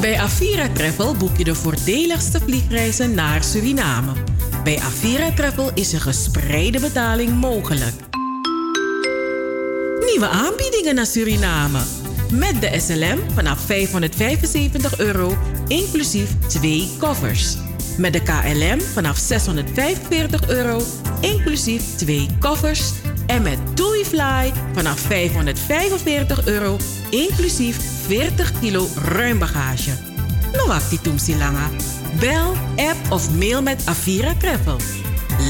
Bij Avira Travel boek je de voordeligste vliegreizen naar Suriname. Bij Avira Travel is een gespreide betaling mogelijk. Nieuwe aanbiedingen naar Suriname. Met de SLM vanaf 575 euro, inclusief twee koffers. Met de KLM vanaf 645 euro, inclusief twee koffers. En met TuiFly vanaf 545 euro, inclusief 40 kilo ruim bagage. No wacht die langa. Bel, app of mail met Avira Travel.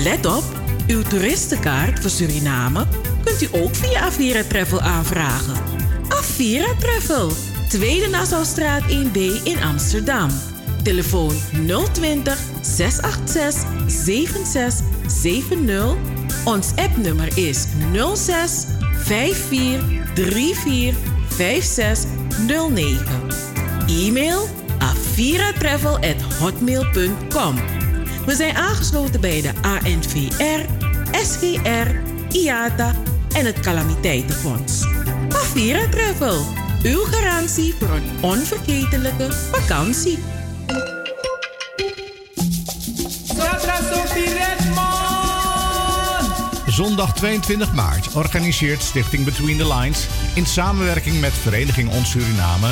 Let op, uw toeristenkaart voor Suriname kunt u ook via Avira Travel aanvragen. Avira Travel, Tweede Nassaustraat 1B in Amsterdam. Telefoon 020 686 7670. Ons appnummer is 06 54 34 5609. E-mail aviratravel.hotmail.com. We zijn aangesloten bij de ANVR, SGR, IATA en het Calamiteitenfonds. Avira Travel, uw garantie voor een onvergetelijke vakantie. Zondag 22 maart organiseert Stichting Between the Lines in samenwerking met Vereniging Ons Suriname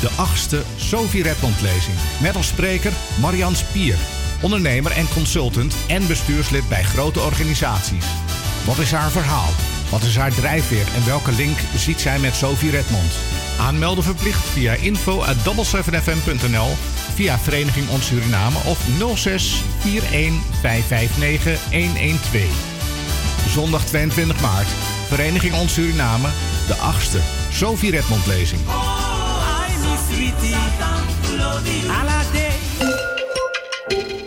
de achtste Sophie Redmond lezing. Met als spreker Marian Spier, ondernemer en consultant en bestuurslid bij grote organisaties. Wat is haar verhaal? Wat is haar drijfveer en welke link ziet zij met Sophie Redmond? Aanmelden verplicht via info@double7fm.nl, via Vereniging Ons Suriname of 06 41 559 112. Zondag 22 maart, Vereniging Ons Suriname, de achtste Sophie Redmond lezing.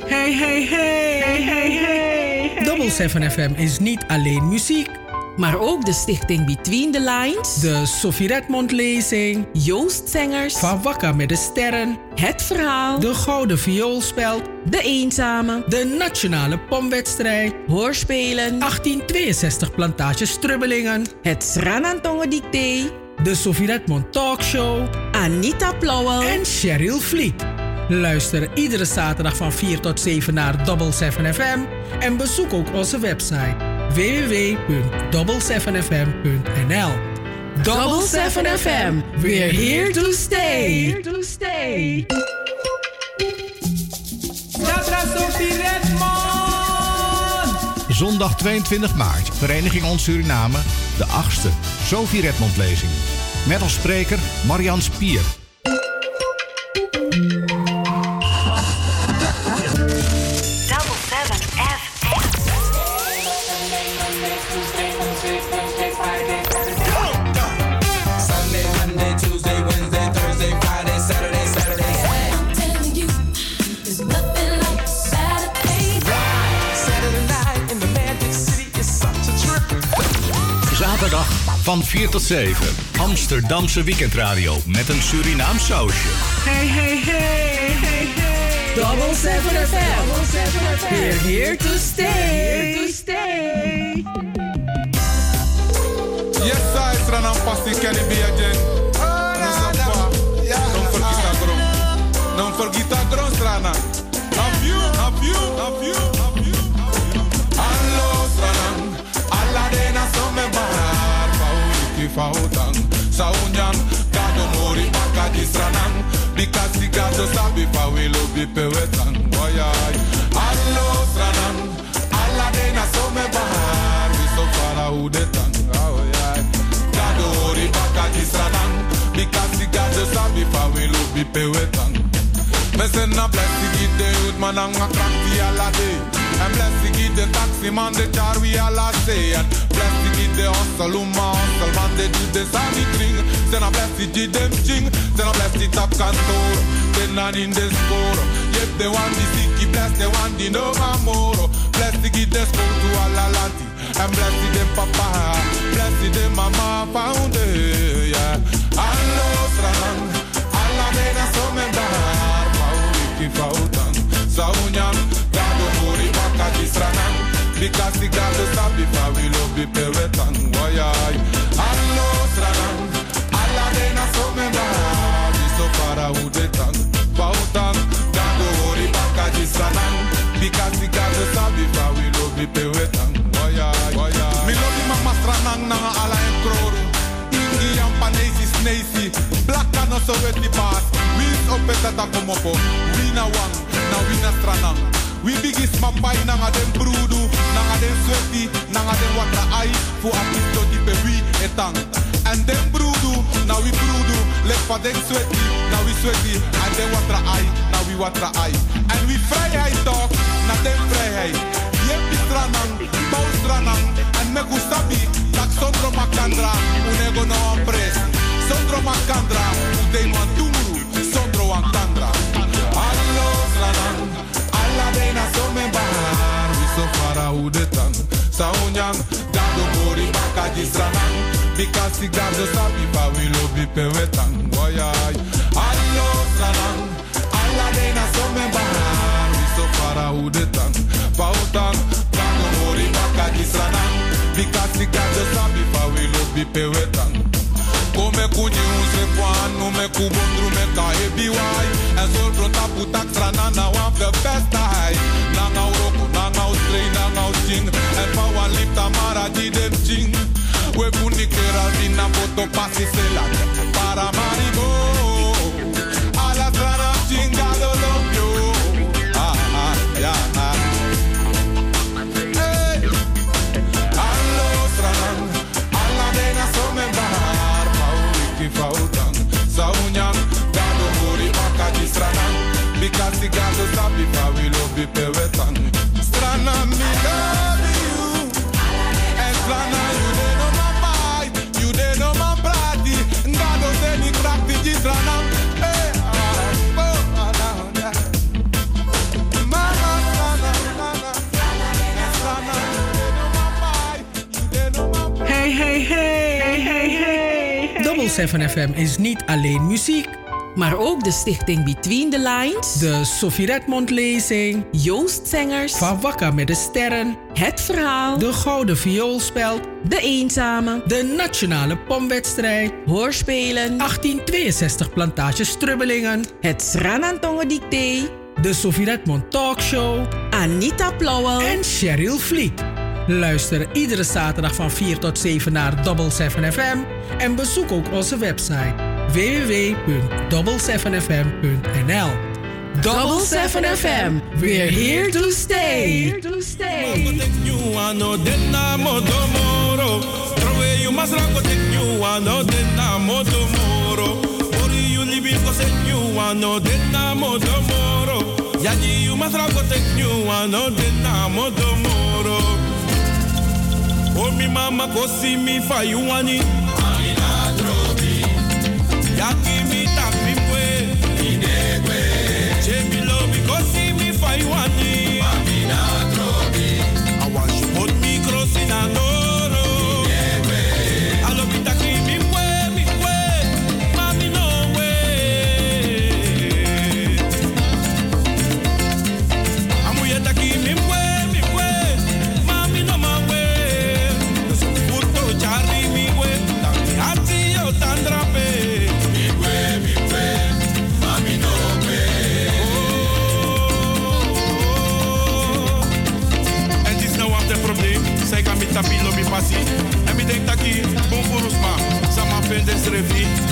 Hey, hey, hey, hey, hey, hey. Double 7 FM is niet alleen muziek maar ook de stichting Between the Lines, de Sophie Redmond lezing, Joost Zengers, Van Wakker met de Sterren, Het Verhaal, de Gouden Vioolspeld, De Eenzame, de Nationale Pomwedstrijd, Hoorspelen, 1862 Plantage Strubbelingen, het Sranantongen Dicté, de Sophie Redmond Talkshow, Anita Plauwel en Cheryl Vliet. Luister iedere zaterdag van 4 tot 7 naar Double 7 FM en bezoek ook onze website www.double7fm.nl. Double 7 FM, we're here to stay. Here to stay. Zondag 22 maart, Vereniging Ons Suriname, de achtste Sophie Redmond lezing. Met als spreker Marian Spier. Van 4 tot 7. Amsterdamse weekendradio met een Surinaam sausje. Hey, hey, hey, hey, hey. Double 7 FM. Double 7 FM. We're here to stay. Here to stay. Yes, I strana nou pasti kenny be again. Don't forget that grom. Don't forget that grom strana. Have you, have you, have you, have you. Allo strana. Alla dena som me bara foutang Saunyan, kado mori baka gado sabi fa wilo bi pewetang. Boyay Allo stranan Alla dena so me bahar Vi so fara udetang. Boyay Kado mori baka gado sabi fa wilo bi pewetang Me send a blessing it the youth man ang a crack alla day En blessing it the taxi man, the car we say. And blessing it the hustle, uma hustle man, they do the sunny thing. Then a blessing it them ching, then a blessing it a cantor. Then not in the score. Yep, they want the sicky, bless they want the no more. Blessing it the school to all alanti. And blessing them papa, blessing them mama found it, yeah. Allo strang, alla mena som en dar, pauki fautan. Saunyan, kadi stranan classical de sa We fa wilo bi pewe tan wayay Allo stranan, alla rena so me da Bi so fara ude tan, pa utan Gando ori baka di sanan Bi we de the bi and wilo bi pewe tan Mi mama stranan na ala en kroru Ingi yan panesi black no so wet di pas Wins opeta ta komopo Wina We na stranan We biggest mamba inang adem brood ai, fu apisto di pe we etang. And den brudu, na we brudu, lek pa den sweaty, na we sweaty, and den watra ai, na we watra ai. And we vrijheid talk, na den vrijheid. Yepi stranang, bau stranang, and me gustabi, tak sondro makandra, unego no ampres. Sondro makandra, udei mantumuru, sondro wakandra. Allo stranang, alla dena some bahar, we so far udetan. Saunyang, gado mori baka di sabi we lo bi pewetang. Wayay, allo stranang, alla dena some bahar, we so far udetan. Pautan, gado mori baka sabi we pewetang. Come unse kwan, no me kubondru me ka ebiwai. En zol pronta putak strana na de besta foto pa' si se la para 7 FM is niet alleen muziek. Maar ook de stichting Between the Lines, De Sophie Redmond lezing, Joost Zengers, Van Wakka met de Sterren, Het Verhaal, de Gouden Vioolspeld, De Eenzame, de Nationale Pomwedstrijd, Hoorspelen, 1862 Plantage Strubbelingen, Het Sranantongen Dicté, de Sophie Redmond Talkshow Anita Plauwel en Cheryl Vliet. Luister iedere zaterdag van 4 tot 7 naar Double 7 FM en bezoek ook onze website www.double7fm.nl. Double 7 FM. We're here to stay. you ano denna modomoro Trove you tek you ano denna modomoro Ori you libi ko set you ano denna modomoro Yaji you O mi mama kosi mi fa you ani Amina drobi Yaki mi tak desrevi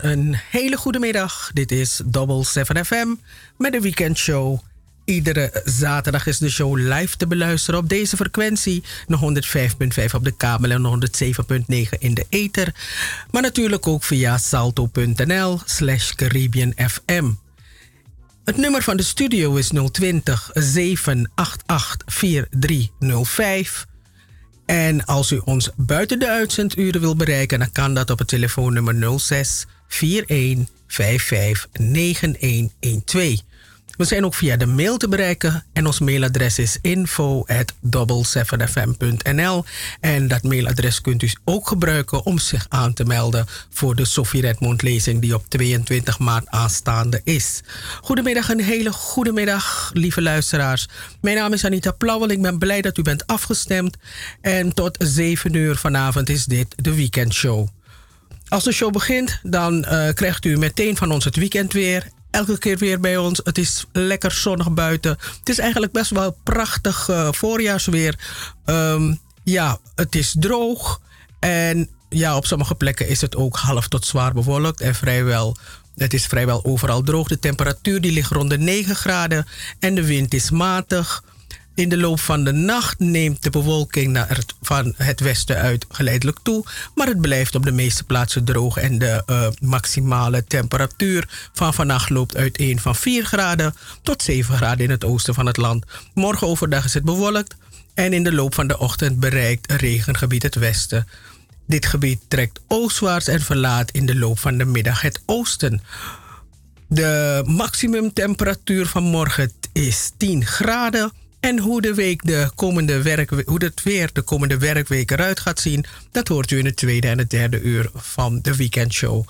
een hele goede middag. Dit is Double 7 FM met de weekendshow. Iedere zaterdag is de show live te beluisteren op deze frequentie. 105.5 op de kabel en 107.9 in de ether. Maar natuurlijk ook via salto.nl slash Caribbean FM. Het nummer van de studio is 020 788 4305. En als u ons buiten de uitzenduren wil bereiken, dan kan dat op het telefoonnummer 06 41 55 9112. We zijn ook via de mail te bereiken en ons mailadres is info at fmnl En dat mailadres kunt u ook gebruiken om zich aan te melden voor de Sophie Redmond lezing die op 22 maart aanstaande is. Goedemiddag, een hele goede middag, lieve luisteraars. Mijn naam is Anita Plauwel. Ik ben blij dat u bent afgestemd. En tot 7 uur vanavond is dit de weekendshow. Als de show begint, dan uh, krijgt u meteen van ons het weekend weer elke keer weer bij ons. Het is lekker zonnig buiten. Het is eigenlijk best wel prachtig uh, voorjaarsweer. Um, ja, het is droog. En ja, op sommige plekken is het ook half tot zwaar bewolkt. En vrijwel, het is vrijwel overal droog. De temperatuur die ligt rond de 9 graden. En de wind is matig. In de loop van de nacht neemt de bewolking naar het, van het westen uit geleidelijk toe, maar het blijft op de meeste plaatsen droog en de uh, maximale temperatuur van vannacht loopt uiteen van 4 graden tot 7 graden in het oosten van het land. Morgen overdag is het bewolkt en in de loop van de ochtend bereikt regengebied het westen. Dit gebied trekt oostwaarts en verlaat in de loop van de middag het oosten. De maximumtemperatuur van morgen is 10 graden. En hoe, de week de komende werk, hoe het weer de komende werkweek eruit gaat zien, dat hoort u in het tweede en het derde uur van de weekendshow.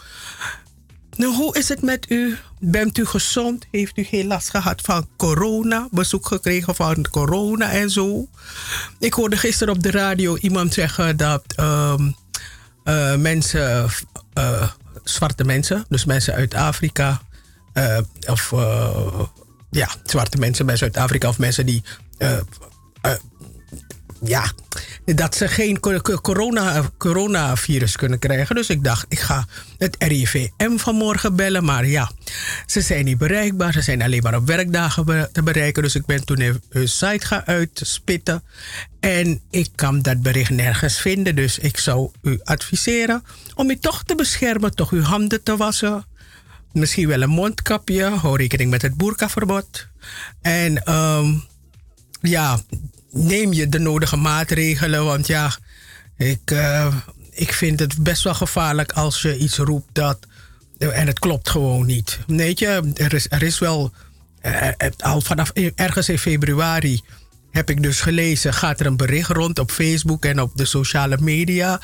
Nou, hoe is het met u? Bent u gezond? Heeft u geen last gehad van corona? Bezoek gekregen van corona en zo? Ik hoorde gisteren op de radio iemand zeggen dat um, uh, mensen, uh, zwarte mensen, dus mensen uit Afrika, of ja, zwarte mensen bij Zuid-Afrika of mensen die. Uh, uh, ja, dat ze geen corona, coronavirus kunnen krijgen. Dus ik dacht, ik ga het RIVM vanmorgen bellen. Maar ja, ze zijn niet bereikbaar. Ze zijn alleen maar op werkdagen te bereiken. Dus ik ben toen hun site gaan uitspitten. En ik kan dat bericht nergens vinden. Dus ik zou u adviseren om u toch te beschermen, toch uw handen te wassen misschien wel een mondkapje. Hou rekening met het boerkaverbod. En um, ja, neem je de nodige maatregelen. Want ja, ik, uh, ik vind het best wel gevaarlijk als je iets roept dat. En het klopt gewoon niet. Weet je, er is, er is wel al vanaf ergens in februari heb ik dus gelezen, gaat er een bericht rond op Facebook en op de sociale media.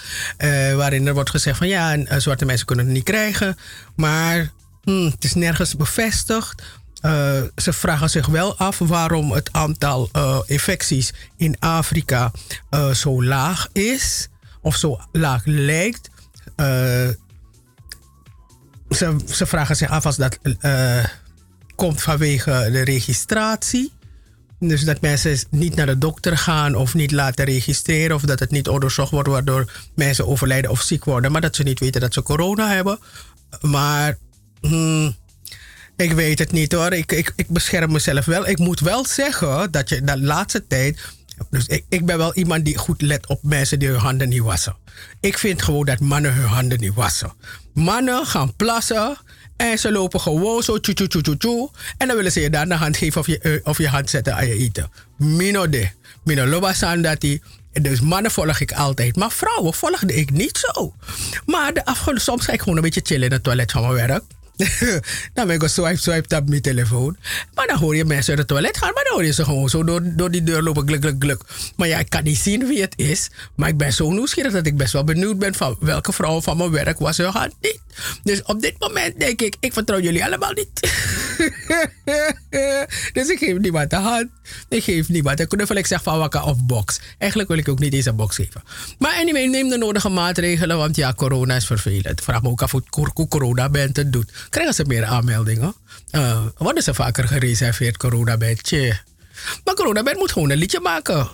waarin er wordt gezegd van ja, zwarte mensen kunnen het niet krijgen. Maar hmm, het is nergens bevestigd. Uh, ze vragen zich wel af waarom het aantal uh, infecties in Afrika uh, zo laag is, of zo laag lijkt. ze, ze vragen zich af als dat komt vanwege de registratie. Dus dat mensen niet naar de dokter gaan of niet laten registreren of dat het niet onderzocht wordt waardoor mensen overlijden of ziek worden, maar dat ze niet weten dat ze corona hebben. Maar hmm, ik weet het niet hoor. Ik, ik, ik bescherm mezelf wel. Ik moet wel zeggen dat je de laatste tijd. Dus ik, ik ben wel iemand die goed let op mensen die hun handen niet wassen. Ik vind gewoon dat mannen hun handen niet wassen. Mannen gaan plassen en ze lopen gewoon zo tjoe. En dan willen ze je daar de hand geven of je, eh, je hand zetten aan je eten. Mino de. Mino loba sandati. Dus mannen volg ik altijd. Maar vrouwen volgde ik niet zo. Maar de afgelopen, soms ga ik gewoon een beetje chillen in het toilet van mijn werk. dan ben ik swipe, swipe op mijn telefoon. Maar dan hoor je mensen uit het toilet gaan. Maar dan hoor je ze gewoon zo door, door die deur lopen. Gluk, gluk, gluk. Maar ja, ik kan niet zien wie het is. Maar ik ben zo nieuwsgierig dat ik best wel benieuwd ben van welke vrouw van mijn werk was hun hand niet. Dus op dit moment denk ik, ik vertrouw jullie allemaal niet. dus ik geef niemand de hand. Ik geef niemand een knuffel. Ik zeg van wakker of box. Eigenlijk wil ik ook niet eens een box geven. Maar anyway, neem de nodige maatregelen. Want ja, corona is vervelend. Vraag me ook af hoe corona bent het doet. Krijgen ze meer aanmeldingen? Uh, worden ze vaker gereserveerd corona bedje? Maar corona bed moet gewoon een liedje maken.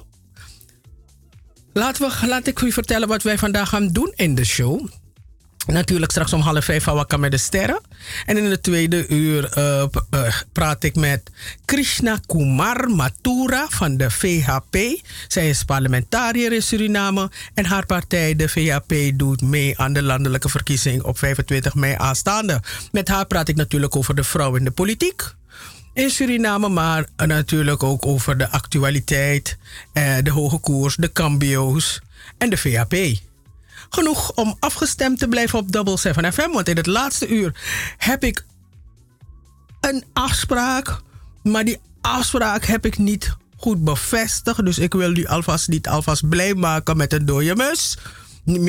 Laten we, laat ik u vertellen wat wij vandaag gaan doen in de show. Natuurlijk straks om half vijf Wakker met de Sterren. En in de tweede uur uh, uh, praat ik met Krishna Kumar Mathura van de VHP. Zij is parlementariër in Suriname. En haar partij, de VHP, doet mee aan de landelijke verkiezing op 25 mei aanstaande. Met haar praat ik natuurlijk over de vrouw in de politiek in Suriname, maar natuurlijk ook over de actualiteit, eh, de hoge koers, de cambio's en de VHP genoeg om afgestemd te blijven op Double 7 FM. Want in het laatste uur heb ik een afspraak. Maar die afspraak heb ik niet goed bevestigd. Dus ik wil u alvast niet alvast blij maken met een dode mus.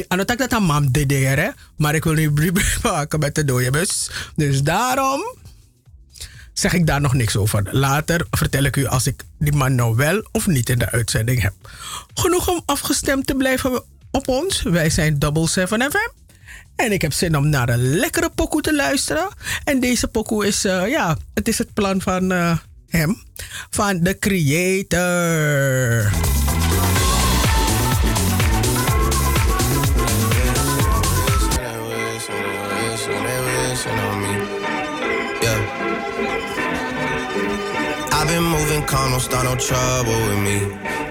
En dat dat aan mam dederen, maar ik wil nu blij maken met een dode mus. Dus daarom zeg ik daar nog niks over. Later vertel ik u als ik die man nou wel of niet in de uitzending heb. Genoeg om afgestemd te blijven op ons. Wij zijn Double 7 FM. En ik heb zin om naar een lekkere pokoe te luisteren. En deze pokoe is, uh, ja, het is het plan van uh, hem. Van de creator. I've been moving calm, don't trouble with me.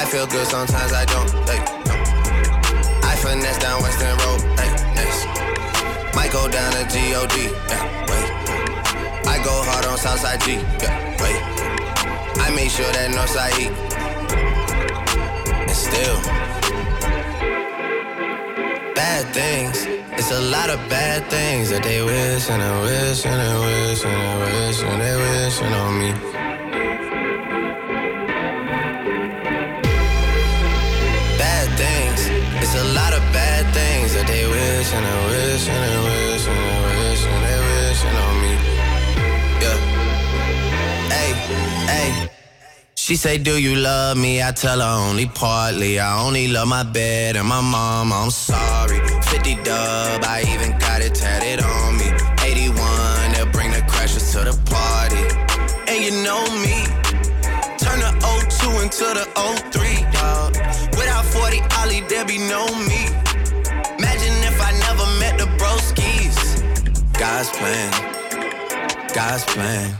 I feel good, sometimes I don't. Hey finesse down Western Road. Hey, next. Might go down to G-O-D. Yeah, wait. I go hard on Southside G. Yeah, wait. I make sure that Northside E. And still. Bad things. It's a lot of bad things that they wish and they wish and they wish and they wish and they wishing on me. Wish and they wish and they wish and they wish and they wishing on me. Yeah. Hey, hey. She say, Do you love me? I tell her only partly. I only love my bed and my mom. I'm sorry. 50 dub, I even got it tatted on me. 81, they'll bring the crashers to the party. And you know me. Turn the 02 into the 03, dog. Without 40 Ollie, there be no me. God's plan, God's plan.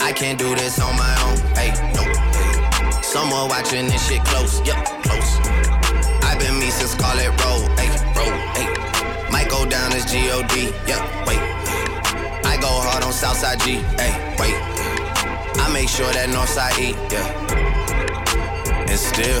I can't do this on my own. Hey, no. Hey. Someone watching this shit close. Yep, close. I've been me since Scarlet Road. Hey, road. Hey. Might go down as G-O-D. Yep, wait. I go hard on Southside G. Hey, wait. I make sure that Northside E. Yeah. And still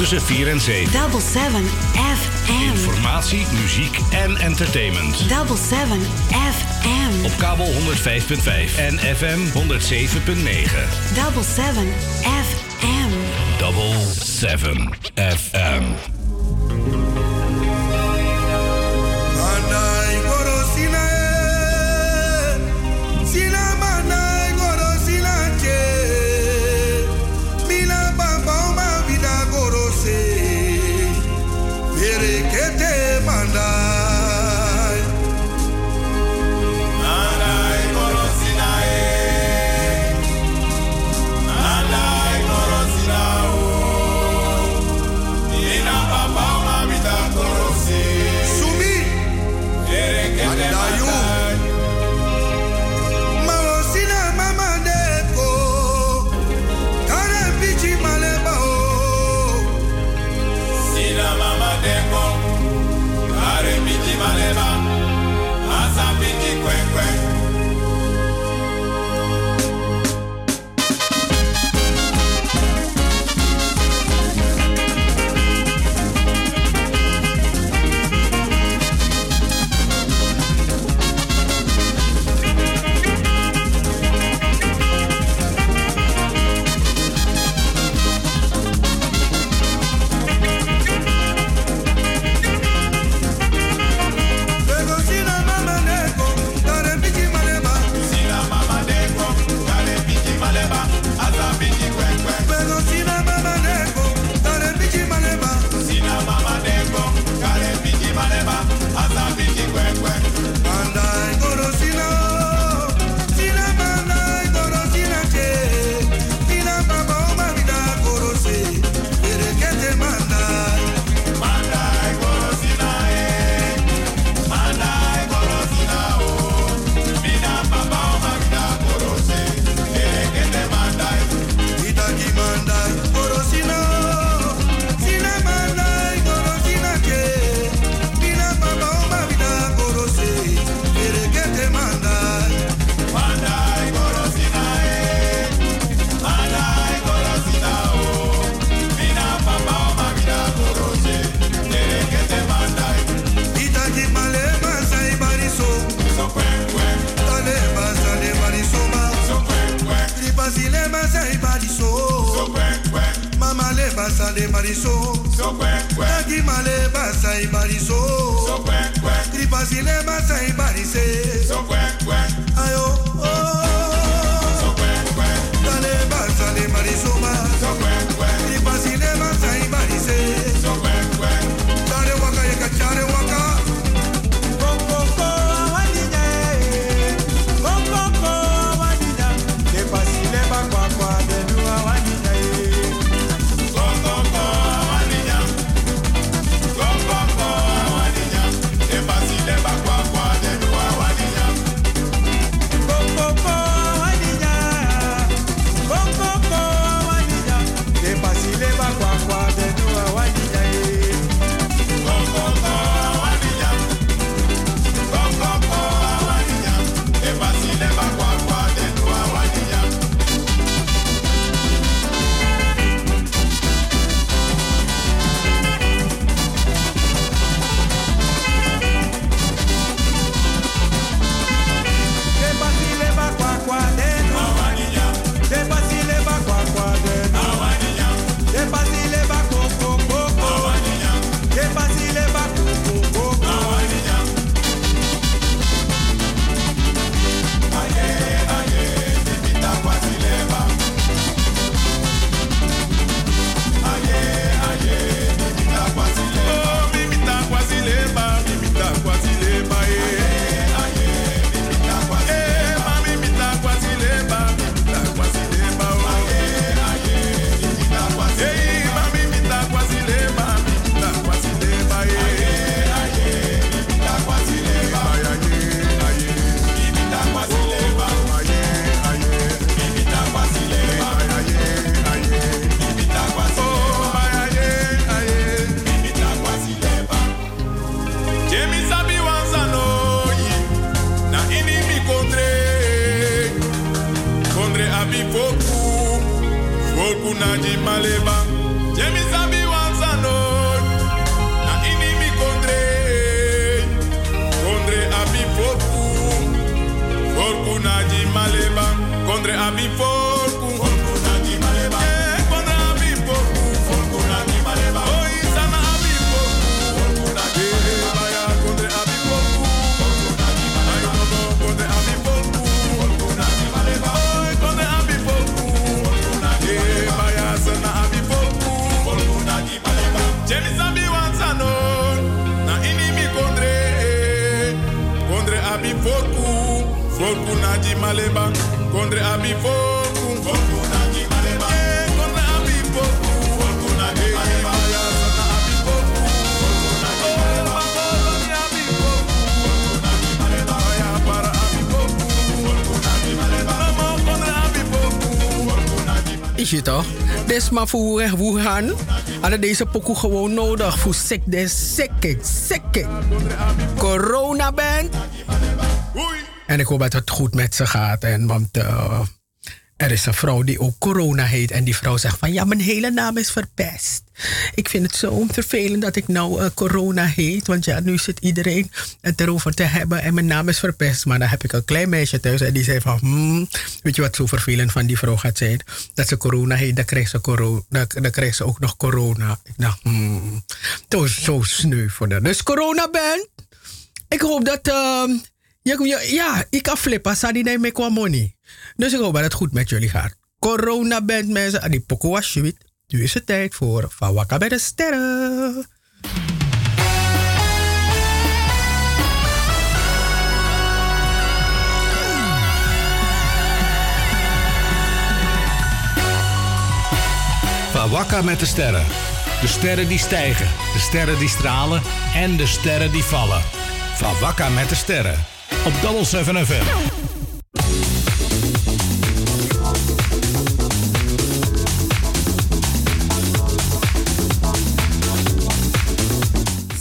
tussen 4 en 7. Double 7 FM. Informatie, muziek en entertainment. Double 7 FM. Op kabel 105.5 en FM 107.9. Double 7 FM. Double 7 FM. Maar voor Wuhan. Hadden deze pokoe gewoon nodig. Voor sek des sekke, sekke. Corona bent. En ik hoop dat het goed met ze gaat. En want eh, er is een vrouw die ook corona heet. En die vrouw zegt van ja, mijn hele naam is verpest. Ik vind het zo vervelend dat ik nou eh, corona heet. Want ja, nu zit iedereen het erover te hebben. En mijn naam is verpest. Maar dan heb ik een klein meisje thuis. En die zei van hmm, weet je wat zo vervelend van die vrouw gaat zijn? Dat ze corona heet, dan krijgt ze, corona, dan, krijgt ze ook nog corona. Ik dacht, hmm, dat is zo sneu voor haar. Dus corona bent. Ik hoop dat. ehm, ja, ja, ik kan flippen. Sadi nee me kwam money. Dus ik hoop dat het goed met jullie gaat. Corona bent mensen. En die pokoe was. Nu is het tijd voor Van Wakka bij de Sterren. Van met de sterren. De sterren die stijgen, de sterren die stralen en de sterren die vallen. Van met de sterren. Op Double 7 FM.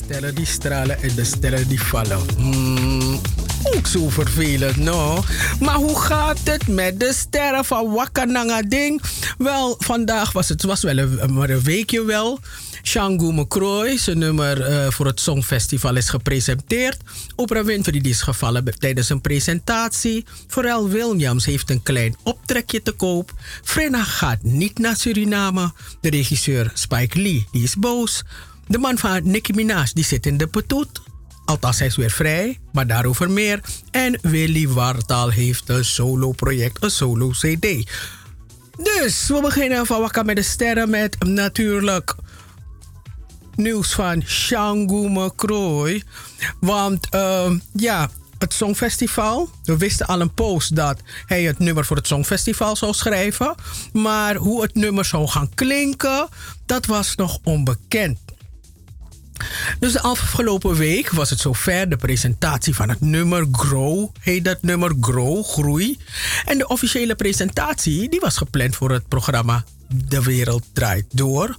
Sterren die stralen en de sterren die vallen. Hmm, ook zo vervelend, no? Maar hoe gaat het met de sterren van Wakananga Ding? Wel, vandaag was het was wel een, maar een weekje wel. Shangu McCroy, zijn nummer eh, voor het Songfestival is gepresenteerd. Oprah Winfrey is gevallen tijdens een presentatie. Pharrell Williams heeft een klein optrekje te koop. Frenna gaat niet naar Suriname. De regisseur Spike Lee die is boos. De man van Nicki Minaj die zit in de petoet. Althans, hij is weer vrij, maar daarover meer. En Willy Wartaal heeft een solo-project, een solo-CD. Dus we beginnen van Wakka met de Sterren met natuurlijk nieuws van Shangu McCroy. Want ehm, ja, het Songfestival. We wisten al een post dat hij het nummer voor het Songfestival zou schrijven. Maar hoe het nummer zou gaan klinken, dat was nog onbekend. Dus de afgelopen week was het zover de presentatie van het nummer Grow. Heet dat nummer Grow, Groei. En de officiële presentatie die was gepland voor het programma De Wereld Draait Door.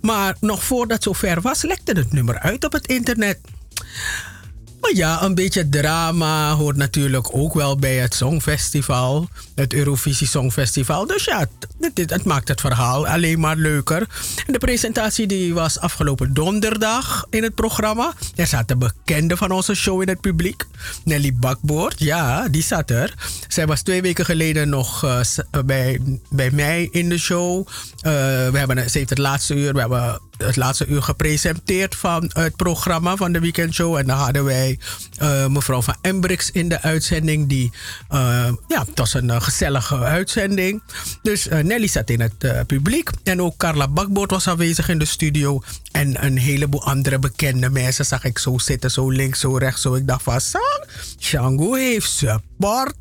Maar nog voordat zover was, lekte het nummer uit op het internet. Maar ja, een beetje drama hoort natuurlijk ook wel bij het Songfestival. Het Eurovisie Songfestival. Dus ja, het, maakt het verhaal alleen maar leuker. De presentatie die was afgelopen donderdag in het programma. Er zaten bekenden van onze show in het publiek. Nelly Bakboord, ja, die zat er. Zij was twee weken geleden nog eh, bij, bij mij in de show. Eh, we hebben, ze heeft het laatste uur, we hebben het laatste uur gepresenteerd van het programma van de weekendshow. En dan hadden wij eh, mevrouw van Embrix in de uitzending. Die, eh, ja, het was een eh, gezellige uitzending. Dus Nelly zat in het publiek. En ook Carla Bakboord was aanwezig in de studio. En een heleboel andere bekende mensen zag ik zo zitten. Zo links, zo rechts. Zo ik dacht van, "Sang, Shango heeft support.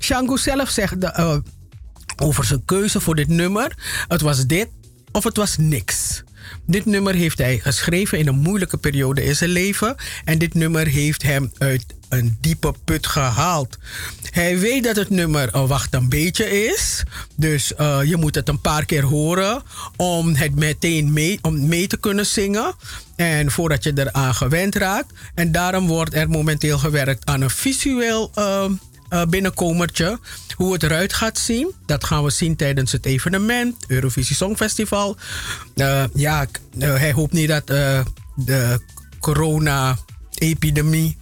Shango zelf zegt... over zijn keuze voor dit nummer. Het was dit of het was niks. Dit nummer heeft hij geschreven in een moeilijke periode in zijn leven. En dit nummer heeft hem uit een diepe put gehaald. Hij weet dat het nummer een wacht een beetje is. Dus eh, je moet het een paar keer horen om het meteen mee, om mee te kunnen zingen. En voordat je eraan gewend raakt. En daarom wordt er momenteel gewerkt aan een visueel uh, binnenkomertje. Hoe het eruit gaat zien, dat gaan we zien tijdens het evenement, Eurovisie Songfestival. Uh, ja, hij hoopt niet dat de corona-epidemie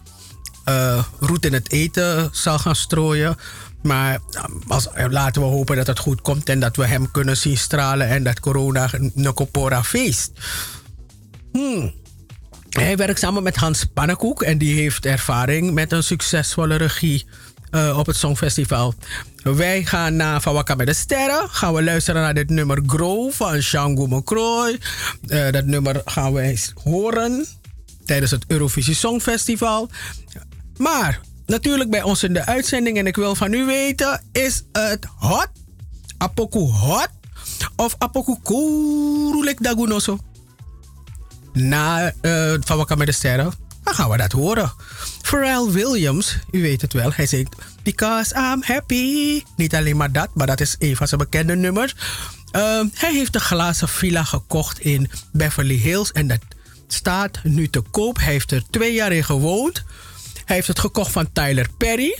roet in het eten zal gaan strooien. Maar laten we hopen dat het goed komt en dat we hem kunnen zien stralen en dat corona een kopora feest. Hmm. Hij werkt samen met Hans Pannenkoek en die heeft ervaring met een succesvolle regie uh, op het Songfestival. Wij gaan naar Van Wakka met de Sterren. Gaan we luisteren naar dit nummer Grow van Shango McCroy. Uh, dat nummer gaan eens horen tijdens het Eurovisie Songfestival. Maar natuurlijk bij ons in de uitzending, en ik wil van u weten: is het hot? Apoku hot? Of apoku kurulek dagunoso? Na uh, Van Wakka met de Sterren dan gaan we dat horen. Pharrell Williams, u weet het wel, hij zingt Because I'm Happy. Niet alleen maar dat, maar dat is een van zijn bekende nummers. Uh, hij heeft een glazen villa gekocht in Beverly Hills en dat staat nu te koop. Hij heeft er twee jaar in gewoond. Hij heeft het gekocht van Tyler Perry.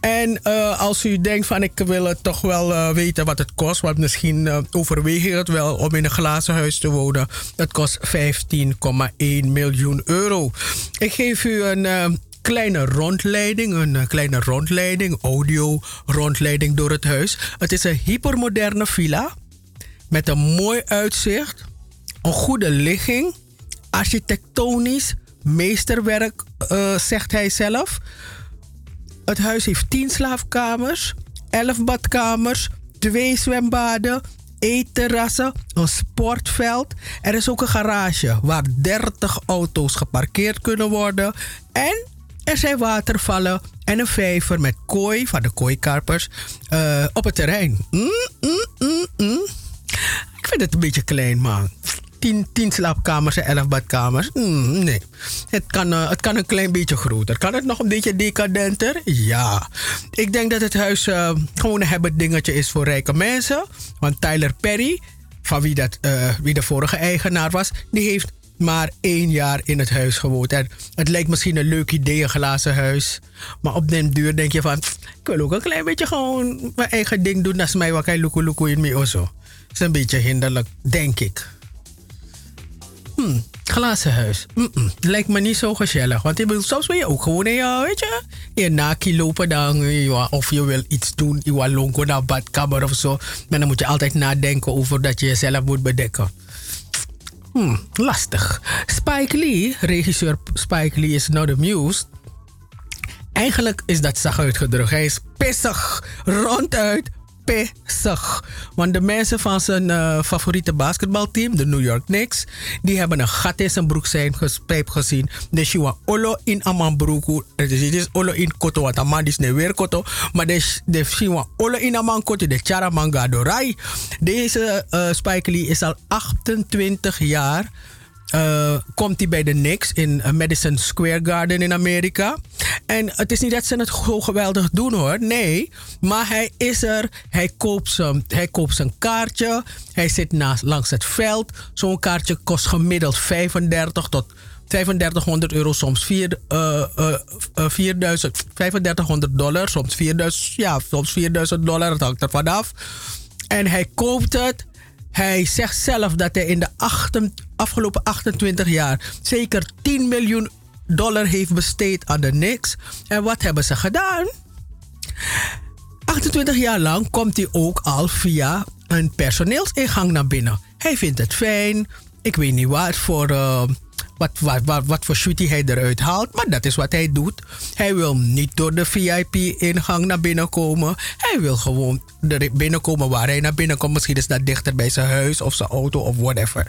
En uh, als u denkt van ik wil het toch wel uh, weten wat het kost, want misschien uh, overweeg je het wel om in een glazen huis te wonen. Dat kost 15,1 miljoen euro. Ik geef u een kleine rondleiding, een kleine rondleiding, audio rondleiding door het huis. Het is een hypermoderne villa met een mooi uitzicht, een goede ligging, architectonisch meesterwerk, zegt hij zelf. Het huis heeft 10 slaapkamers, 11 badkamers, 2 zwembaden, eetterrassen, een sportveld. Er is ook een garage waar 30 auto's geparkeerd kunnen worden. En er zijn watervallen en een vijver met kooi van de kooikarpers uh, op het terrein. Mm, mm, mm, Ik vind het een beetje klein, man. 10, 10 slaapkamers en 11 badkamers. Mm, nee, het kan, uh, het kan een klein beetje groter. Kan het nog een beetje decadenter? Ja. Ik denk dat het huis uh, gewoon een hebben dingetje is voor rijke mensen. Want Tyler Perry, van wie, dat, uh, wie de vorige eigenaar was, die heeft maar één jaar in het huis gewoond. En het lijkt misschien een leuk idee, een glazen huis. Maar op den duur denk je van... Ik wil ook een klein beetje gewoon mijn eigen ding doen. Dat mij wat ik in me of zo. Dat is een beetje hinderlijk, denk ik. Hmm, glazen huis. Mm -mm. Lijkt me niet zo gezellig. Want je soms wil je ook gewoon in je, weet je, je naki lopen dan. Of je wil iets doen, je wil longo naar badkamer of zo. Maar dan moet je altijd nadenken over dat je jezelf moet bedekken. Hmm, lastig. Spike Lee, regisseur Spike Lee is de muse. Eigenlijk is dat zacht uitgedrukt. Hij is pissig, ronduit pissig. Want de mensen van zijn uh, favoriete basketbalteam, de New York Knicks, die hebben een gat in zijn broek zijn gezien. De Shiwa Olo in Aman broek. Het is Olo in Koto, want Aman is niet weer Koto. Maar de Shiwa Olo in Aman Koto, de Charamanga Dorai. Deze uh, Spike Lee is al 28 jaar uh, komt hij bij de Knicks in uh, Madison Square Garden in Amerika. En het is niet dat ze het zo geweldig doen hoor. Nee, maar hij is er. Hij koopt zijn, hij koopt zijn kaartje. Hij zit naast, langs het veld. Zo'n kaartje kost gemiddeld 35 tot 3500 euro, soms 4, uh, uh, 4000, 3500 dollar, soms 4000, ja, soms 4000 dollar, dat hangt er vanaf. En hij koopt het hij zegt zelf dat hij in de afgelopen 28 jaar zeker 10 miljoen dollar heeft besteed aan de niks. En wat hebben ze gedaan? 28 jaar lang komt hij ook al via een personeelsingang naar binnen. Hij vindt het fijn. Ik weet niet wat voor. Uh, wat, wat, wat, wat voor hij eruit haalt. Maar dat is wat hij doet. Hij wil niet door de VIP-ingang naar binnen komen. Hij wil gewoon binnenkomen waar hij naar binnen komt. Misschien is dat dichter bij zijn huis of zijn auto of whatever.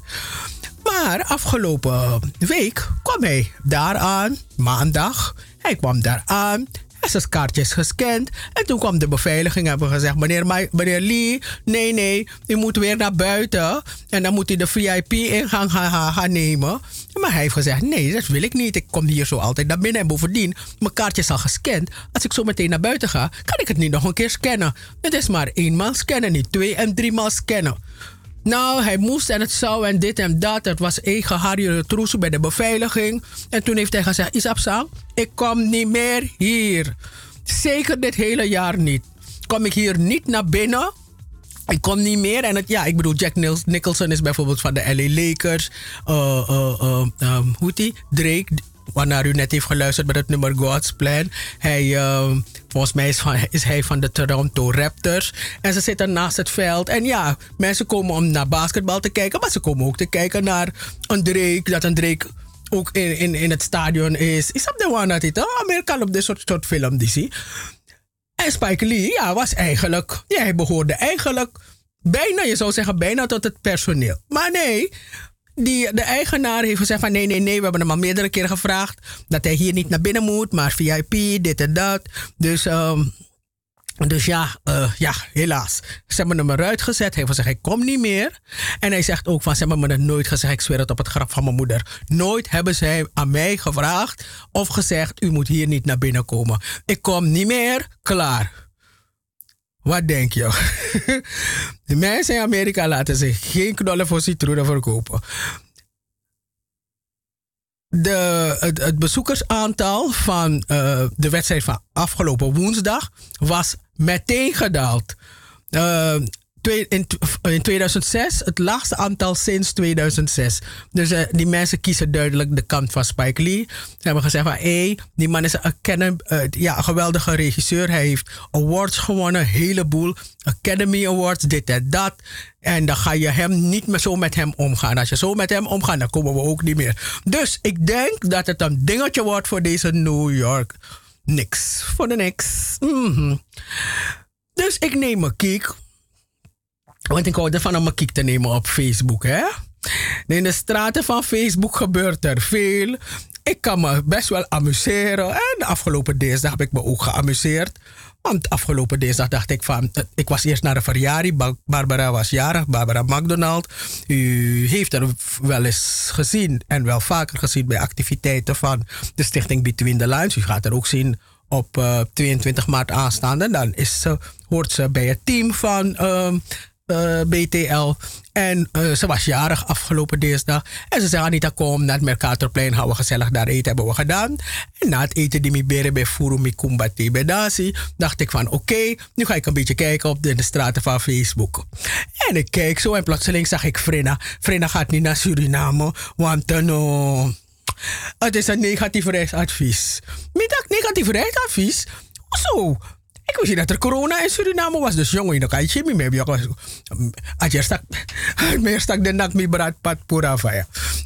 Maar afgelopen week kwam hij daar aan, maandag. Hij kwam daar aan zijn kaartjes gescand. En toen kwam de beveiliging en hebben gezegd: meneer, meneer Lee, nee, nee, u moet weer naar buiten. En dan moet u de VIP-ingang gaan, gaan, nemen. Maar hij heeft gezegd: nee, dat wil ik niet. Ik kom hier zo altijd naar binnen. En bovendien, mijn kaartje is al gescand. Als ik zo meteen naar buiten ga, kan ik het niet nog een keer scannen. Het is maar eenmaal scannen, niet twee en driemaal scannen. Nou, hij moest en het zou en dit en dat. Het was één geharde troes bij de beveiliging. En toen heeft hij gezegd, Isap Sang, ik kom niet meer hier. Zeker dit hele jaar niet. Kom ik hier niet naar binnen. Ik kom niet meer. En het, ja, ik bedoel, Jack Nicholson is bijvoorbeeld van de LA Lakers. Uh, hoe die? Drake, waarnaar u net heeft geluisterd met het nummer God's Plan. Hij, volgens mij is, hij van de Toronto Raptors. En ze zitten naast het veld. En ja, mensen komen om naar basketbal te kijken. Maar ze komen ook te kijken naar een Drake. Dat een Drake ook in, in, in het stadion is. Is dat de one dat het Amerikaan op dit soort, soort film die zie. En Spike Lee, ja, was eigenlijk, hij behoorde eigenlijk bijna, je zou zeggen, bijna tot het personeel. Maar nee, die, de eigenaar heeft gezegd van nee, nee, nee, we hebben hem al meerdere keren gevraagd dat hij hier niet naar binnen moet, maar VIP, dit en dat. Dus um, dus ja, uh, ja, helaas. Ze hebben hem eruit gezet. Hij heeft gezegd, ik kom niet meer. En hij zegt ook van, ze hebben me dat nooit gezegd. Ik zweer het op het graf van mijn moeder. Nooit hebben zij aan mij gevraagd of gezegd, u moet hier niet naar binnen komen. Ik kom niet meer, klaar. Wat denk je? De mensen in Amerika laten zich geen knollen voor citroenen verkopen. De, het, bezoekersaantal van uh, de wedstrijd van afgelopen woensdag was meteen gedaald. Uh, in, in 2006 het laagste aantal sinds 2006. Dus uh, die mensen kiezen duidelijk de kant van Spike Lee. Ze hebben gezegd van, hé, die man is een, uh, ja, geweldige regisseur. Hij heeft awards gewonnen, een heleboel. Academy Awards, dit en dat. En dan ga je hem niet meer zo met hem omgaan. Als je zo met hem omgaat, dan komen we ook niet meer. Dus ik denk dat het een dingetje wordt voor deze New York. Niks. Voor de niks. -hmm. Dus ik neem een kiek. Want ik hou ervan om een kiek te nemen op Facebook. Hè? In de straten van Facebook gebeurt er veel. Ik kan me best wel amuseren. En de afgelopen dinsdag heb ik me ook geamuseerd. Want afgelopen dinsdag dacht ik van... Eh, ik was eerst naar de verjaring. Barbara was jarig. Barbara McDonald. U heeft er wel eens gezien. En wel vaker gezien bij activiteiten van de stichting Between the Lines. U gaat er ook zien op uh, eh, 22 maart aanstaande. Dan is ze, hoort ze bij het team van... Uh, uh, BTL. En uh, ze was jarig afgelopen dinsdag. En ze zei: Anita, kom naar het Mercatorplein, gaan we gezellig daar eten. Hebben we gedaan. En na het eten die mi bere bij Furumi Kumbati Bedasi, dacht ik van: oké, nu ga ik een beetje kijken op de, straten van Facebook. En ik kijk zo en plotseling zag ik Frena. Frena gaat niet naar Suriname, want uh, het is een negatief reisadvies. Middag negatief reisadvies? Hoezo? Ik wist niet dat er corona in Suriname was. Dus jongen, dan kan je niet meer. Als je stak, meer stak de nak mi braad pat pura.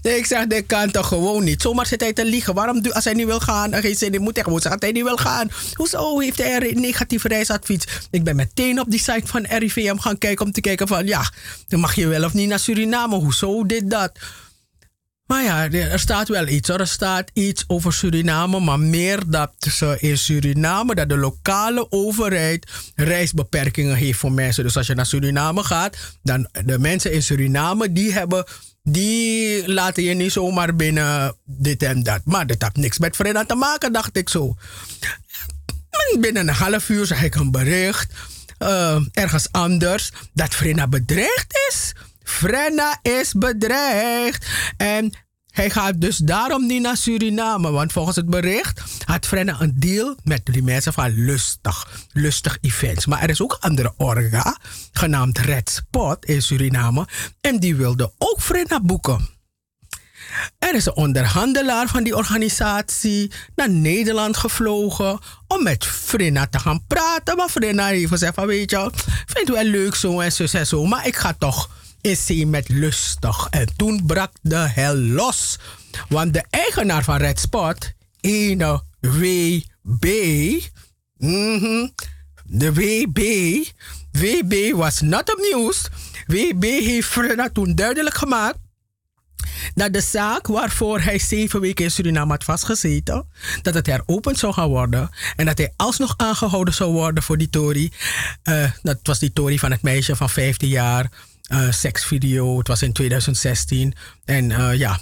Ik zeg, dit kan toch gewoon niet. Zomaar zit hij te liegen. Waarom, als hij niet wil gaan, en geen zin in moet gewoon zeggen hij niet wil gaan. Hoezo heeft hij een negatief reisadvies? Ik ben meteen op die site van RIVM gaan kijken om te kijken van, ja, dan mag je wel of niet naar Suriname. Hoezo dit, dat? Maar ja, er staat wel iets. Er staat iets over Suriname, maar meer dat ze in Suriname, dat de lokale overheid reisbeperkingen heeft voor mensen. Dus als je naar Suriname gaat, dan de mensen in Suriname, die hebben, die laten je niet zomaar binnen dit en dat. Maar dat heeft niks met Frenna te maken, dacht ik zo. Binnen een half uur zag ik een bericht, uh, ergens anders, dat Frenna bedreigd is. Frenna is bedreigd. En hij gaat dus daarom niet naar Suriname. Want volgens het bericht had Frenna een deal met die mensen van Lustig. Lustig Events. Maar er is ook een andere orga, genaamd Red Spot in Suriname. En die wilde ook Frenna boeken. Er is een onderhandelaar van die organisatie naar Nederland gevlogen om met Frenna te gaan praten. Maar Frenna heeft gezegd van weet je, vindt wel leuk zo en zo en zo. Maar ik ga toch is hij met lustig. En toen brak de hel los. Want de eigenaar van Red Spot, ene WB, mm -hmm, de WB, WB was not amused. WB heeft Frenna toen duidelijk gemaakt dat de zaak waarvoor hij zeven weken in Suriname had vastgezeten, dat het heropend zou gaan worden en dat hij alsnog aangehouden zou worden voor die Tory. Uh, dat was die Tory van het meisje van 15 jaar uh, seksvideo. Het was in 2016. En uh, ja,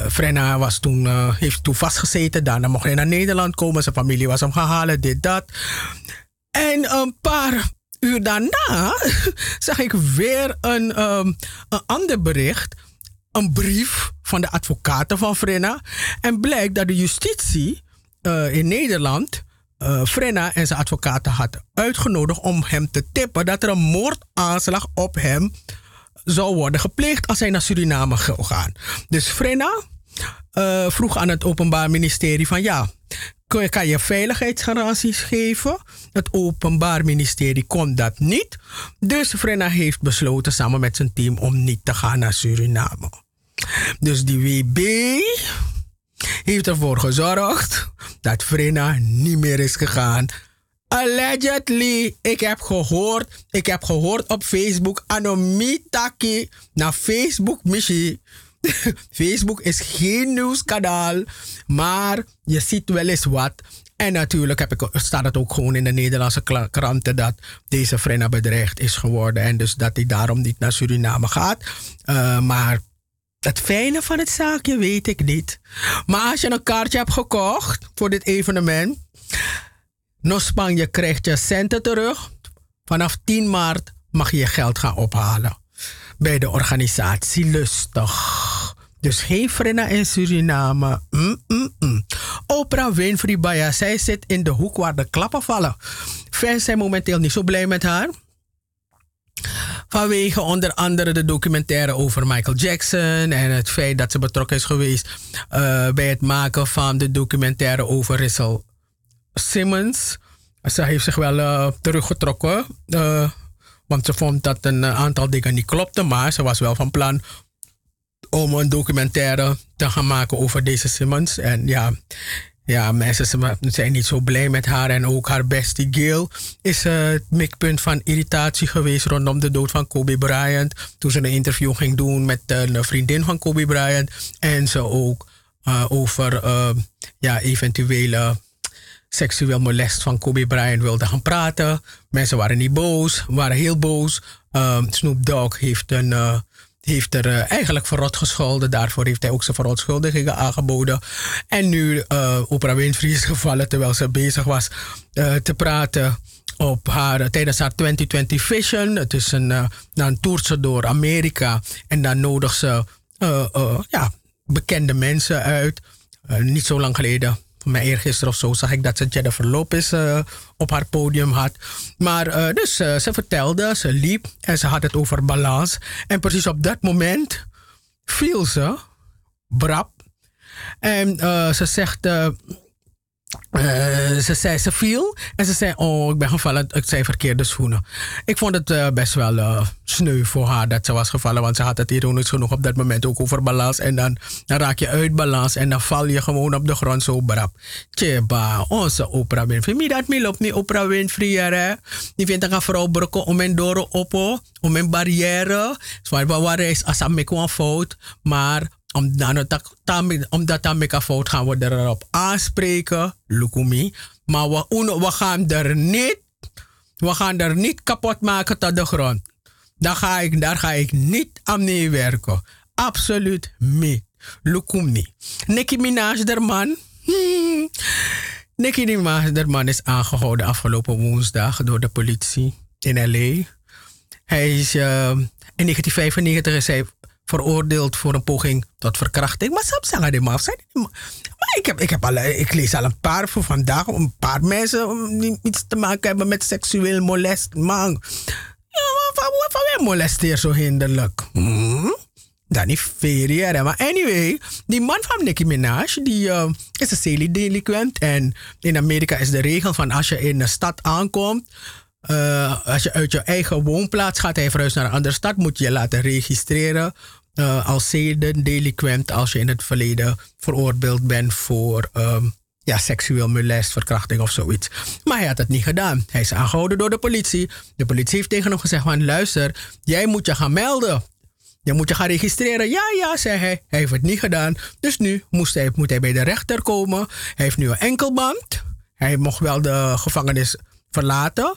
uh, Frenna was toen, heeft toen vastgezeten. Daarna mocht hij naar Nederland komen. Zijn familie was hem gehaald, dit, dat. En een paar uur daarna zag ik weer een, um, een ander bericht. Een brief van de advocaten van Frenna. En blijkt dat de justitie in Nederland uh, Frenna en zijn advocaten had uitgenodigd om hem te tippen dat er een moordaanslag op hem zou worden gepleegd als hij naar Suriname zou gaan. Dus Frenna uh, vroeg aan het Openbaar Ministerie van ja, kan je veiligheidsgaranties geven? Het Openbaar Ministerie kon dat niet. Dus Frenna heeft besloten samen met zijn team om niet te gaan naar Suriname. Dus die WB heeft ervoor gezorgd dat Frenna niet meer is gegaan. Allegedly, ik heb gehoord, ik heb gehoord op Facebook, Anomitaki naar Facebook Michi. Facebook is geen nieuwskanaal, maar je ziet wel eens wat. En natuurlijk heb ik, staat het ook gewoon in de Nederlandse kranten dat deze Frenna bedreigd is geworden. En dus dat hij daarom niet naar Suriname gaat. Uh, maar het fijne van het zaakje weet ik niet. Maar als je een kaartje hebt gekocht voor dit evenement, nog Spanje krijgt je centen terug. Vanaf 10 maart mag je je geld gaan ophalen bij de organisatie Lustig. Dus geen Frenna in Suriname. Mm, mm, mm. Oprah Winfrey Baya, zij zit in de hoek waar de klappen vallen. Fans zijn momenteel niet zo blij met haar. Vanwege onder andere de documentaire over Michael Jackson en het feit dat ze betrokken is geweest uh, bij het maken van de documentaire over Russell Simmons. Ze heeft zich wel uh, teruggetrokken, uh, want ze vond dat een aantal dingen niet klopten, maar ze was wel van plan om een documentaire te gaan maken over deze Simmons. En ja, ja, mensen zijn niet zo blij met haar. En ook haar bestie Gail is uh, het mikpunt van irritatie geweest rondom de dood van Kobe Bryant. Toen ze een interview ging doen met een vriendin van Kobe Bryant. En ze ook uh, over ja, eventuele seksueel molest van Kobe Bryant wilde gaan praten. Mensen waren niet boos, waren heel boos. Snoop Dogg heeft een heeft er uh, eigenlijk verrot gescholden. Daarvoor heeft hij ook zijn verontschuldigingen aangeboden. En nu uh, Oprah Winfrey gevallen terwijl ze bezig was uh, te praten op haar, tijdens haar 2020 Vision. Het is een, dan toert ze door Amerika en dan nodigt ze ja, bekende mensen uit. niet zo lang geleden mij eergisteren of zo zag ik dat ze Jennifer Lopez uh, op haar podium had. Maar uh, dus uh, ze vertelde, ze liep en ze had het over balans. En precies op dat moment viel ze, brap. En ze zegt, uh, ze zei ze viel en ze zei: Oh, ik ben gevallen. Ik zei verkeerde schoenen. Ik vond het uh, best wel uh, sneu voor haar dat ze was gevallen, want ze had het ironisch genoeg op dat moment ook over balans. En dan, dan raak je uit balans en dan val je gewoon op de grond zo brap. Tjeba, onze Oprah Winfrey. Dat mi loopt niet Oprah Winfrey? Die vindt een vrouw brokken om een doro oppo, om een barrière. Zwaar, waar is als een fout, maar omdat, omdat dan met fout gaan we erop aanspreken, Lukumi. Maar we, we gaan er niet, we gaan er niet kapot maken tot de grond. Daar ga ik, daar ga ik niet aan meewerken. Absoluut niet. Lukumi. Nicki Minaj, der man. Minaj, der man is aangehouden afgelopen woensdag door de politie in L.A. Hij is uh, in 1995 is hij veroordeeld voor een poging tot verkrachting. Maar soms zeggen die maar Maar ik, heb, ik, heb al, ik lees al een paar voor vandaag. Een paar mensen die iets te maken hebben met seksueel molest. Man, ja, van, van wie molesteer zo hinderlijk? Hmm? Dat niet fair, Maar anyway, die man van Nicki Minaj, die uh, is een celiedelinquent. En in Amerika is de regel van als je in een stad aankomt... Uh, als je uit je eigen woonplaats gaat en naar een andere stad, moet je je laten registreren uh, als zedendeliquent als je in het verleden veroordeeld bent voor um, ja, seksueel molest, verkrachting of zoiets. Maar hij had het niet gedaan. Hij is aangehouden door de politie. De politie heeft tegen hem gezegd: van, luister, jij moet je gaan melden. Je moet je gaan registreren. Ja, ja, zei hij. Hij heeft het niet gedaan. Dus nu moest hij, moet hij bij de rechter komen. Hij heeft nu een enkelband. Hij mocht wel de gevangenis verlaten.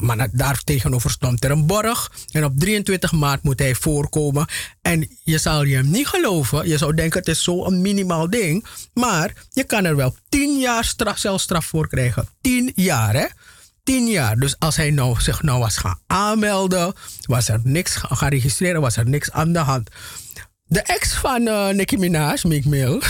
Maar daar tegenover stond er een borg. En op 23 maart moet hij voorkomen. En je zal je hem niet geloven. Je zou denken het is zo'n minimaal ding. Maar je kan er wel 10 jaar straf, celstraf voor krijgen. 10 jaar hè. 10 jaar. Dus als hij nou, zich nou was gaan aanmelden, was er niks gaan registreren, was er niks aan de hand. De ex van uh, Nicki Minaj, Meek Mill,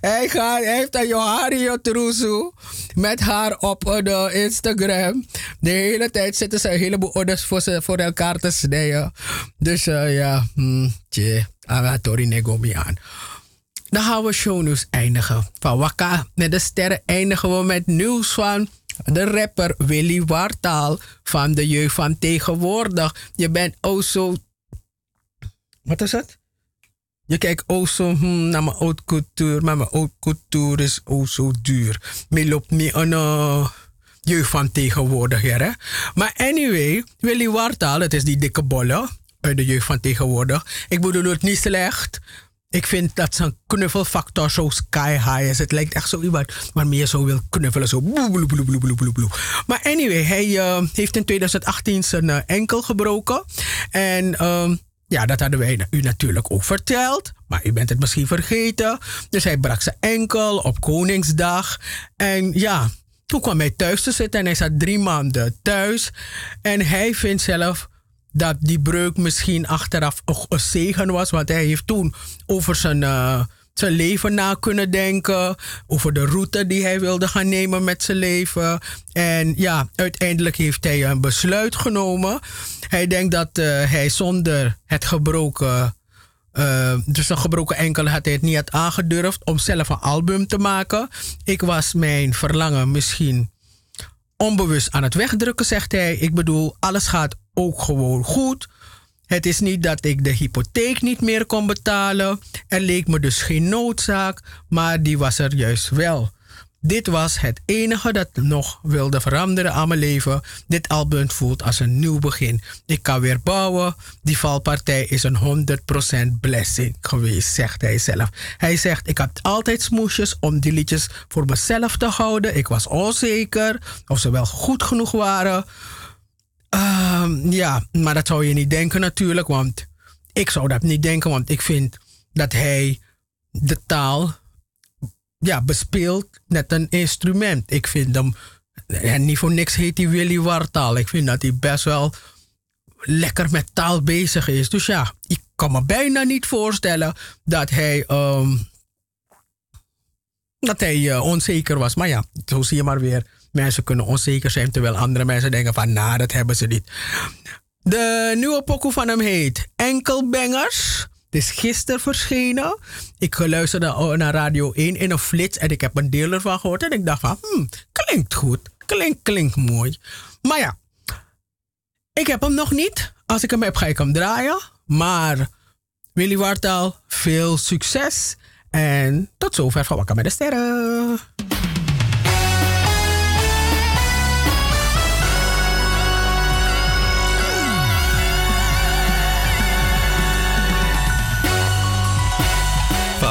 Hij, gaat, heeft een Johario Trusu met haar op de Instagram. De hele tijd zitten ze een heleboel orders voor, voor elkaar te snijden. Dus uh, ja, hmm, tje, Agatori Negomi aan. Dan gaan we shownieuws eindigen. Van Wakka met de sterren eindigen we met nieuws van de rapper Willy Wartaal van de jeugd van tegenwoordig. Je bent ook zo. Wat is het? Je kijkt ook zo hmm, naar mijn oud cultuur, maar mijn oud cultuur is ook zo duur. Me loopt niet een uh, jeugd van tegenwoordig, hè? Maar anyway, Willy Wartaal, het is die dikke bolle uit de jeugd van tegenwoordig. Ik bedoel het niet slecht. Ik vind dat zijn knuffelfactor zo sky high is. Het lijkt echt zo iemand waarmee je zo wil knuffelen. Zo Maar anyway, hij uh, heeft in 2018 zijn uh, enkel gebroken. En uh, ja, dat hadden wij u natuurlijk ook verteld. Maar u bent het misschien vergeten. Dus hij brak zijn enkel op Koningsdag. En ja, toen kwam hij thuis te zitten en hij zat drie maanden thuis. En hij vindt zelf dat die breuk misschien achteraf een zegen was. Want hij heeft toen over zijn, uh, zijn leven na kunnen denken. Over de route die hij wilde gaan nemen met zijn leven. En ja, uiteindelijk heeft hij een besluit genomen. Hij denkt dat uh, hij zonder het gebroken. Uh, dus een gebroken enkel had hij het niet had aangedurfd om zelf een album te maken. Ik was mijn verlangen misschien onbewust aan het wegdrukken, zegt hij. Ik bedoel, alles gaat ook gewoon goed. Het is niet dat ik de hypotheek niet meer kon betalen. Er leek me dus geen noodzaak, maar die was er juist wel. Dit was het enige dat nog wilde veranderen aan mijn leven. Dit album voelt als een nieuw begin. Ik kan weer bouwen. Die valpartij is een 100% blessing geweest, zegt hij zelf. Hij zegt: Ik had altijd smoesjes om die liedjes voor mezelf te houden. Ik was onzeker of ze wel goed genoeg waren. Uh, ja, maar dat zou je niet denken natuurlijk, want ik zou dat niet denken, want ik vind dat hij de taal ja, bespeelt net een instrument. Ik vind hem, en niet voor niks heet hij Willy Wartaal. Ik vind dat hij best wel lekker met taal bezig is. Dus ja, ik kan me bijna niet voorstellen dat hij, um, dat hij uh, onzeker was. Maar ja, zo zie je maar weer Mensen kunnen onzeker zijn, terwijl andere mensen denken van, nou, dat hebben ze niet. De nieuwe pokoe van hem heet Enkelbangers. Het is gisteren verschenen. Ik luisterde naar Radio 1 in een flits en ik heb een deel ervan gehoord. En ik dacht van, hmm, klinkt goed. Klinkt, klinkt mooi. Maar ja, ik heb hem nog niet. Als ik hem heb, ga ik hem draaien. Maar Willy Wartaal, veel succes. En tot zover van Wakker met de Sterren.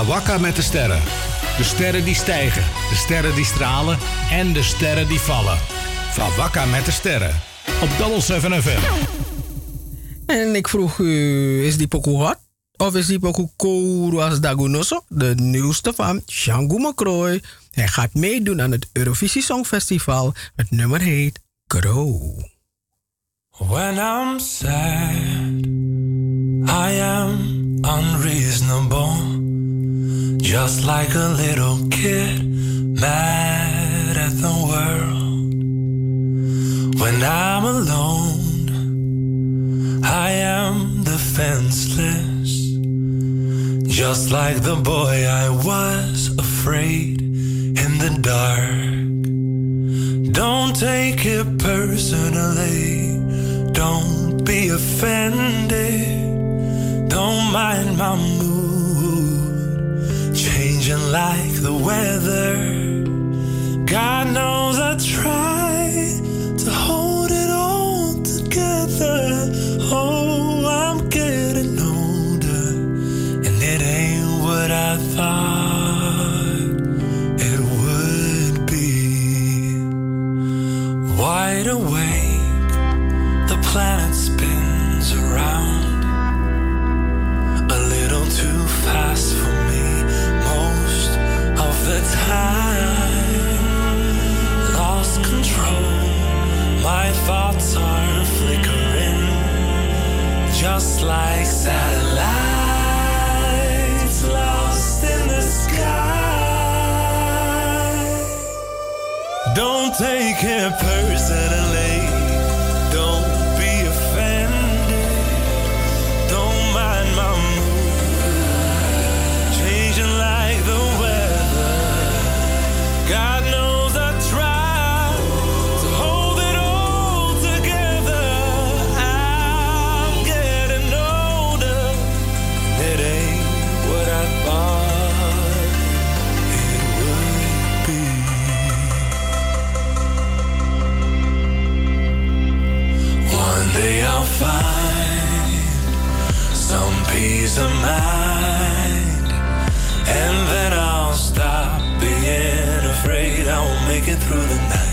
Wakka met de sterren. De sterren die stijgen, de sterren die stralen en de sterren die vallen. Van Wakka met de sterren. Op Double 7 FM. En ik vroeg u, is die pokoe hot? Of is die pokoe kouru als Dagunoso? De nieuwste van Shangu Makrooi. Hij gaat meedoen aan het Eurovisie Songfestival. Het nummer heet Grow. When I'm sad, I am unreasonable. Just like a little kid mad at the world. When I'm alone, I am defenseless. Just like the boy I was afraid in the dark. Don't take it personally. Don't be offended. Don't mind my mood changing like the weather. God knows I try to hold it all together. Oh, I'm getting older, and it ain't what I thought My thoughts are flickering, just like satellites lost in the sky. Don't take it personally. Find some peace of mind, and then I'll stop being afraid. I won't make it through the night.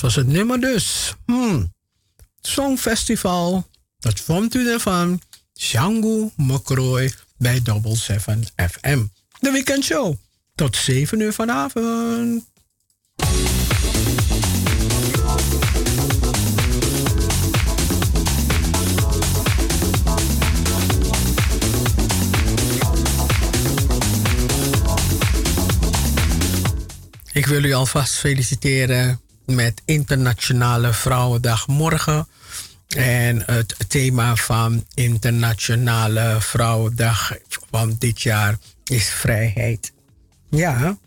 Dat was het nummer dus. Hmm. Songfestival. Dat vond u ervan. Django Mokrooi bij Double 7 FM. De Weekend Show. Tot 7 uur vanavond. Ik wil u alvast feliciteren met Internationale Vrouwendag morgen. En het thema van Internationale Vrouwendag van dit jaar is vrijheid. Ja,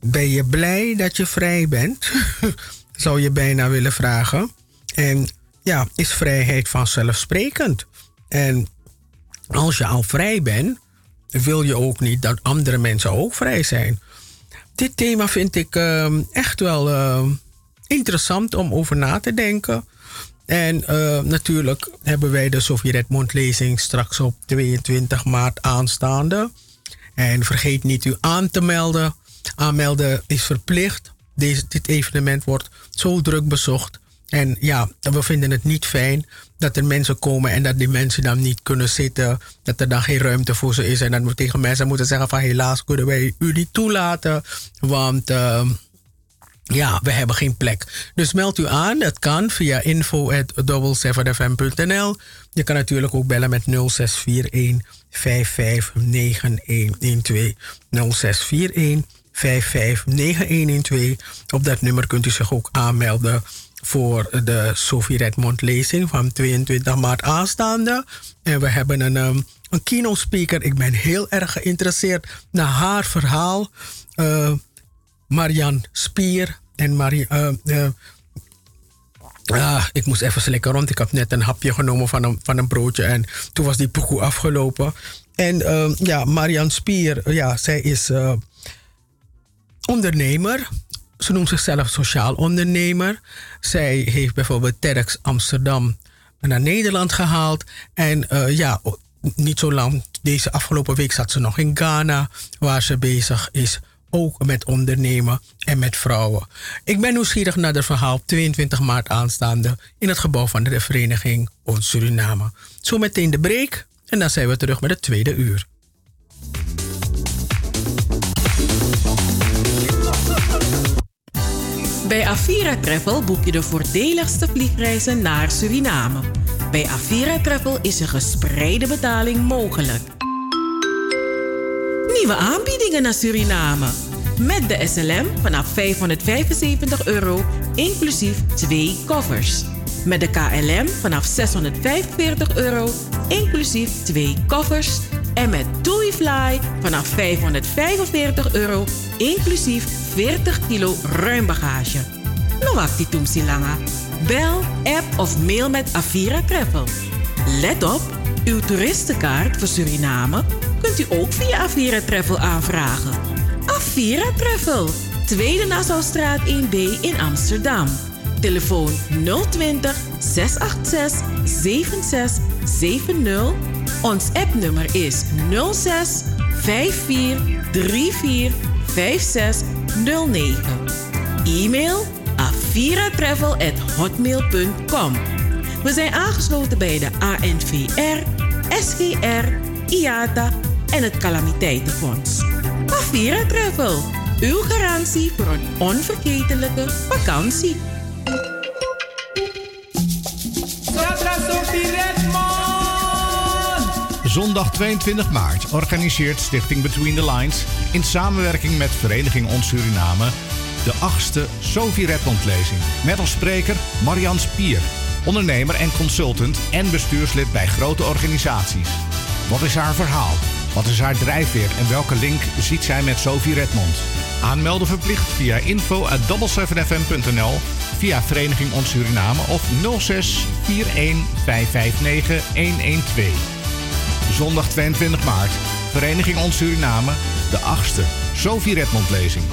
ben je blij dat je vrij bent? Zou je bijna willen vragen. En ja, is vrijheid vanzelfsprekend? En als je al vrij bent, wil je ook niet dat andere mensen ook vrij zijn. Dit thema vind ik ehm, echt wel ehm, interessant om over na te denken. En eh, natuurlijk hebben wij de Sofie Redmond lezing straks op 22 maart aanstaande. En vergeet niet u aan te melden. Aanmelden is verplicht. Deze, dit evenement wordt zo druk bezocht. En ja, we vinden het niet fijn dat er mensen komen en dat die mensen dan niet kunnen zitten. Dat er dan geen ruimte voor ze is. En dat we tegen mensen moeten zeggen van helaas kunnen wij u niet toelaten. Want uh, ja, we hebben geen plek. Dus meld u aan. Het kan via info.double7fm.nl. Je kan natuurlijk ook bellen met 0641 559112. 0641 559112. Op dat nummer kunt u zich ook aanmelden voor de Sophie Redmond lezing van 22 maart aanstaande. En we hebben een, um, een keynote speaker. Ik ben heel erg geïnteresseerd naar haar verhaal. Uh, Marian Spier en Marie. Uh, uh, ah, ik moest even slikken rond. Ik had net een hapje genomen van een, van een broodje en toen was die pokoe afgelopen. En uh, ja, Marian Spier, ja, zij is ondernemer. Ze noemt zichzelf sociaal ondernemer. Zij heeft bijvoorbeeld TEDx Amsterdam naar Nederland gehaald. En ja, niet zo lang, deze afgelopen week zat ze nog in Ghana, waar ze bezig is ook met ondernemen en met vrouwen. Ik ben nieuwsgierig naar het verhaal 22 maart aanstaande in het gebouw van de vereniging Ons Suriname. Zometeen de break en dan zijn we terug met het tweede uur. Bij Avira Travel boek je de voordeligste vliegreizen naar Suriname. Bij Avira Travel is een gespreide betaling mogelijk. Nieuwe aanbiedingen naar Suriname. Met de SLM vanaf 575 euro, inclusief twee koffers. Met de KLM vanaf 645 euro, inclusief twee koffers. En met TuiFly vanaf 545 euro, inclusief 40 kilo ruim bagage. No actie langa. Bel, app of mail met Avira Travel. Let op, uw toeristenkaart voor Suriname kunt u ook via Avira Travel aanvragen. Avira Travel, Tweede Nassaustraat 1B in Amsterdam. Telefoon 020 686 7670. Ons appnummer is 06 54 34 5609. E-mail aviratravel@hotmail.com. We zijn aangesloten bij de ANVR, SGR, IATA en het Calamiteitenfonds. Avira Travel, uw garantie voor een onvergetelijke vakantie. Zondag 22 maart organiseert Stichting Between the Lines in samenwerking met Vereniging Ons Suriname de achtste Sophie Redmond lezing. Met als spreker Marian Spier, ondernemer en consultant en bestuurslid bij grote organisaties. Wat is haar verhaal? Wat is haar drijfveer en welke link ziet zij met Sophie Redmond? Aanmelden verplicht via info at fmnl via Vereniging Ons Suriname of 06 41 559 112. Zondag 22 maart, Vereniging Ons Suriname, de achtste Sophie Redmond lezing.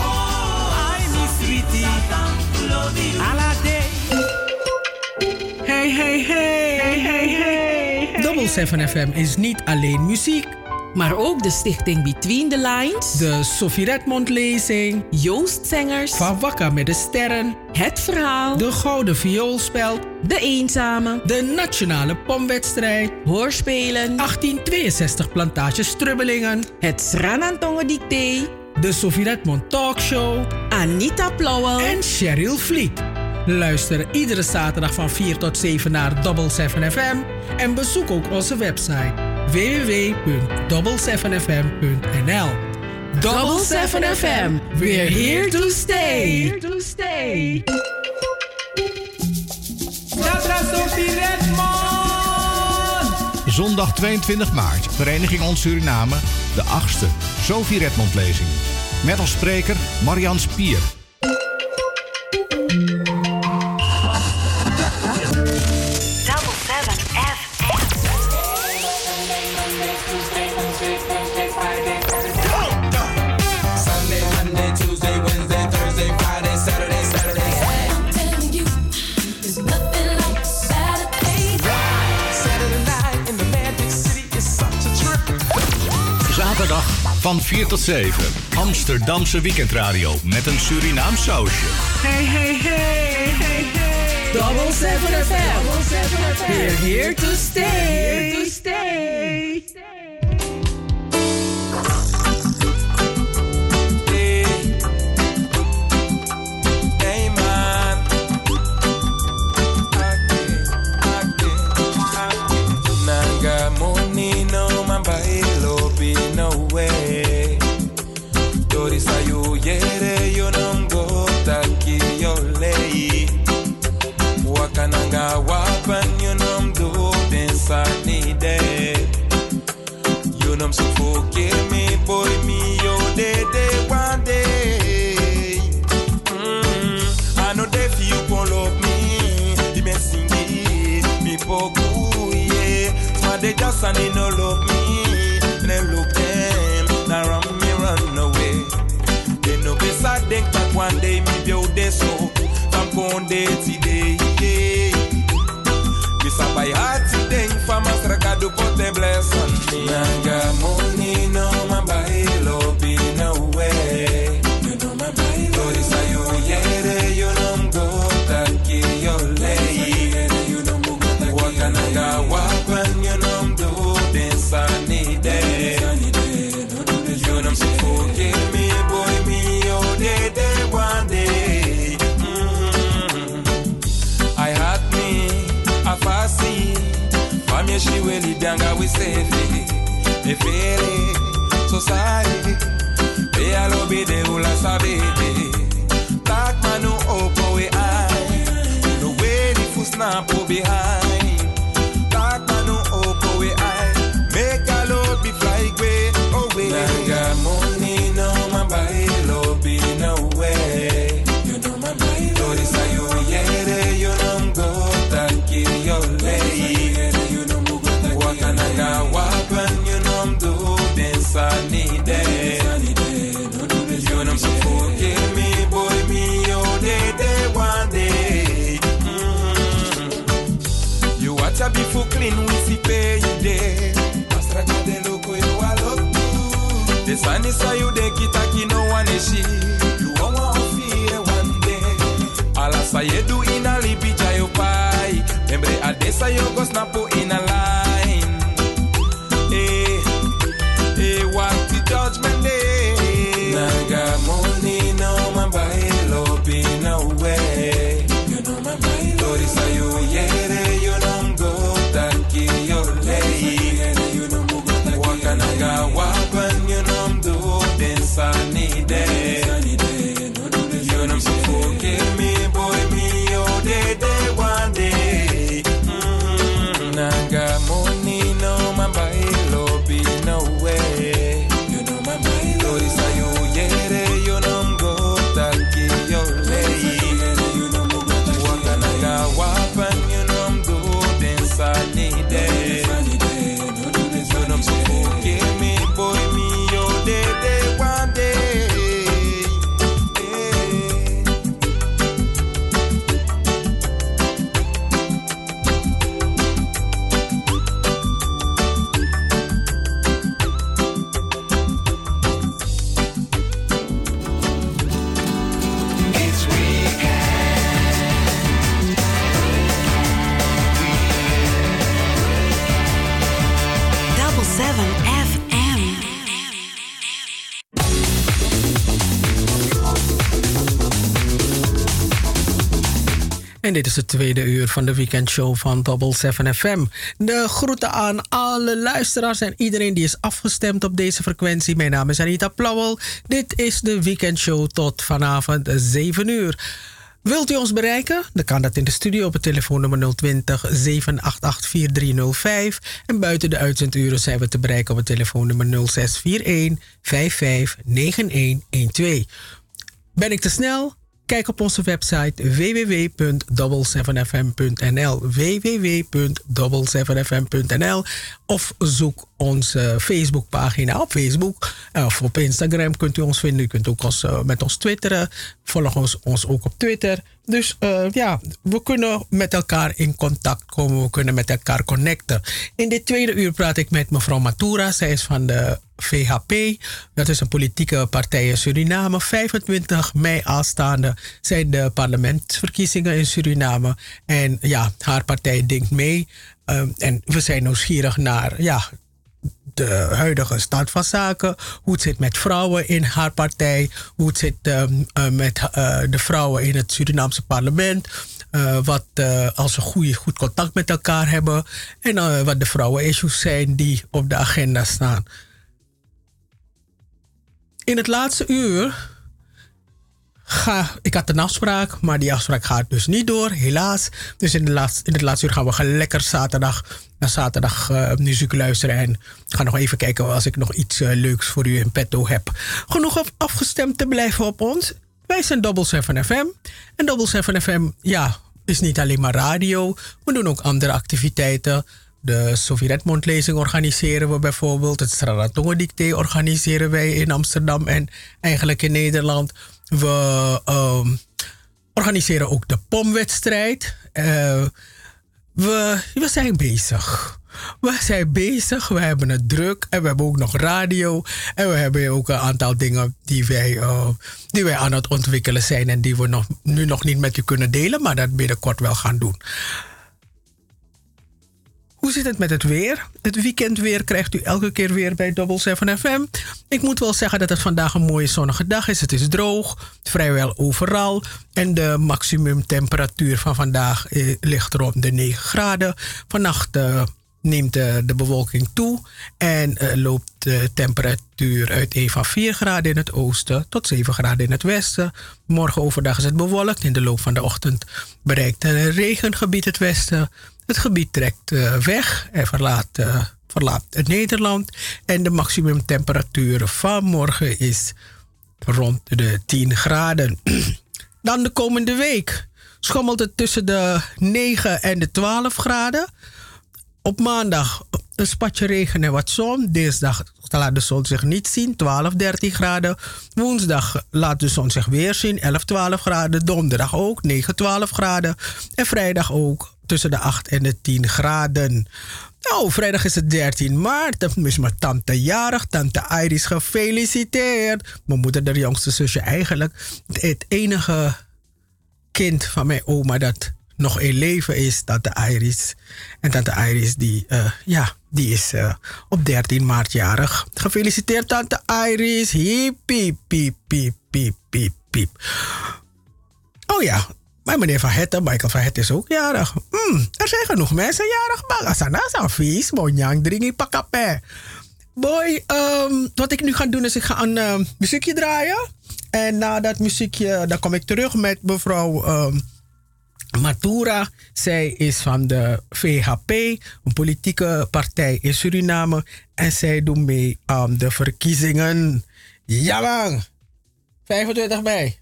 Hey, hey, hey, hey, hey, hey. Double 7 FM is niet alleen muziek. Maar ook de stichting Between the Lines. De Sophie Redmond lezing. Joost Zengers. Van Wakka met de Sterren. Het Verhaal. De Gouden Vioolspeld. De Eenzame. De Nationale Pomwedstrijd. Hoorspelen. 1862 Plantage Strubbelingen. Het Sranantongen Dicté. De Sophie Redmond Talkshow. Anita Plauwel. En Cheryl Vliet. Luister iedere zaterdag van 4 tot 7 naar Double 7 FM. En bezoek ook onze website www.double7fm.nl Double 7 FM. We're here to stay. Here to stay. Zondag 22 maart, Vereniging Ons Suriname, de achtste Sophie Redmond lezing. Met als spreker Marian Spier. Van 4 tot 7. Amsterdamse weekendradio met een Surinaam sausje. Hey, hey, hey, hey, hey. Double 7 FM. Double 7 FM. We're here to stay. Here to stay. You know I'm me, boy, me, yo, day, day, one day. Mm, I know they feel you gon' love me, the best sing it, me poku, yeah. But they just and they no love me, and they look them, now run me run away. They know be sad, think that one day me build this so, I'm gon' day today, yeah. Bisa by heart today, fama stragado pote bless on me. She weli bianga we sefi Me fele so sorry Be alo be de ula sabete Tak manu opo we ai No way di fu snap o behind clean with the pay you day. Pastra ka de loco yo a loco. The sun is a you de kita ki no one is she. You won't want fear one day. Ala sa ye do in a libi jayo pai. Membre adesa yo go snapo dit is het tweede uur van de weekendshow van Double 7 FM. De groeten aan alle luisteraars en iedereen die is afgestemd op deze frequentie. Mijn naam is Anita Plauwel. Dit is de weekendshow tot vanavond 7 uur. Wilt u ons bereiken? Dan kan dat in de studio op het telefoonnummer 020 788 4305. En buiten de uitzenduren zijn we te bereiken op het telefoonnummer 0641 559112. Ben ik te snel? Kijk op onze website www.double7fm.nl www.double7fm.nl of zoek onze Facebookpagina op Facebook of op Instagram kunt u ons vinden. U kunt ook ons, eh, met ons twitteren. Volg ons, ook op Twitter. Dus eh, ja, we kunnen met elkaar in contact komen. We kunnen met elkaar connecten. In dit tweede uur praat ik met mevrouw Matura. Zij is van de VHP. Dat is een politieke partij in Suriname. 25 mei aanstaande zijn de parlementsverkiezingen in Suriname. En ja, haar partij denkt mee. Um, en we zijn nieuwsgierig naar ja, de huidige stand van zaken. Hoe het zit met vrouwen in haar partij. Hoe het zit um, uh, met uh, de vrouwen in het Surinaamse parlement. Uh, wat als ze goed contact met elkaar hebben. En wat de vrouwen-issues zijn die op de agenda staan. In het laatste uur ik had een afspraak, maar die afspraak gaat dus niet door, helaas. Dus in, de laatste, in het laatste uur gaan we lekker zaterdag naar zaterdag uh, muziek luisteren. En ga nog even kijken als ik nog iets uh, leuks voor u in petto heb. Genoeg afgestemd te blijven op ons. Wij zijn Double 7 FM. En Double 7 FM, ja, is niet alleen maar radio. We doen ook andere activiteiten. De Sofie Redmond lezing organiseren we bijvoorbeeld. Het Straratongen Dicté organiseren wij in Amsterdam en eigenlijk in Nederland. We uh, organiseren ook de pomwedstrijd. Uh, we, we zijn bezig. We zijn bezig, we hebben het druk en we hebben ook nog radio. En we hebben ook een aantal dingen die wij, uh, die wij aan het ontwikkelen zijn en die we nog, nu nog niet met u kunnen delen, maar dat binnenkort wel gaan doen. Hoe zit het met het weer? Het weekendweer krijgt u elke keer weer bij Double 7 FM. Ik moet wel zeggen dat het vandaag een mooie zonnige dag is. Het is droog, vrijwel overal. En de maximumtemperatuur van vandaag eh, ligt rond de 9 graden. Vannacht eh, neemt de, de, bewolking toe en loopt de temperatuur uiteen van 4 graden in het oosten tot 7 graden in het westen. Morgen overdag is het bewolkt. In de loop van de ochtend bereikt een regengebied het westen. Het gebied trekt uh, weg en verlaat, uh, verlaat het Nederland. En de maximumtemperatuur van morgen is rond de 10 graden. Dan de komende week schommelt het tussen de 9 en de 12 graden. Op maandag een spatje regen en wat zon. Dinsdag laat de zon zich niet zien, 12, 13 graden. Woensdag laat de zon zich weer zien, 11, 12 graden. Donderdag ook, 9, 12 graden. En vrijdag ook tussen de 8 en de 10 graden. Nou, vrijdag is het 13 maart. Dan is mijn tante jarig. Tante Iris, gefeliciteerd. Mijn moeder, de jongste zusje, eigenlijk het enige kind van mijn oma dat nog in leven is, tante Iris. En tante Iris, die, eh, ja, die is eh, op 13 maart jarig. Gefeliciteerd, tante Iris. Hiep, piep, piep, piep, piep, piep. Oh ja, maar meneer Van Hetten, Michael Van Hetten is ook jarig. Mm, er zijn genoeg mensen jarig. Bagasana, nou Safies, Bonjang, Dringi, Pakapé. Boy, um, ehm, wat ik nu ga doen is ik ga een ehm, muziekje draaien. En na dat muziekje, dan kom ik terug met mevrouw um, Matura. Zij is van de VHP, een politieke partij in Suriname. En zij doet mee aan de verkiezingen. Ja lang, 25 mei.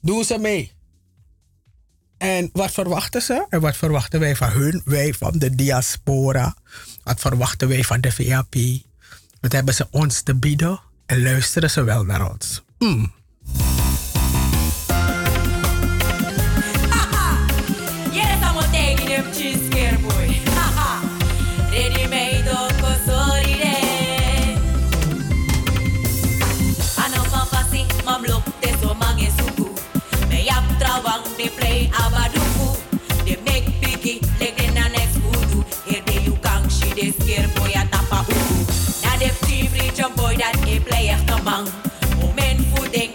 Doe ze mee. En wat verwachten ze? En wat verwachten wij van hun? Wij van de diaspora. Wat verwachten wij van de VAP? Wat hebben ze ons te bieden? En luisteren ze wel naar ons? Hmm. en ik blijf echt man, Om mijn voeding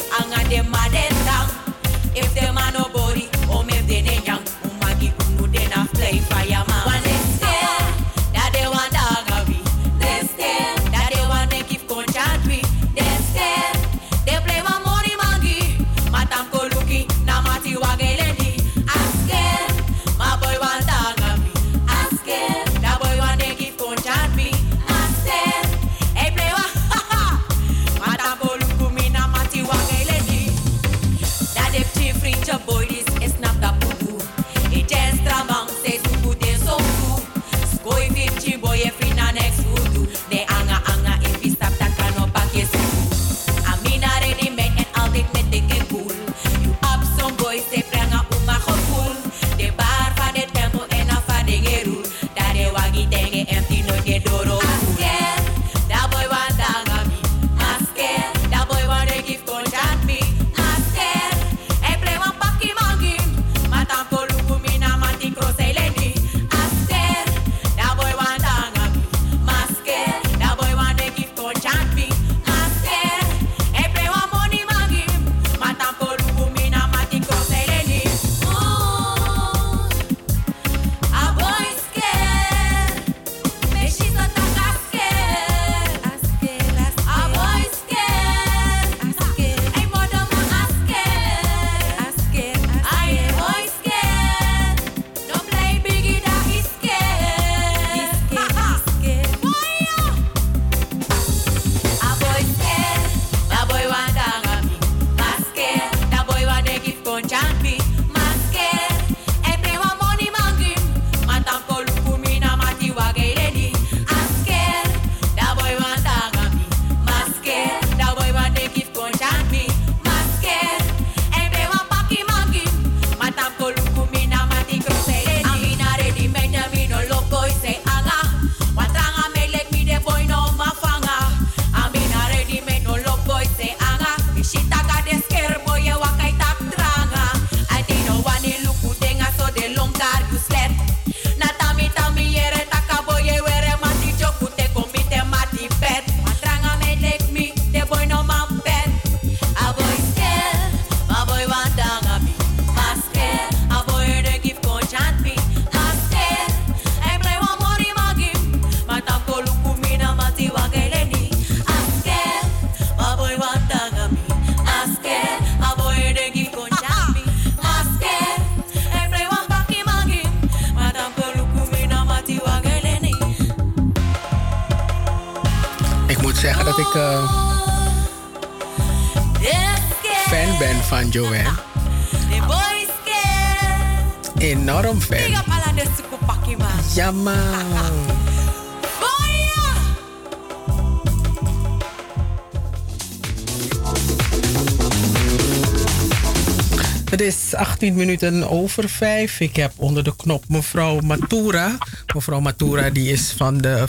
18 minuten over 5. Ik heb onder de knop mevrouw Matura. Mevrouw Matura die is van de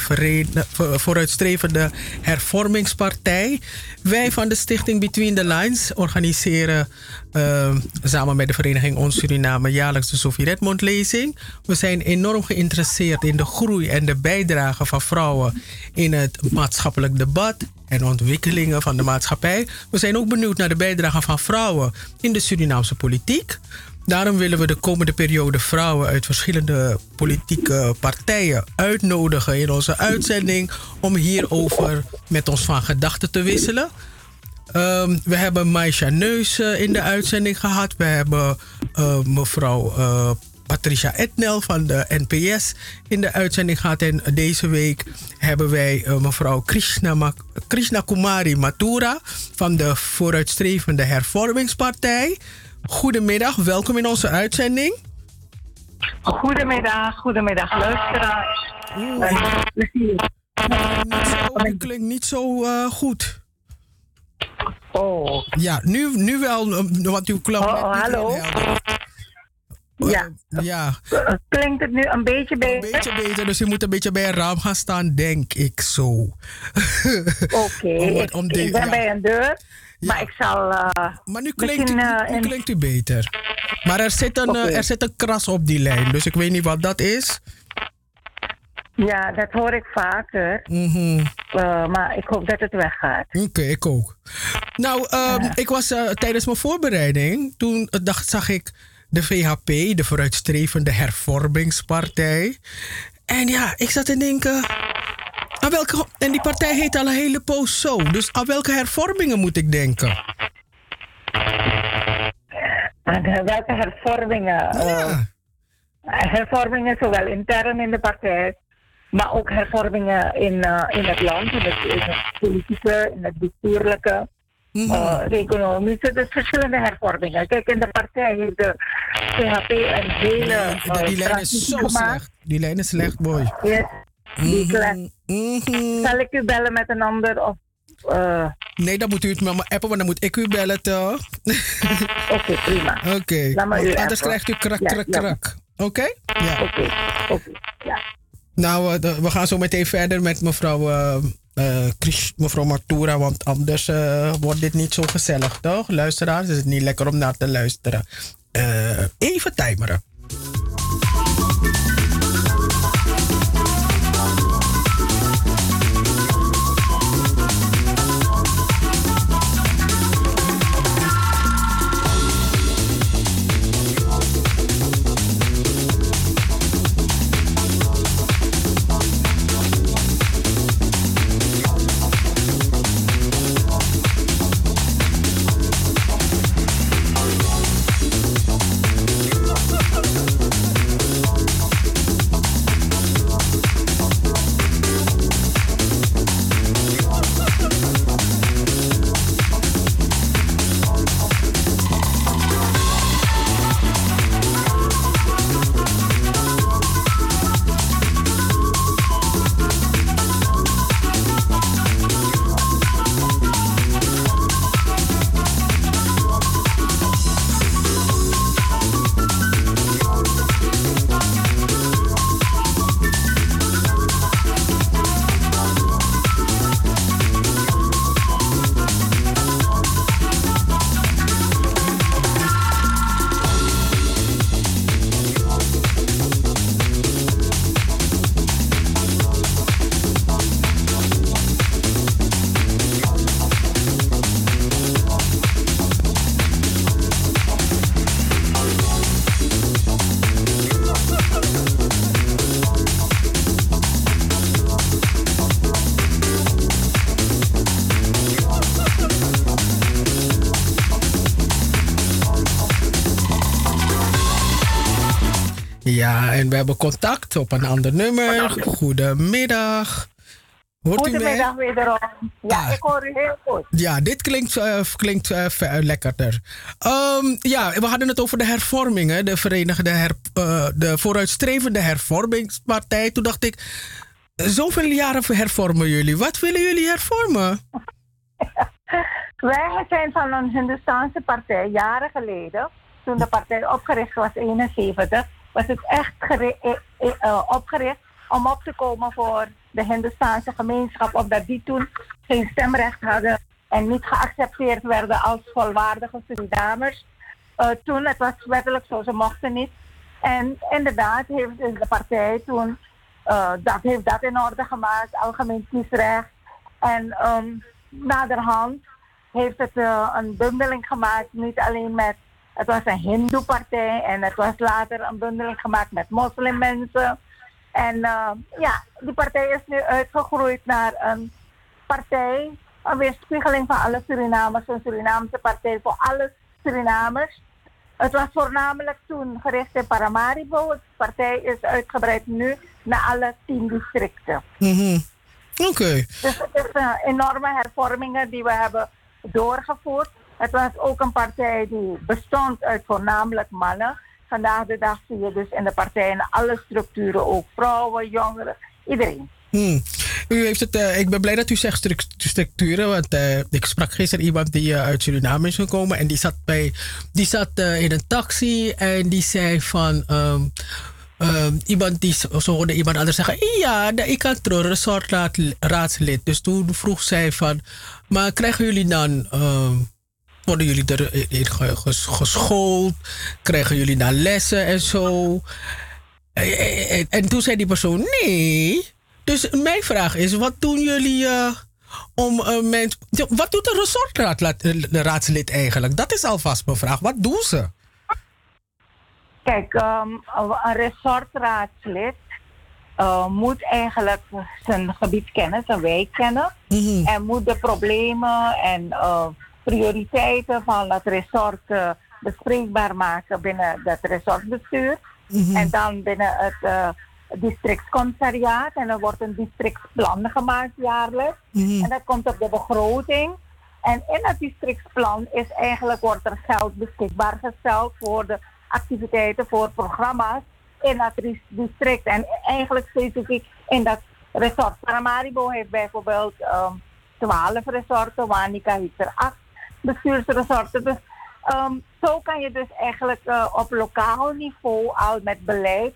vooruitstrevende hervormingspartij. Wij van de stichting Between the Lines organiseren eh, samen met de vereniging Ons Suriname jaarlijks de Sofie Redmond lezing. We zijn enorm geïnteresseerd in de groei en de bijdrage van vrouwen in het maatschappelijk debat en ontwikkelingen van de maatschappij. We zijn ook benieuwd naar de bijdrage van vrouwen in de Surinaamse politiek. Daarom willen we de komende periode vrouwen uit verschillende politieke partijen uitnodigen in onze uitzending om hierover met ons van gedachten te wisselen. Ehm, we hebben Maisha Neus eh, in de uitzending gehad. We hebben eh, mevrouw eh, Patricia Etnel van de NPS in de uitzending gehad. En deze week hebben wij mevrouw Krishna, Krishna Kumari Mathura van de vooruitstrevende Hervormingspartij. Goedemiddag, welkom in onze uitzending. Goedemiddag, goedemiddag luisteraars. Eh, plezier. U klinkt niet zo eh, goed. Oh. Ja, nu, nu wel, eh, want uw klank Oh, oh, hallo. Ja. Ja. Klinkt het nu een beetje beter? Een beetje beter, dus je moet een beetje bij een raam gaan staan, denk ik zo. Oké, Om- ik, ik ben ja. bij een deur, maar ik zal... eh, Maar nu klinkt, u, eh, nu klinkt u beter. Maar er zit, een, eh, er zit een kras op die lijn, dus ik weet niet wat dat is. Ja, dat hoor ik vaker. Mhm. Maar ik hoop dat het weggaat. Oké, ik ook. Nou, ehm, ik was tijdens mijn voorbereiding, toen dacht, zag ik de VHP, de vooruitstrevende hervormingspartij. En ja, ik zat te denken, aan welke, en die partij heet al een hele poos zo. Dus aan welke hervormingen moet ik denken? En, eh, welke hervormingen? eh, hervormingen zowel intern in de partij, maar ook hervormingen in, eh, in het land, in het, in het politische, in het bestuurlijke. eh, de economische, dus verschillende hervormingen. Kijk, in de partij heeft de CHP een hele Die lijn is zo gemaakt. slecht. Die lijn is slecht, boy. Yes, Mhm. Zal ik u bellen met een ander? Of, eh, Nee, dan moet u het met me appen, want dan moet ik u bellen, toch? Oké, prima. Oké, want anders appen. krijgt u krak, Ja, krak, ja. krak. Oké? Ja. Oké, oké, ja. Nou, eh, we gaan zo meteen verder met mevrouw, Krish- mevrouw Matura, want anders wordt dit niet zo gezellig, toch? Luisteraars, is het niet lekker om naar te luisteren. Even timeren. Hebben contact op een ander nummer. Goedemiddag. Hoort u mij? Goedemiddag wederom. Ja, ik hoor u heel goed. Ja, dit klinkt, eh, klinkt eh, ve- lekkerder. Ehm, ja, we hadden het over de hervormingen, de Verenigde her, eh, de vooruitstrevende hervormingspartij. Toen dacht ik, zoveel jaren hervormen jullie. Wat willen jullie hervormen? Wij zijn van een Hindustaanse partij jaren geleden toen de partij opgericht was, 71, was het echt eh, eh, eh, opgericht om op te komen voor de Hindoestaanse gemeenschap, omdat die toen geen stemrecht hadden en niet geaccepteerd werden als volwaardige Surinamers. Toen, het was wettelijk zo, ze mochten niet. En inderdaad heeft dus de partij toen dat, heeft dat in orde gemaakt, algemeen kiesrecht. En ehm, naderhand heeft het een bundeling gemaakt, niet alleen met, het was een hindoe-partij en het was later een bundeling gemaakt met moslimmensen. En eh, ja, die partij is nu uitgegroeid naar een partij, een weerspiegeling van alle Surinamers, een Surinaamse partij voor alle Surinamers. Het was voornamelijk toen gericht in Paramaribo. De partij is uitgebreid nu naar alle tien districten. Mhm. Oké. Dus het is uh, enorme hervormingen die we hebben doorgevoerd. Het was ook een partij die bestond uit voornamelijk mannen. Vandaag de dag zie je dus in de partij in alle structuren ook vrouwen, jongeren, iedereen. Hmm. U heeft het, eh, ik ben blij dat u zegt struc- structuren. Want eh, ik sprak gisteren iemand die eh, uit Suriname is gekomen. En die zat, bij, die zat in een taxi. En die zei van. ehm, ehm, iemand die zo hoorde iemand anders zeggen. Ja, ik kan terug, een soort raad, raadslid. Dus toen vroeg zij van. Maar krijgen jullie dan. ehm, worden jullie erin ges- geschoold? Krijgen jullie dan lessen en zo? En, en- en toen zei die persoon: nee. Dus mijn vraag is: wat doen jullie eh, om uh, mensen. Wat doet een resortraadslid eigenlijk? Dat is alvast mijn vraag. Wat doen ze? Kijk, ehm, een resortraadslid eh, moet eigenlijk zijn gebied kennen, zijn wijk kennen. En moet de problemen en eh, prioriteiten van het resort eh, bespreekbaar maken binnen het resortbestuur. En dan binnen het uh, districtcommissariaat. En er wordt een districtplan gemaakt jaarlijks. En dat komt op de begroting. En in het districtplan is eigenlijk, wordt er geld beschikbaar gesteld voor de activiteiten, voor programma's in dat district. En eigenlijk specifiek in dat resort. Paramaribo heeft bijvoorbeeld um, 12 resorten, Wanica heeft er 8 bestuursresorten. Dus um, zo kan je dus eigenlijk uh, op lokaal niveau al met beleid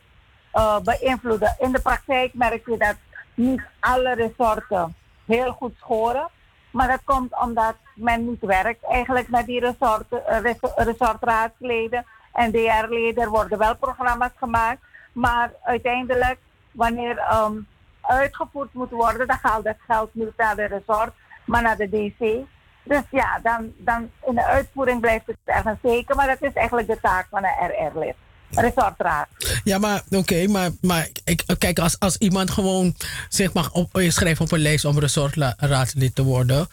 uh, beïnvloeden. In de praktijk merk je dat niet alle resorten heel goed scoren. Maar dat komt omdat men niet werkt eigenlijk met die resorten, uh, res- resortraadsleden en DR-leden. Worden wel programma's gemaakt. Maar uiteindelijk, wanneer um, uitgevoerd moet worden, dan gaat dat geld niet naar de resort, maar naar de DC. Dus ja, dan, dan in de uitvoering blijft het ergens zeker. Maar dat is eigenlijk de taak van een RR-lid. Resortraad. Ja, maar oké, maar, maar ik, kijk, als, als iemand gewoon zich mag op, op een lijst om resortraadslid te worden,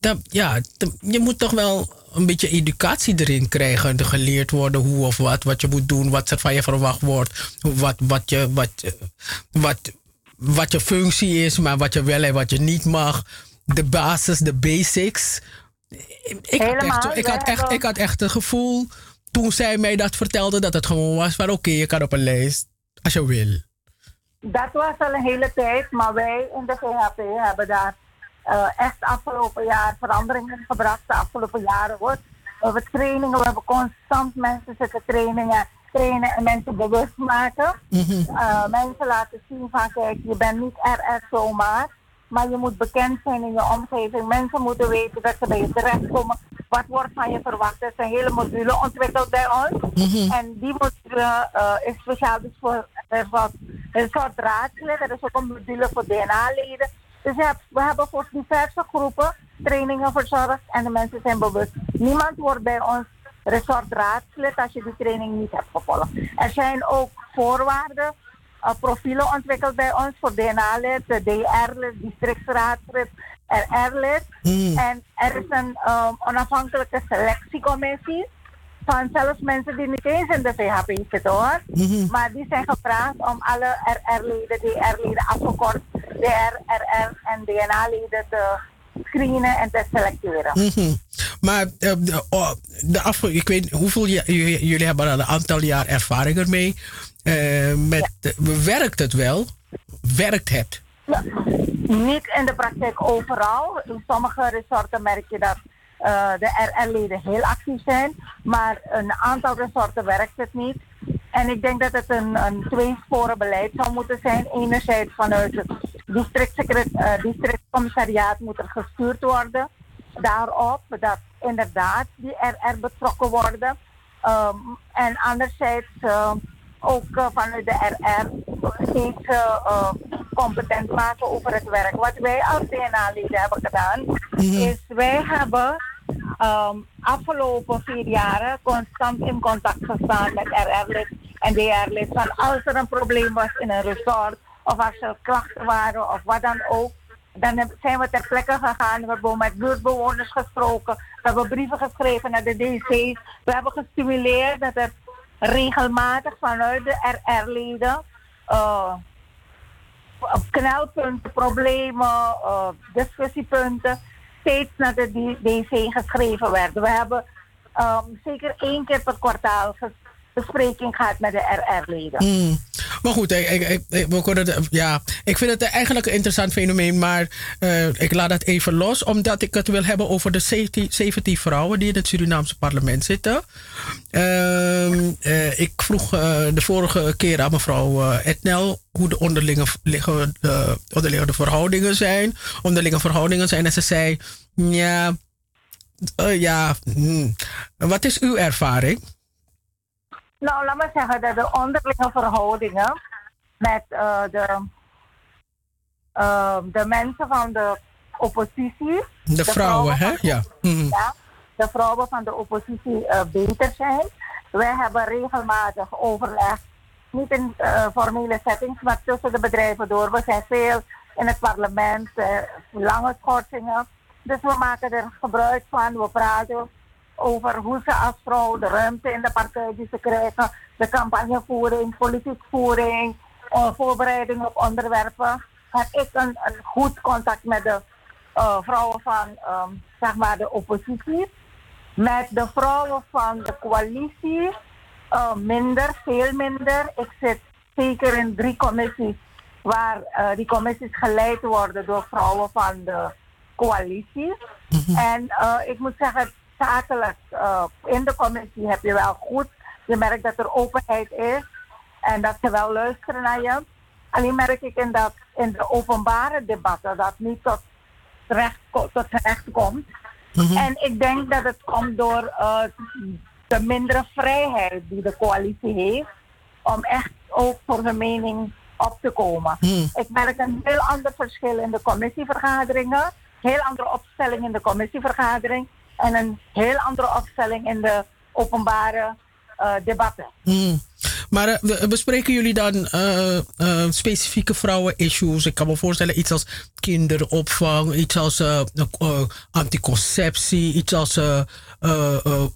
dan, ja, je moet toch wel een beetje educatie erin krijgen. Er geleerd worden hoe of wat, wat je moet doen, wat er van je verwacht wordt, wat, wat, je, wat, wat, wat je functie is, maar wat je wel en wat je niet mag. De basis, de basics. Ik had, echt, ik, had echt, ik had echt het gevoel toen zij mij dat vertelde dat het gewoon was van oké, je kan op een lijst als je wil. Dat was al een hele tijd, maar wij in de VHP hebben daar eh, echt afgelopen jaar veranderingen gebracht. De afgelopen jaren hoor. We hebben trainingen, we hebben constant mensen zitten trainingen, trainen en mensen bewust maken. Eh, mensen laten zien van kijk, je bent niet RR zomaar, maar je moet bekend zijn in je omgeving. Mensen moeten weten dat ze bij je terechtkomen. Wat wordt van je verwacht? Er is een hele module ontwikkeld bij ons. En die module eh, is speciaal dus voor was een soort. Er is ook een module voor DNA-leden. Dus we hebben, we hebben voor diverse groepen trainingen verzorgd en de mensen zijn bewust. Niemand wordt bij ons resortraadslid als je die training niet hebt gevolgd. Er zijn ook voorwaarden, profielen ontwikkeld bij ons voor DNA-lid, DR-lid, districtsraadslid, RR-lid. En er is een um, onafhankelijke selectiecommissie van zelfs mensen die niet eens in de VHP zitten hoor. Maar die zijn gevraagd om alle RR-leden, DR-leden afgekort, DR, RR en DNA-leden te screenen en te selecteren. Mhm. Maar eh, de, oh, de af, ik weet hoeveel jullie hebben al een aantal jaar ervaring ermee. Eh, met, werkt het wel? Werkt het? Niet in de praktijk overal. In sommige resorten merk je dat eh, de RR-leden heel actief zijn. Maar een aantal resorten werkt het niet. En ik denk dat het een, een tweesporen beleid zou moeten zijn. Enerzijds vanuit het districtsecret- eh, districtcommissariaat moet er gestuurd worden daarop dat inderdaad die RR betrokken worden. Ehm, en anderzijds eh, ook eh, vanuit de RR steeds eh, eh, competent maken over het werk. Wat wij als DNA-leden hebben gedaan, is wij hebben ehm, afgelopen vier jaren constant in contact gestaan met RR-lid en DR-lid. Van als er een probleem was in een resort, of als er klachten waren, of wat dan ook. Dan zijn we ter plekke gegaan. We hebben met buurtbewoners gesproken. We hebben brieven geschreven naar de DC's. We hebben gestimuleerd dat er regelmatig vanuit de RR-leden eh, op knelpunten, problemen, eh, discussiepunten steeds naar de DC geschreven werden. We hebben ehm, zeker één keer per kwartaal bespreking gehad met de RR-leden. Mm. Maar goed, ik, ik, ik, we kunnen ja, ik vind het eigenlijk een interessant fenomeen, maar eh, ik laat dat even los, omdat ik het wil hebben over de 17, 17 vrouwen die in het Surinaamse parlement zitten. Ehm, eh, ik vroeg eh, de vorige keer aan mevrouw Etnel hoe de onderlinge, liggen, de onderliggende verhoudingen zijn. Onderlinge verhoudingen zijn en ze zei, ja, ja, hmm. wat is uw ervaring? Nou, laat maar zeggen dat de onderlinge verhoudingen met eh, de, eh, de mensen van de oppositie. De vrouwen, hè? Ja. Mhm. ja, de vrouwen van de oppositie eh, beter zijn. Wij hebben regelmatig overleg, niet in formele settings, maar tussen de bedrijven door. We zijn veel in het parlement, lange schorsingen. Dus we maken er gebruik van. We praten over hoe ze als vrouw de ruimte in de partij die ze krijgen, de campagnevoering, politiek voering, eh, voorbereiding op onderwerpen. Heb ik een, een goed contact met de eh, vrouwen van ehm, zeg maar de oppositie. Met de vrouwen van de coalitie eh, minder, veel minder. Ik zit zeker in drie commissies waar die commissies geleid worden door vrouwen van de coalitie. En eh, ik moet zeggen, zakelijk eh, in de commissie heb je wel goed. Je merkt dat er openheid is en dat ze wel luisteren naar je. Alleen merk ik in, dat, in de openbare debatten dat niet tot terecht, ko- tot terecht komt. En ik denk dat het komt door eh, de mindere vrijheid die de coalitie heeft om echt ook voor hun mening op te komen. Ik merk een heel ander verschil in de commissievergaderingen, heel andere opstelling in de commissievergadering en een heel andere opstelling in de openbare eh, debatten. Hmm. Maar eh, bespreken jullie dan eh, specifieke vrouwen-issues? Ik kan me voorstellen iets als kinderopvang, iets als anticonceptie, iets als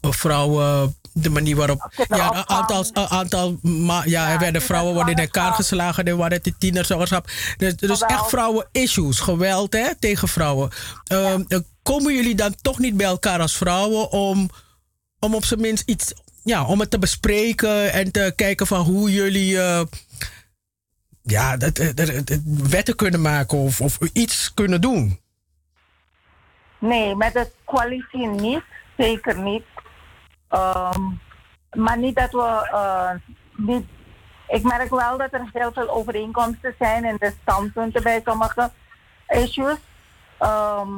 vrouwen. De manier waarop. Ja, een aantal. een aantal ma- ja, er werden vrouwen worden in elkaar geslagen. Er waren tienerzwangerschap. Dus, dus echt vrouwen-issues. Geweld hè, tegen vrouwen. Ehm, eh, komen jullie dan toch niet bij elkaar als vrouwen om om op zijn minst iets, ja, om het te bespreken en te kijken van hoe jullie, eh, ja, dat, dat- dat- dat wetten kunnen maken of, of iets kunnen doen. Nee, met de coalitie niet. Zeker niet. Ehm, maar niet dat we eh, niet. Ik merk wel dat er heel veel overeenkomsten zijn in de standpunten bij sommige issues. Ehm,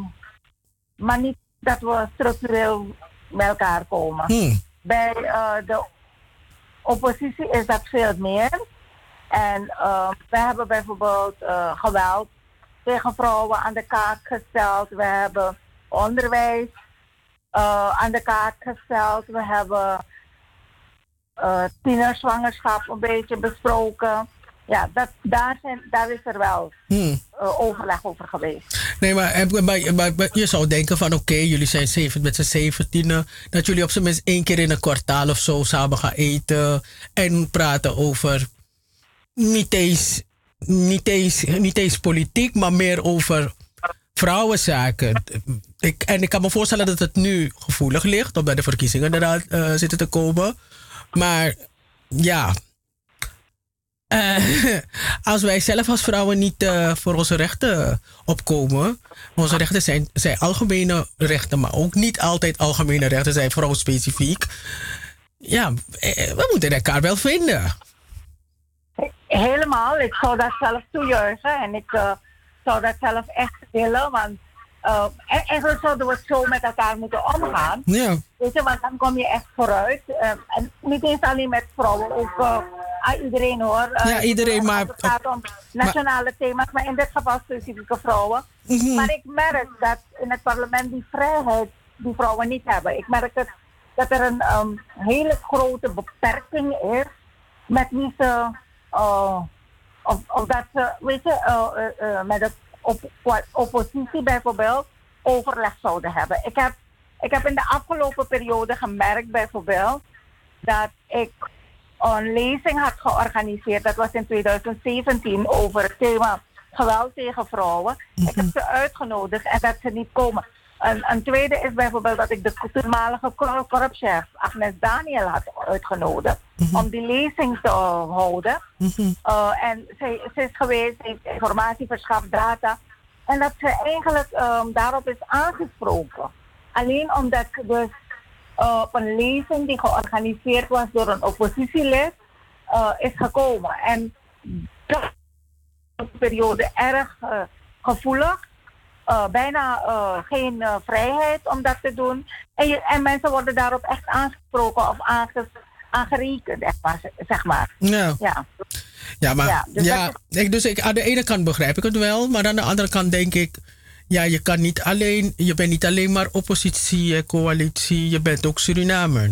maar niet dat we structureel bij elkaar komen. Hmm. Bij eh, de oppositie is dat veel meer. En eh, we hebben bijvoorbeeld eh, geweld tegen vrouwen aan de kaart gesteld. We hebben onderwijs aan de kaart gesteld. We hebben tienerzwangerschap een beetje besproken. Ja, dat, daar, zijn, daar is er wel Hmm. eh, overleg over geweest. Nee, maar, eh, maar, maar- maar je zou denken van oké, jullie zijn zeven, met z'n zeventienen. Dat jullie op zijn minst één keer in een kwartaal of zo samen gaan eten. En praten over niet eens, niet eens, niet eens politiek, maar meer over vrouwenzaken. Ik, en ik kan me voorstellen dat het nu gevoelig ligt, omdat de verkiezingen eraan eh, zitten te komen. Maar ja, eh, als wij zelf als vrouwen niet eh, voor onze rechten opkomen. Onze rechten zijn, zijn algemene rechten, maar ook niet altijd algemene rechten zijn vrouwspecifiek. Ja, eh, we moeten elkaar wel vinden. Helemaal, ik zou dat zelf toejuichen en ik zou dat zelf echt willen, want uh, eigenlijk zouden we zo met elkaar moeten omgaan. Ja. Weet je, want dan kom je echt vooruit. Uh, en niet eens alleen met vrouwen, ook uh, iedereen hoor. ja, iedereen, maar... Het gaat om nationale maar, thema's, maar in dit geval specifieke vrouwen. Mm -hmm. Maar ik merk dat in het parlement die vrijheid die vrouwen niet hebben. Ik merk dat, dat er een um, hele grote beperking is met wie ze... of, of dat ze, weet je, met het op, oppositie bijvoorbeeld overleg zouden hebben. Ik heb, ik heb in de afgelopen periode gemerkt bijvoorbeeld dat ik een lezing had georganiseerd. Dat was in 2017 over het thema geweld tegen vrouwen. Mm -hmm. Ik heb ze uitgenodigd en dat ze niet komen. Een, een, tweede is bijvoorbeeld dat ik de toenmalige korpschef Agnes Daniel had uitgenodigd mm -hmm. om die lezing te houden. Mm -hmm. uh, en ze, ze, is geweest, heeft informatie verschaft, data. En dat ze eigenlijk um, daarop is aangesproken. Alleen omdat dus uh, op een lezing die georganiseerd was door een oppositielid uh, is gekomen. En dat is een periode erg gevoelig. Uh, bijna uh, geen uh, vrijheid om dat te doen. En, je, en mensen worden daarop echt aangesproken of aanges, aangerekend, zeg maar. Zeg maar. Ja. ja. Ja, maar ja, dus, ja, ik, dus ik, aan de ene kant begrijp ik het wel, maar aan de andere kant denk ik, ja, je kan niet alleen, je bent niet alleen maar oppositie, coalitie, je bent ook Surinamer.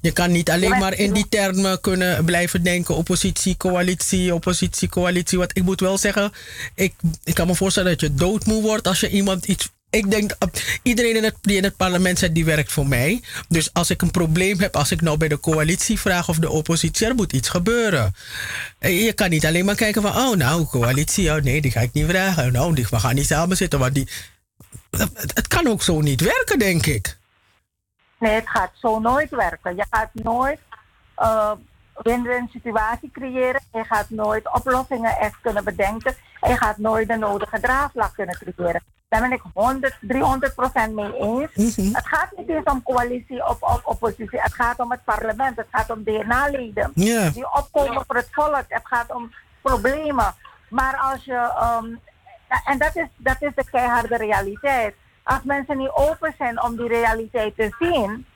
Je kan niet alleen maar in die termen kunnen blijven denken: oppositie, coalitie, oppositie, coalitie. Want ik moet wel zeggen, ik, ik kan me voorstellen dat je doodmoe wordt als je iemand iets. Ik denk, iedereen in het, die in het parlement zit, die werkt voor mij. Dus als ik een probleem heb, als ik nou bij de coalitie vraag of de oppositie, er moet iets gebeuren. Je kan niet alleen maar kijken van, oh nou, coalitie, oh nee, die ga ik niet vragen. Nou, die, we gaan niet samen zitten, want die... Het, kan ook zo niet werken, denk ik. Nee, het gaat zo nooit werken. Je gaat nooit uh, win-win situatie creëren. Je gaat nooit oplossingen echt kunnen bedenken. En je gaat nooit de nodige draagvlak kunnen creëren. Daar ben ik 100, 300 procent mee eens. Mhm. Het gaat niet eens om coalitie of, of, oppositie. Het gaat om het parlement. Het gaat om DNA-leden. Yeah. Die opkomen voor het volk. Het gaat om problemen. Maar als je... Um, en dat is, dat is de keiharde realiteit als mensen niet open zijn om die realiteit te zien,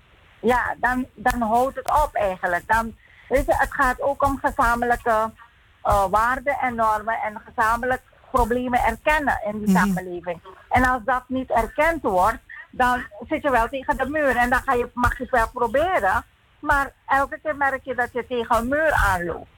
ja, dan, dan houdt het op eigenlijk. Dan, weet je, het gaat ook om gezamenlijke uh, waarden en normen en gezamenlijk problemen erkennen in die Mhm. samenleving. En als dat niet erkend wordt, dan zit je wel tegen de muur en dan ga je, mag je het wel proberen. Maar elke keer merk je dat je tegen een muur aanloopt.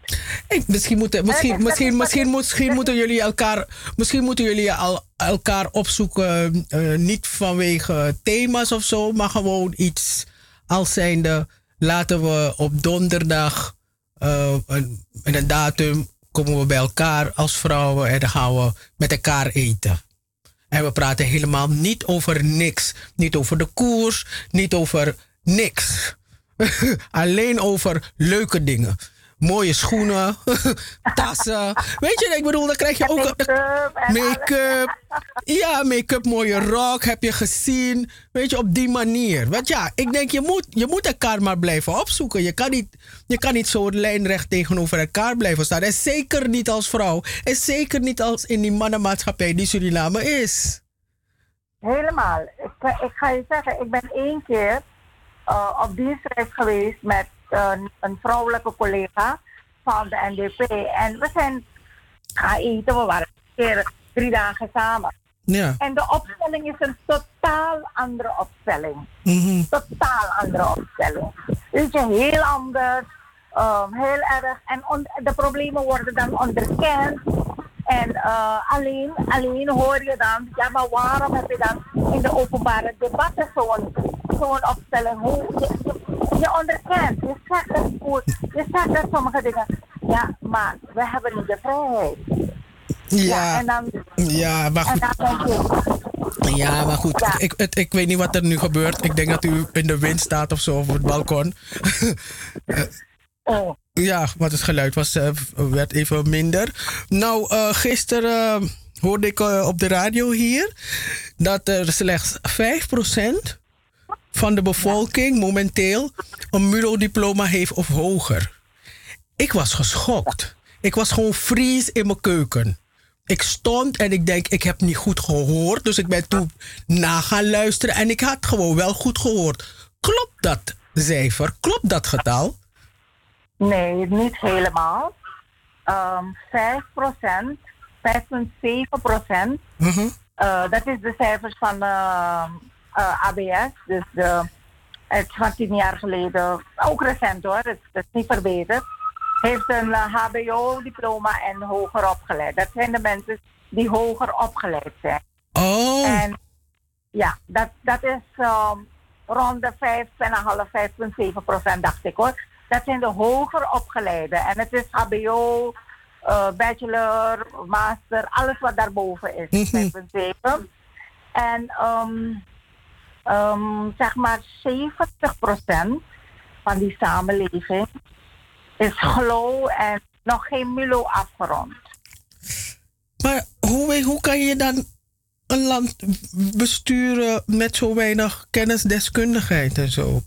Ik, misschien, moeten, misschien, is- misschien, misschien, is- misschien moeten jullie elkaar, misschien moeten jullie al, elkaar opzoeken, eh, niet vanwege thema's of zo, maar gewoon iets als zijnde, laten we op donderdag eh, een, een datum komen we bij elkaar als vrouwen en dan gaan we met elkaar eten. En we praten helemaal niet over niks. Niet over de koers, niet over niks. Alleen over leuke dingen. Mooie schoenen, tassen. Weet je, ik bedoel, dan krijg je ook Make-up. Ja, make-up, mooie rok, heb je gezien. Weet je, op die manier. Want ja, ik denk, je moet, je moet elkaar maar blijven opzoeken. Je kan niet, je kan niet zo lijnrecht tegenover elkaar blijven staan. En zeker niet als vrouw. En zeker niet als in die mannenmaatschappij die Suriname is. Helemaal. Ik, ik ga je zeggen, ik ben één keer uh, op dienstreis geweest met een vrouwelijke collega van de NDP. En we zijn gaan eten, we waren een keer drie dagen samen. Ja. En de opstelling is een totaal andere opstelling. Mhm. Totaal andere opstelling. Weet je, heel anders, um, heel erg. En de problemen worden dan onderkend. En uh, alleen, alleen hoor je dan, ja, maar waarom heb je dan in de openbare debatten zo'n zo'n opstelling? Hoe, je, je, je onderkent, je zegt dat goed, je zegt dat sommige dingen. Ja, maar we hebben niet de vrijheid. Ja, en dan, ja, maar en goed. dan denk je, Ja, maar goed. Ja. Ik, het, ik weet niet wat er nu gebeurt. Ik denk dat u in de wind staat of zo op het balkon. Oh. Ja, want het geluid was, eh, werd even minder. Nou, eh, gisteren eh, hoorde ik op de radio hier dat er slechts 5% van de bevolking momenteel een MULO-diploma heeft of hoger. Ik was geschokt. Ik was gewoon vries in mijn keuken. Ik stond en ik denk, ik heb niet goed gehoord. Dus ik ben toen na gaan luisteren en ik had gewoon wel goed gehoord. Klopt dat cijfer? Klopt dat getal? Nee, niet helemaal. Ehm 5% 5,7 procent. Eh, dat is de cijfers van eh, eh, ABS. Dus de, het is van tien jaar geleden, ook recent hoor, het, het is niet verbeterd. Heeft een HBO-diploma en hoger opgeleid. Dat zijn de mensen die hoger opgeleid zijn. Oh. En ja, dat, dat is ehm, rond de 5,5, 5,7 procent, dacht ik hoor. Dat zijn de hoger opgeleide. En het is HBO, eh, bachelor, master, alles wat daarboven is. 5,7. En ehm, ehm, zeg maar 70 procent van die samenleving is GLO en nog geen MULO afgerond. Maar hoe, hoe kan je dan een land besturen met zo weinig kennisdeskundigheid en zo?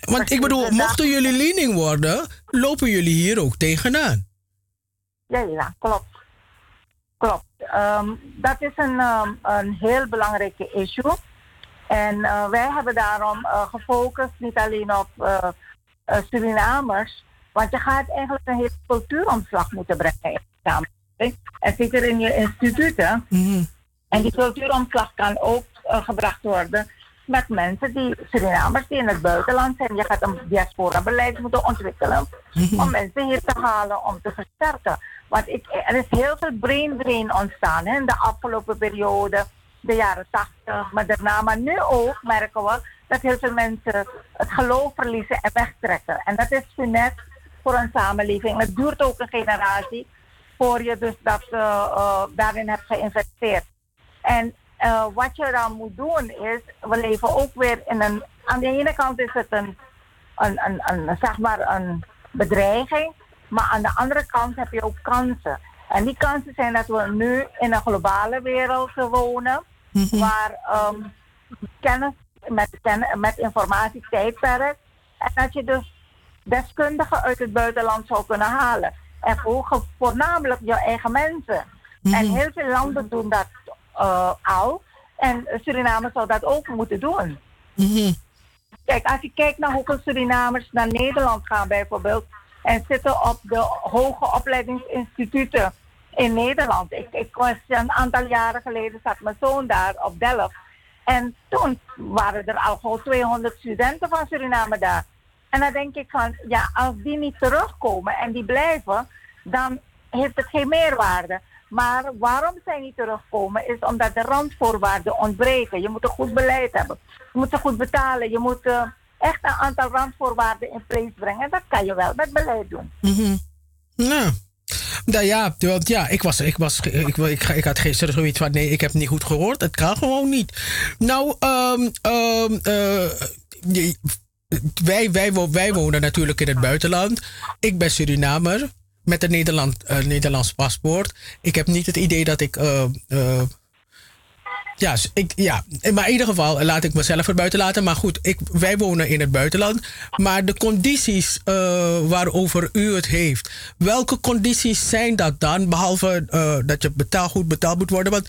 Want ik bedoel, mochten jullie lening worden, lopen jullie hier ook tegenaan. Ja, ja, klopt. Klopt. Ehm, dat is een, ehm, een heel belangrijke issue. En eh, wij hebben daarom eh, gefocust niet alleen op eh, Surinamers, want je gaat eigenlijk een hele cultuuromslag moeten brengen in de samenleving. En zeker in je instituten. En die cultuuromslag kan ook gebracht worden met mensen die, Surinamers die in het buitenland zijn. Je gaat een diaspora-beleid moeten ontwikkelen om mensen hier te halen, om te versterken. Want ik, er is heel veel brain drain ontstaan hè, in de afgelopen periode, de jaren 80, maar daarna. Maar nu ook merken we dat heel veel mensen het geloof verliezen en wegtrekken. En dat is funest voor een samenleving. Het duurt ook een generatie voor je dus dat eh, eh, daarin hebt geïnvesteerd. En eh, wat je dan moet doen is, we leven ook weer in een. Aan de ene kant is het een, een, een, een, zeg maar een bedreiging, maar aan de andere kant heb je ook kansen. En die kansen zijn dat we nu in een globale wereld wonen, waar ehm, kennis met, met informatie tijdperk en dat je dus deskundigen uit het buitenland zou kunnen halen. En voor, voornamelijk je eigen mensen. En heel veel landen doen dat al. En Suriname zou dat ook moeten doen. Kijk, als je kijkt naar hoeveel Surinamers naar Nederland gaan bijvoorbeeld en zitten op de hoge opleidingsinstituten in Nederland. Ik, ik was een aantal jaren geleden, zat mijn zoon daar op Delft. En toen waren er al gewoon 200 studenten van Suriname daar. En dan denk ik van, ja, als die niet terugkomen en die blijven, dan heeft het geen meerwaarde. Maar waarom zij niet terugkomen is omdat de randvoorwaarden ontbreken. Je moet een goed beleid hebben. Je moet ze goed betalen. Je moet eh, echt een aantal randvoorwaarden in place brengen. En dat kan je wel met beleid doen. Mhm. Nou. Nou ja, want ja, ik, was, ik, was, ik, ik, ik had gisteren zoiets van: nee, ik heb niet goed gehoord. Het kan gewoon niet. Nou, ehm ehm eh, wij, wij, wij wonen natuurlijk in het buitenland. Ik ben Surinamer met een Nederland, eh, Nederlands paspoort. Ik heb niet het idee dat ik. eh, eh, ja, ik, ja, maar in ieder geval laat ik mezelf er buiten laten. Maar goed, ik, wij wonen in het buitenland. Maar de condities waarover u het heeft, welke condities zijn dat dan? Behalve eh, dat je betaal, goed betaald moet worden. Want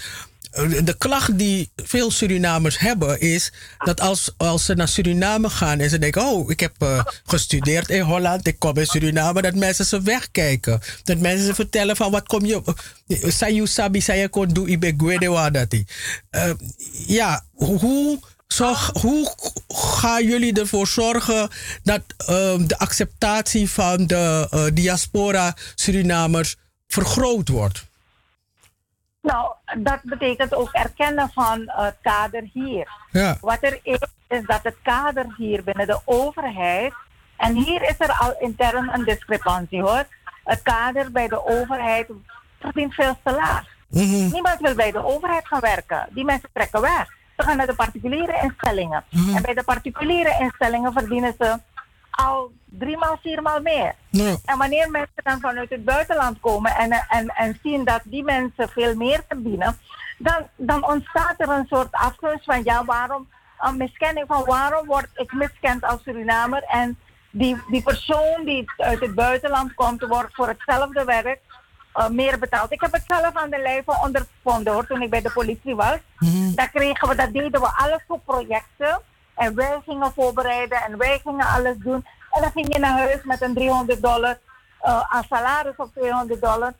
de klacht die veel Surinamers hebben is dat als, als ze naar Suriname gaan en ze denken: Oh, ik heb eh, gestudeerd in Holland, ik kom in Suriname, dat mensen ze wegkijken. Dat mensen ze vertellen: van wat kom je. Sayu sabi, saya kon do ibe. Eh, Ja, hoe, zorg, hoe gaan jullie ervoor zorgen dat ehm, de acceptatie van de eh, diaspora Surinamers vergroot wordt? Nou, dat betekent ook erkennen van het kader hier. Ja. Wat er is, is dat het kader hier binnen de overheid. En hier is er al intern een discrepantie hoor. Het kader bij de overheid verdient veel te laag. Niemand wil bij de overheid gaan werken. Die mensen trekken weg. Ze gaan naar de particuliere instellingen. En bij de particuliere instellingen verdienen ze al driemaal, viermaal meer. Ja. En wanneer mensen dan vanuit het buitenland komen en, en, en zien dat die mensen veel meer verdienen, dan, dan ontstaat er een soort afgunst van ja, waarom, een miskenning van waarom word ik miskend als Surinamer en die, die persoon die uit het buitenland komt, wordt voor hetzelfde werk eh, meer betaald. Ik heb het zelf aan de lijve ondervonden hoor, toen ik bij de politie was. Daar kregen we, dat deden we alles voor projecten. En wij gingen voorbereiden en wij gingen alles doen. En dan ging je naar huis met een 300 dollar eh, aan salaris of 200 dollar.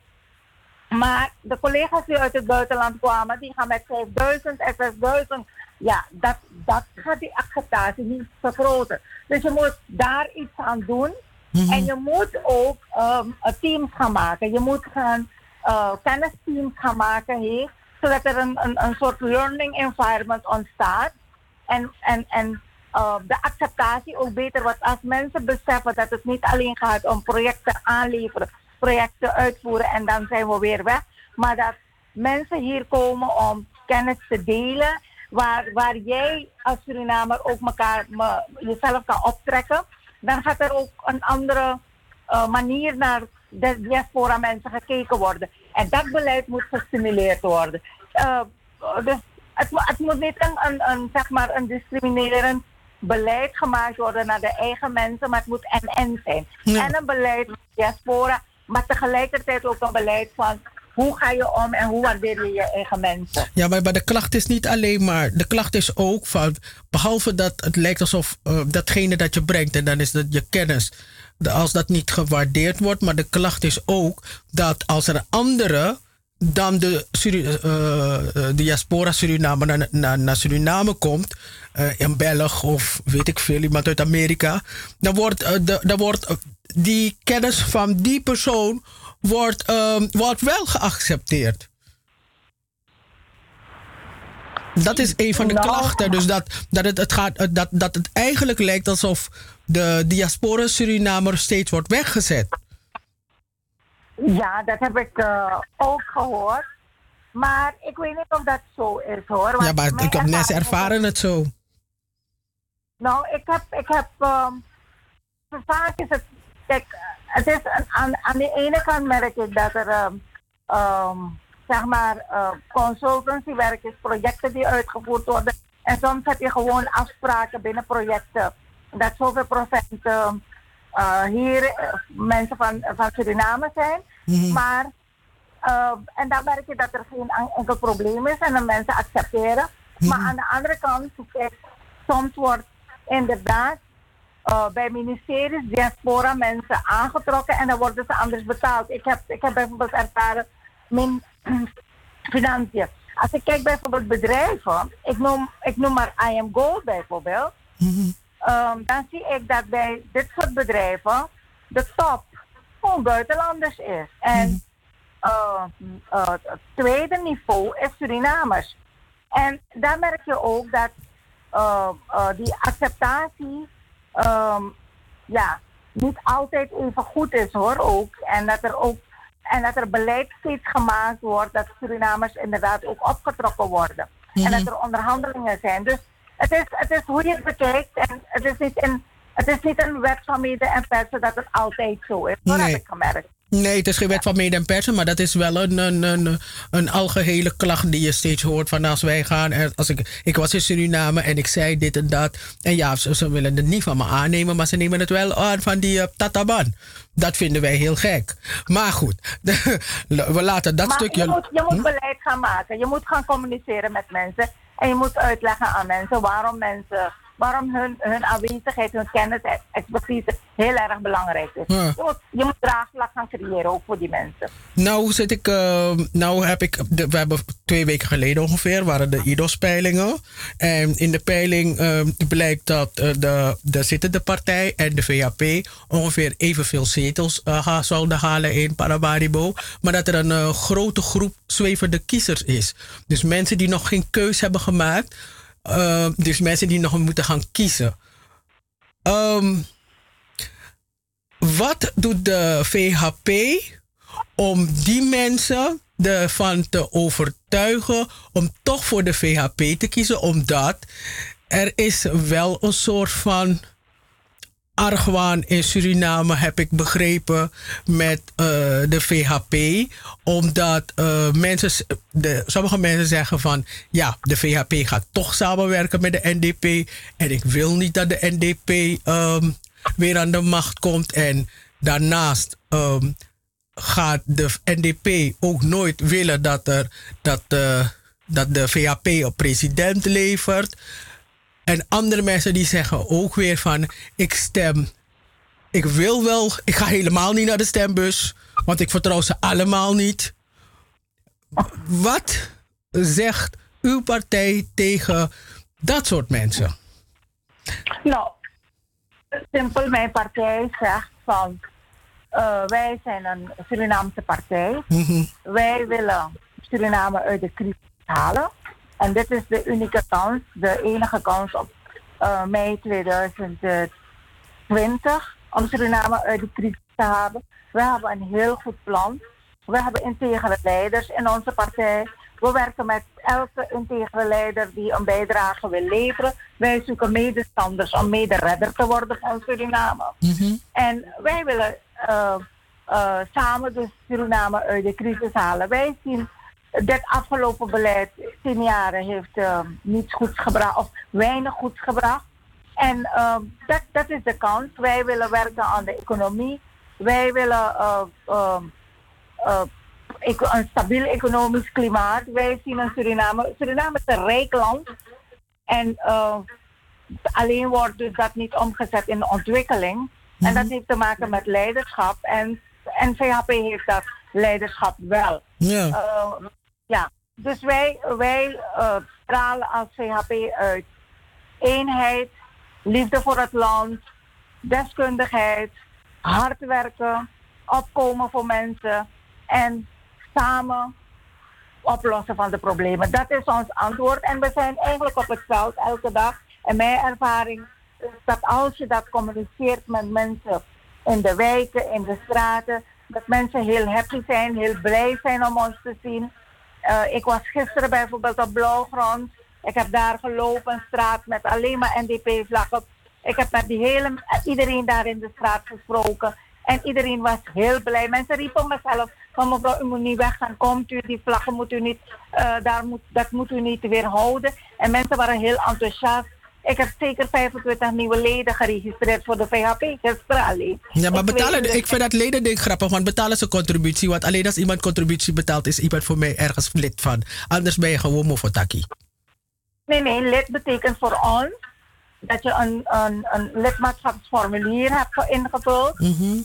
Maar de collega's die uit het buitenland kwamen, die gaan met 5000 en 6000. Ja, dat, dat gaat die acceptatie niet vergroten. Dus je moet daar iets aan doen. En je moet ook ehm, een teams gaan maken. Je moet gaan uh, kennisteams gaan maken hier, zodat er een, een, een soort learning environment ontstaat. En, en, en uh, de acceptatie ook beter wordt als mensen beseffen dat het niet alleen gaat om projecten aanleveren, projecten uitvoeren en dan zijn we weer weg. Maar dat mensen hier komen om kennis te delen, waar, waar jij als Surinamer ook elkaar, me, jezelf kan optrekken. Dan gaat er ook een andere uh, manier naar de diaspora mensen gekeken worden. En dat beleid moet gestimuleerd worden. Uh, dus het, het, moet niet een, een, een, zeg maar een discriminerend beleid gemaakt worden naar de eigen mensen, maar het moet en-en zijn. Ja. En een beleid van diaspora, maar tegelijkertijd ook een beleid van hoe ga je om en hoe waardeer je je eigen mensen. Ja, maar, maar de klacht is niet alleen maar. De klacht is ook van. Behalve dat het lijkt alsof uh, datgene dat je brengt, en dan is dat je kennis. Als dat niet gewaardeerd wordt, maar de klacht is ook dat als er andere dan de Suri uh, de diaspora Suriname naar, naar, naar Suriname komt, uh, een Belg of weet ik veel, iemand uit Amerika, dan wordt, uh, de, dan wordt die kennis van die persoon wordt, um, wordt wel geaccepteerd. Dat is een van de klachten. Dus dat, dat, het, het gaat, dat, dat het eigenlijk lijkt alsof de diaspora Surinamer steeds wordt weggezet. Ja, dat heb ik uh, ook gehoord. Maar ik weet niet of dat zo is hoor. Want Ja, maar ik heb ervaring- ervaren het zo. Nou, ik heb, ik heb um, vaak is het, kijk, het is aan, aan de ene kant merk ik dat er, um, um, zeg maar, uh, consultancywerk is, projecten die uitgevoerd worden. En soms heb je gewoon afspraken binnen projecten. Dat zoveel procent uh, hier mensen van, van Suriname zijn. Maar, uh, en dan merk je dat er geen en- enkel probleem is en de mensen accepteren. Maar aan de andere kant, kijk, soms wordt inderdaad uh, bij ministeries diaspora mensen aangetrokken en dan worden ze anders betaald. Ik heb, ik heb bijvoorbeeld ervaren mijn financiën. Als ik kijk bijvoorbeeld bedrijven, ik noem, ik noem maar I am Gold bijvoorbeeld, um, dan zie ik dat bij dit soort bedrijven de top gewoon buitenlanders is. En uh, uh, het tweede niveau is Surinamers. En daar merk je ook dat uh, uh, die acceptatie um, ja, niet altijd even goed is hoor ook. En dat er ook en dat er beleid steeds gemaakt wordt dat Surinamers inderdaad ook opgetrokken worden. En dat er onderhandelingen zijn. Dus het is, het is hoe je het bekijkt en het is niet, in, het is niet een wet van mede en persen dat het altijd zo is. Dat Nee. heb ik gemerkt. Nee, het is geen wet van mede en persen, maar dat is wel een, een, een, een algehele klacht die je steeds hoort van als wij gaan. er- Als ik, ik was in Suriname en ik zei dit en dat. En ja, ze, ze willen het niet van me aannemen, maar ze nemen het wel aan van die uh, tataban. Dat vinden wij heel gek. Maar goed, we laten dat maar stukje. je moet, je moet beleid gaan maken. Je moet gaan communiceren met mensen. En je moet uitleggen aan mensen waarom mensen, waarom hun, hun aanwezigheid, hun kennis en expertise heel erg belangrijk is. Ja. Je, moet, je moet draagvlak gaan creëren, ook voor die mensen. Nou zit ik, uh, nou heb ik, de, we hebben twee weken geleden ongeveer, waren de IDOS-peilingen. En in de peiling uh, blijkt dat uh, de, de zittende partij en de VHP ongeveer evenveel zetels zouden halen in Paramaribo. Maar dat er een grote groep zwevende kiezers is. Dus mensen die nog geen keus hebben gemaakt. Uh, dus mensen die nog moeten gaan kiezen. Um, wat doet de VHP om die mensen ervan te overtuigen om toch voor de VHP te kiezen? Omdat er is wel een soort van argwaan in Suriname, heb ik begrepen, met eh, de VHP. Omdat eh, mensen, de, sommige mensen zeggen van ja, de VHP gaat toch samenwerken met de NDP. En ik wil niet dat de NDP ehm, weer aan de macht komt. En daarnaast ehm, gaat de NDP ook nooit willen dat, er, dat, eh, dat de VHP een president levert. En andere mensen die zeggen ook weer van ik stem. Ik wil wel, ik ga helemaal niet naar de stembus, want ik vertrouw ze allemaal niet. Wat zegt uw partij tegen dat soort mensen? Nou, simpel, mijn partij zegt van eh, wij zijn een Surinaamse partij. Wij willen Suriname uit de crisis halen. En dit is de unieke kans, de enige kans op eh, mei 2020 om Suriname uit de crisis te halen. We hebben een heel goed plan. We hebben integere leiders in onze partij. We werken met elke integere leider die een bijdrage wil leveren. Wij zoeken medestanders om mederedder te worden van Suriname. En wij willen eh, eh, samen de Suriname uit de crisis halen. Wij zien dit afgelopen beleid, tien jaren, heeft eh, niets goeds gebracht of weinig goeds gebracht. En eh, dat, dat is de kans. Wij willen werken aan de economie. Wij willen eh, eh, eh, een stabiel economisch klimaat. Wij zien in Suriname. Suriname is een rijk land. En alleen wordt dus dat niet omgezet in de ontwikkeling. En dat heeft te maken met leiderschap. En, en VHP heeft dat leiderschap wel. Ja. Ja. Dus wij, wij eh, stralen als VHP uit eenheid, liefde voor het land, deskundigheid, hard werken, opkomen voor mensen en samen oplossen van de problemen. Dat is ons antwoord. En we zijn eigenlijk op het veld elke dag. En mijn ervaring is dat als je dat communiceert met mensen in de wijken, in de straten, dat mensen heel happy zijn, heel blij zijn om ons te zien. Eh, ik was gisteren bijvoorbeeld op Blauwgrond. Ik heb daar gelopen, straat met alleen maar NDP-vlaggen. Ik heb met die hele, iedereen daar in de straat gesproken. En iedereen was heel blij. Mensen riepen mezelf van mevrouw, u moet niet weggaan. Komt u, die vlaggen moet u niet, eh, daar moet, dat moet u niet weerhouden. En mensen waren heel enthousiast. Ik heb zeker 25 nieuwe leden geregistreerd voor de VHP gisteren alleen. Ja, maar betalen, ik vind dat leden ding grappig, want betalen ze contributie. Want alleen als iemand contributie betaalt, is iemand voor mij ergens lid van. Anders ben je gewoon mofotaki. Nee, nee, lid betekent voor ons dat je een, een, een lidmaatschapsformulier hebt ge- ingevuld.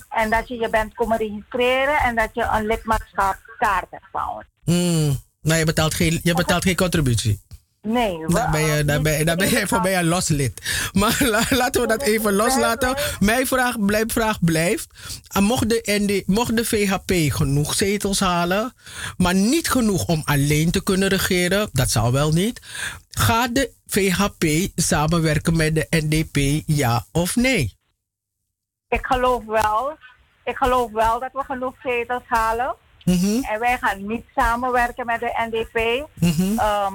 En dat je je bent komen registreren en dat je een lidmaatschapskaart hebt van ons. Hmm. Nou, je betaalt geen, je betaalt geen contributie. Nee, Dan ben je, ben, ben je voor mij een los lid. Maar la- laten we dat even loslaten. Mijn vraag, blijf, vraag blijft. ah, Mocht de, ND, mocht de VHP genoeg zetels halen, maar niet genoeg om alleen te kunnen regeren, dat zou wel niet. Gaat de VHP samenwerken met de NDP, ja of nee? Ik geloof wel. Ik geloof wel dat we genoeg zetels halen. En wij gaan niet samenwerken met de NDP. Ehm,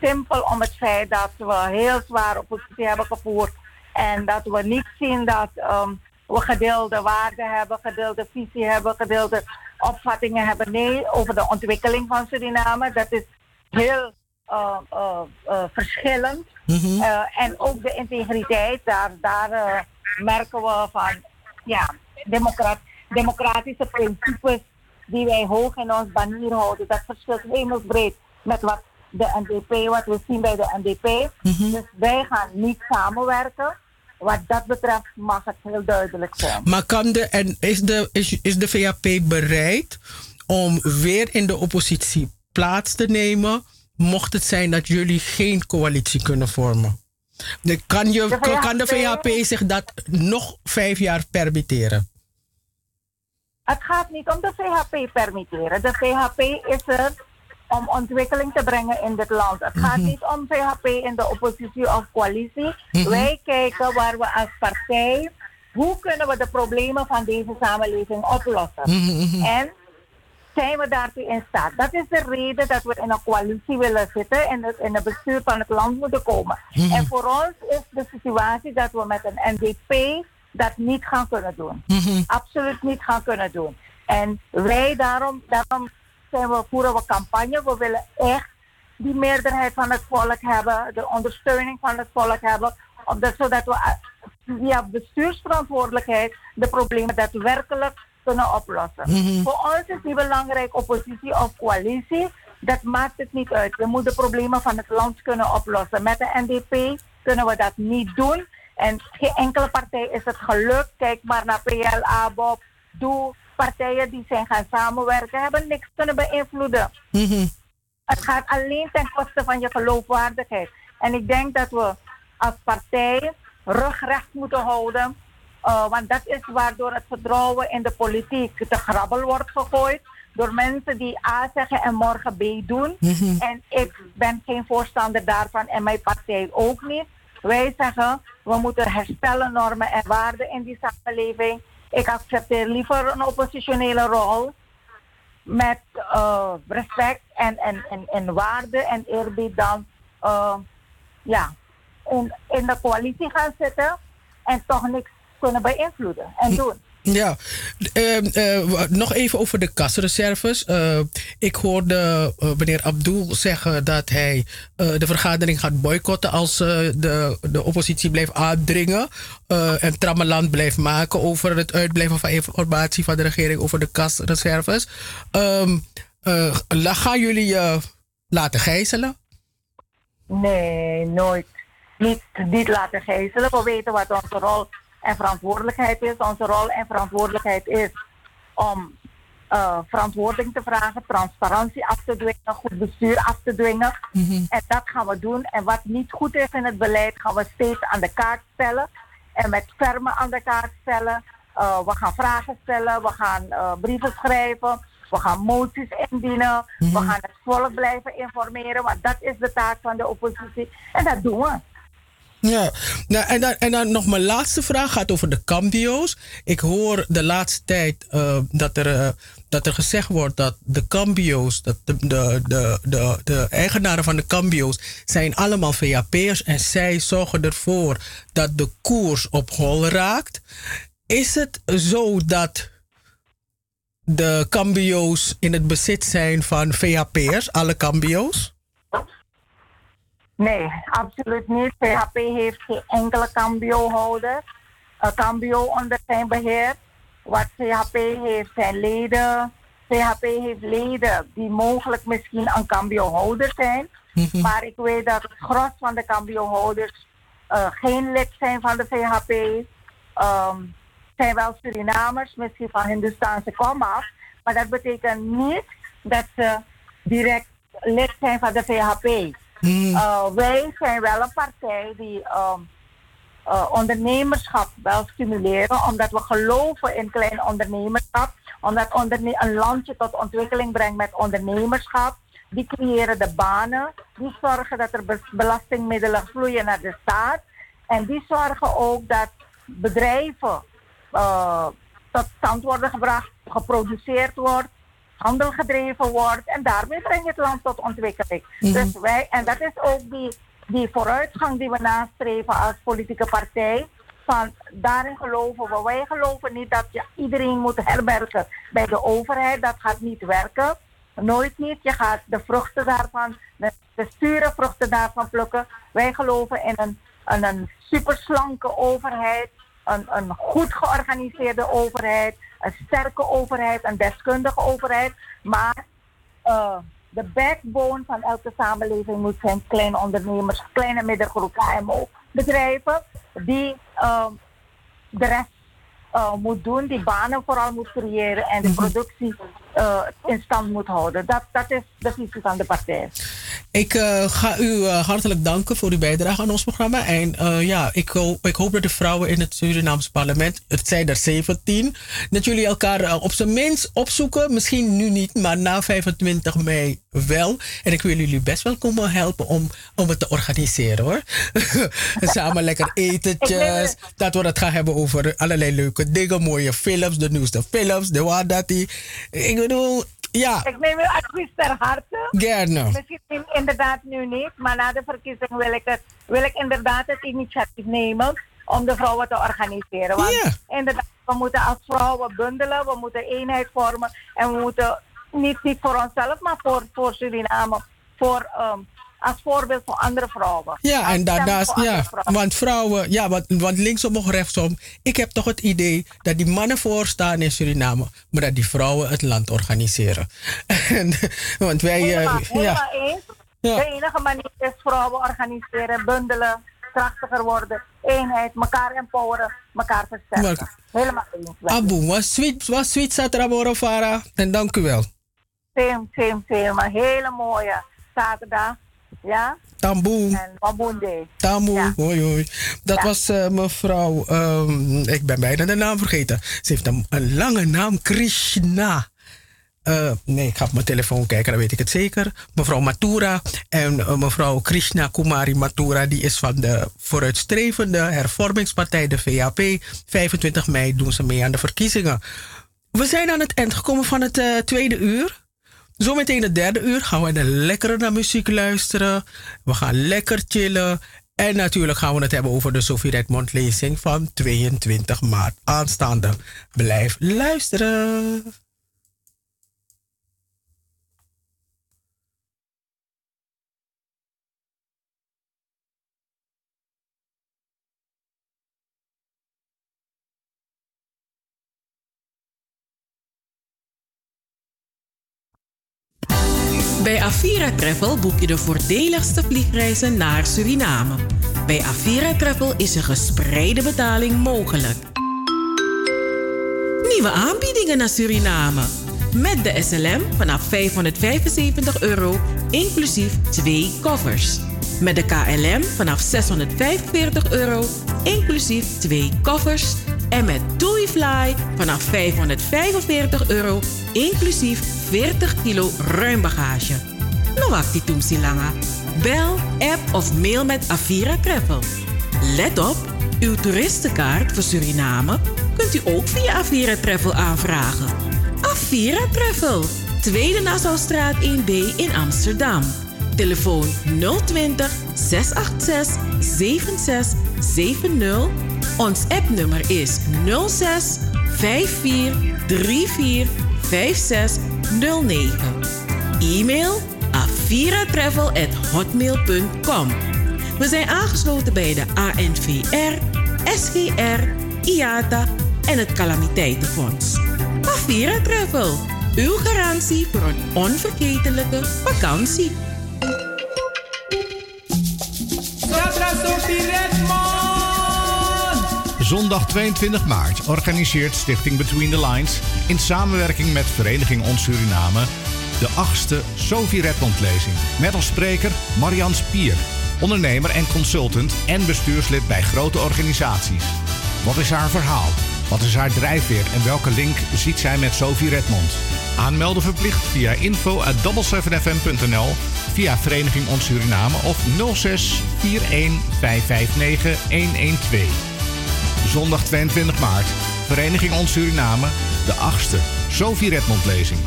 simpel om het feit dat we heel zwaar oppositie hebben gevoerd. En dat we niet zien dat ehm, we gedeelde waarden hebben, gedeelde visie hebben, gedeelde opvattingen hebben. Nee, over de ontwikkeling van Suriname. Dat is heel eh, eh, eh, verschillend. Eh, en ook de integriteit, daar, daar merken we van ja, democrat, democratische principes die wij hoog in ons banier houden. Dat verschilt hemelsbreed met wat de NDP, wat we zien bij de NDP. Dus wij gaan niet samenwerken. Wat dat betreft mag het heel duidelijk zijn. Maar kan de, en is, de, is, is de VHP bereid om weer in de oppositie plaats te nemen, mocht het zijn dat jullie geen coalitie kunnen vormen? De- Kan, je, De kan de VHP VHP zich dat nog vijf jaar permitteren? Het gaat niet om de VHP permitteren. De VHP is er om ontwikkeling te brengen in dit land. Het gaat niet om VHP in de oppositie of coalitie. Wij kijken waar we als partij, hoe kunnen we de problemen van deze samenleving oplossen? En zijn we daartoe in staat? Dat is de reden dat we in een coalitie willen zitten en het in het bestuur van het land moeten komen. En voor ons is de situatie dat we met een NDP dat niet gaan kunnen doen. Absoluut niet gaan kunnen doen. En wij daarom, daarom zijn we, voeren we campagne. We willen echt die meerderheid van het volk hebben, de ondersteuning van het volk hebben, omdat, zodat we eh, via bestuursverantwoordelijkheid de problemen daadwerkelijk kunnen oplossen. Mhm. Voor ons is niet belangrijk oppositie of coalitie. Dat maakt het niet uit. We moeten de problemen van het land kunnen oplossen. Met de NDP kunnen we dat niet doen. En geen enkele partij is het gelukt. Kijk maar naar PLA, Bob, Doe. Partijen die zijn gaan samenwerken, hebben niks kunnen beïnvloeden. Het gaat alleen ten koste van je geloofwaardigheid. En ik denk dat we als partij rugrecht moeten houden. eh, want dat is waardoor het vertrouwen in de politiek te grabbel wordt gegooid. Door mensen die A zeggen en morgen B doen. En ik ben geen voorstander daarvan en mijn partij ook niet. Wij zeggen, we moeten herstellen normen en waarden in die samenleving. Ik accepteer liever een oppositionele rol met eh, respect en, en, en, en waarde en eerbied dan eh, ja, in, in de coalitie gaan zitten en toch niks kunnen beïnvloeden en doen. Ja, eh, wa- nog even over de kasreserves. Eh, ik hoorde eh, meneer Abdul zeggen dat hij eh, de vergadering gaat boycotten als eh, de, de oppositie blijft aandringen eh, en trammeland blijft maken over het uitblijven van informatie van de regering over de kasreserves. Eh, la- gaan jullie je laten gijzelen? Nee, nooit. Niet, niet laten gijzelen. We weten wat onze rol en verantwoordelijkheid is. Onze rol en verantwoordelijkheid is om eh, verantwoording te vragen, transparantie af te dwingen, goed bestuur af te dwingen. En dat gaan we doen. En wat niet goed is in het beleid, gaan we steeds aan de kaart stellen. En met fermen aan de kaart stellen. Eh, we gaan vragen stellen, we gaan eh, brieven schrijven, we gaan moties indienen, we gaan het volk blijven informeren, want dat is de taak van de oppositie. En dat doen we. Ja, nou, en, dan, en nog mijn laatste vraag gaat over de cambio's. Ik hoor de laatste tijd eh, dat, er, eh, dat er gezegd wordt dat de cambio's, dat de, de, de, de, de eigenaren van de cambio's zijn allemaal VAP'ers en zij zorgen ervoor dat de koers op hol raakt. Is het zo dat de cambio's in het bezit zijn van VAP'ers, alle cambio's? Nee, absoluut niet. PHP heeft geen enkele cambio-houder. Een cambio onder zijn beheer. Wat CHP heeft zijn leden. CHP heeft leden die mogelijk misschien een cambio-houder zijn. Maar ik weet dat het gros van de cambio-houders eh, geen lid zijn van de VHP. Ehm zijn wel Surinamers, misschien van Hindustaanse komaf. Maar dat betekent niet dat ze direct lid zijn van de VHP. Uh, wij zijn wel een partij die um, uh, ondernemerschap wel stimuleren, omdat we geloven in klein ondernemerschap. Omdat onderne een landje tot ontwikkeling brengt met ondernemerschap. Die creëren de banen, die zorgen dat er be- belastingmiddelen vloeien naar de staat. En die zorgen ook dat bedrijven uh, tot stand worden gebracht, geproduceerd wordt, handel gedreven wordt. En daarmee breng je het land tot ontwikkeling. Mhm. Dus wij, en dat is ook die, die vooruitgang die we nastreven als politieke partij. Van daarin geloven we. Wij geloven niet dat je iedereen moet herbergen bij de overheid. Dat gaat niet werken. Nooit niet. Je gaat de vruchten daarvan, de, de sture vruchten daarvan plukken. Wij geloven in een, in een superslanke overheid. Een, een goed georganiseerde overheid. Een sterke overheid. Een deskundige overheid. Maar eh, de backbone van elke samenleving moet zijn kleine ondernemers, kleine middengroep, KMO-bedrijven, die eh, de rest eh, moet doen, die banen vooral moet creëren en de productie eh, in stand moet houden. Dat, dat is de visie van de partij. Ik eh, ga u eh, hartelijk danken voor uw bijdrage aan ons programma. En ja, ik, hoop, ik hoop dat de vrouwen in het Surinaams parlement, het zijn er 17, dat jullie elkaar op zijn minst opzoeken. Misschien nu niet, maar na 25 mei wel. En ik wil jullie best wel komen helpen om, om het te organiseren hoor. Samen lekker etentjes. Dat we het gaan hebben over allerlei leuke dingen, mooie films, de nieuwste films, de wat dat die. Ik bedoel, ja. Ik neem uw advies ter harte. Gerne. Misschien inderdaad nu niet, maar na de verkiezing wil ik, het, wil ik inderdaad het initiatief nemen om de vrouwen te organiseren. Want inderdaad, we moeten als vrouwen bundelen, we moeten eenheid vormen en we moeten niet, niet voor onszelf, maar voor, voor Suriname, voor, ehm, als voorbeeld voor andere vrouwen. Ja, Als en da, stem da, voor andere ja, vrouwen. want vrouwen, ja, want, want linksom of rechtsom, ik heb toch het idee dat die mannen voorstaan in Suriname, maar dat die vrouwen het land organiseren. En, want wij, eh, Helemaal, ja, helemaal eens. Ja. De enige manier is vrouwen organiseren, bundelen, krachtiger worden, eenheid, elkaar empoweren, elkaar versterken. Helemaal eens. Abu, was sweet, was sweet Satraboro Farah. En dank u wel. Same, same, same. Maar hele mooie zaterdag. Ja? Tamboe. En. Tamu, hoi hoi. Dat Ja. was eh, mevrouw, ehm, ik ben bijna de naam vergeten. Ze heeft een, een lange naam, Krishna. Eh, nee, ik ga op mijn telefoon kijken, dan weet ik het zeker. Mevrouw Matura en eh, mevrouw Krishna Kumari Matura, die is van de vooruitstrevende hervormingspartij, de VAP. 25 mei doen ze mee aan de verkiezingen. We zijn aan het eind gekomen van het tweede uur. Zometeen het derde uur gaan we lekker naar muziek luisteren. We gaan lekker chillen. En natuurlijk gaan we het hebben over de Sophie Redmond lezing van 22 maart aanstaande. Blijf luisteren. Bij Avira Travel boek je de voordeligste vliegreizen naar Suriname. Bij Avira Travel is een gespreide betaling mogelijk. Nieuwe aanbiedingen naar Suriname. Met de SLM vanaf 575 euro, inclusief twee koffers. Met de KLM vanaf 645 euro, inclusief twee koffers. En met TUI Fly vanaf 545 euro, inclusief 40 kilo ruim bagage. No acti tum silanga. Bel, app of mail met Avira Travel. Let op, uw toeristenkaart voor Suriname kunt u ook via Avira Travel aanvragen. Avira Travel, Tweede Nassaustraat 1B in Amsterdam. Telefoon 020 686 7670. Ons appnummer is 06 54 34 5609. E-mail aviratravel@hotmail.com. We zijn aangesloten bij de ANVR, SGR, IATA en het Calamiteitenfonds. Avira Travel, uw garantie voor een onvergetelijke vakantie. Zondag 22 maart organiseert Stichting Between the Lines in samenwerking met Vereniging Ons Suriname de achtste Sophie Redmond lezing. Met als spreker Marian Spier, ondernemer en consultant en bestuurslid bij grote organisaties. Wat is haar verhaal? Wat is haar drijfveer en welke link ziet zij met Sophie Redmond? Aanmelden verplicht via info@double7fm.nl, via Vereniging Ons Suriname of 06 41 559 112. Zondag 22 maart, Vereniging Ons Suriname, de achtste Sophie Redmond lezing.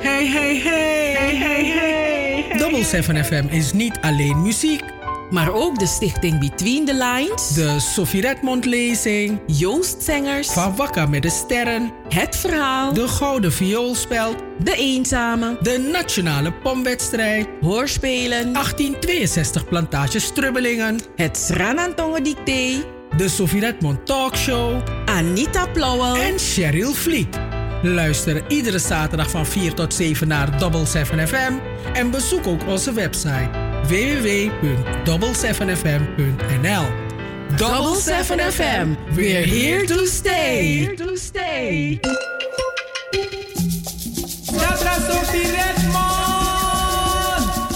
Hey, hey, hey, hey, hey, hey. Double 7 FM is niet alleen muziek. Maar ook de stichting Between the Lines. De Sophie Redmond lezing. Joost Zengers. Van Wakka met de Sterren. Het Verhaal. De Gouden Vioolspeld. De Eenzame. De Nationale Pomwedstrijd. Hoorspelen. 1862 Plantage Strubbelingen. Het Sranantongen Dicté. De Sophie Redmond Talkshow. Anita Plauwel. En Cheryl Vliet. Luister iedere zaterdag van 4 tot 7 naar Double 7 FM. En bezoek ook onze website www.double7fm.nl Double 7 FM. We're here to stay. Here to stay.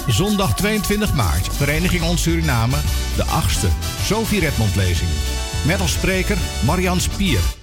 Zondag 22 maart, Vereniging Ons Suriname, de achtste Sophie Redmond lezing. Met als spreker Marian Spier.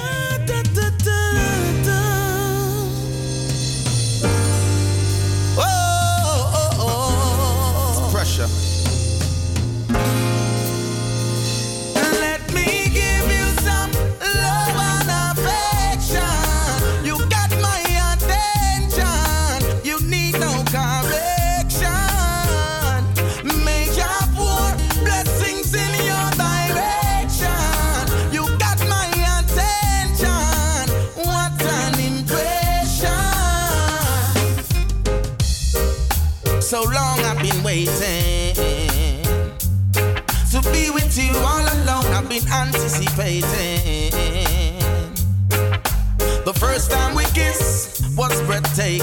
First time we kiss was breathtaking.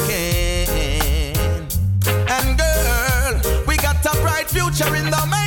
And girl, we got a bright future in the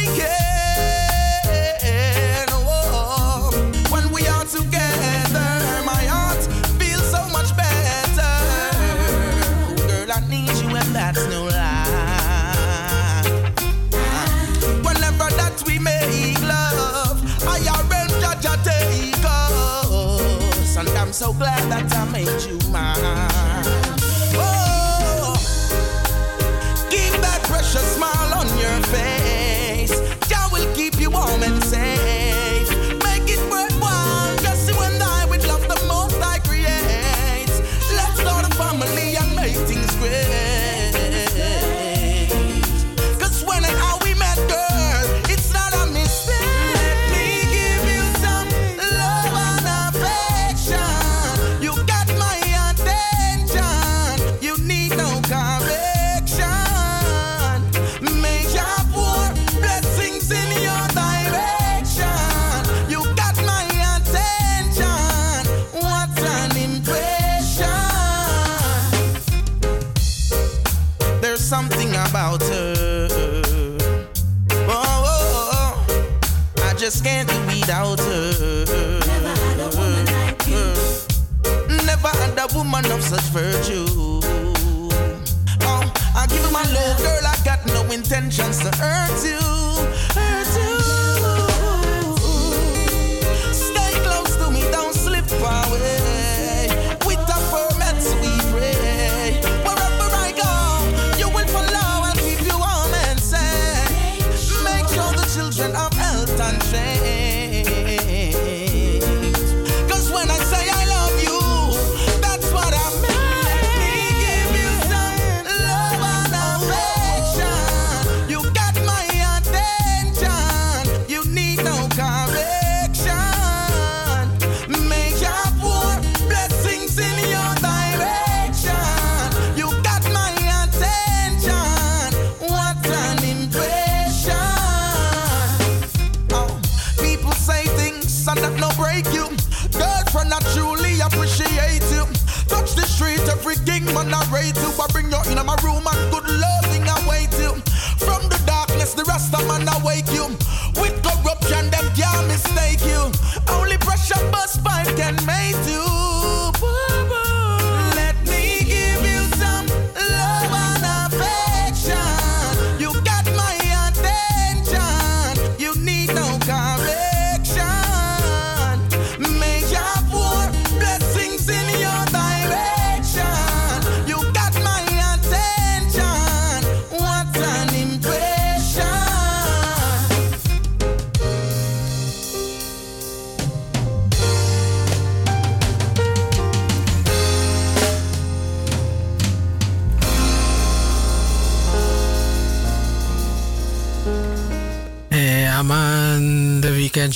doubter. Never had a woman like you. Never had a woman of such virtue. Oh, I give you my love, girl. I got no intentions to hurt you.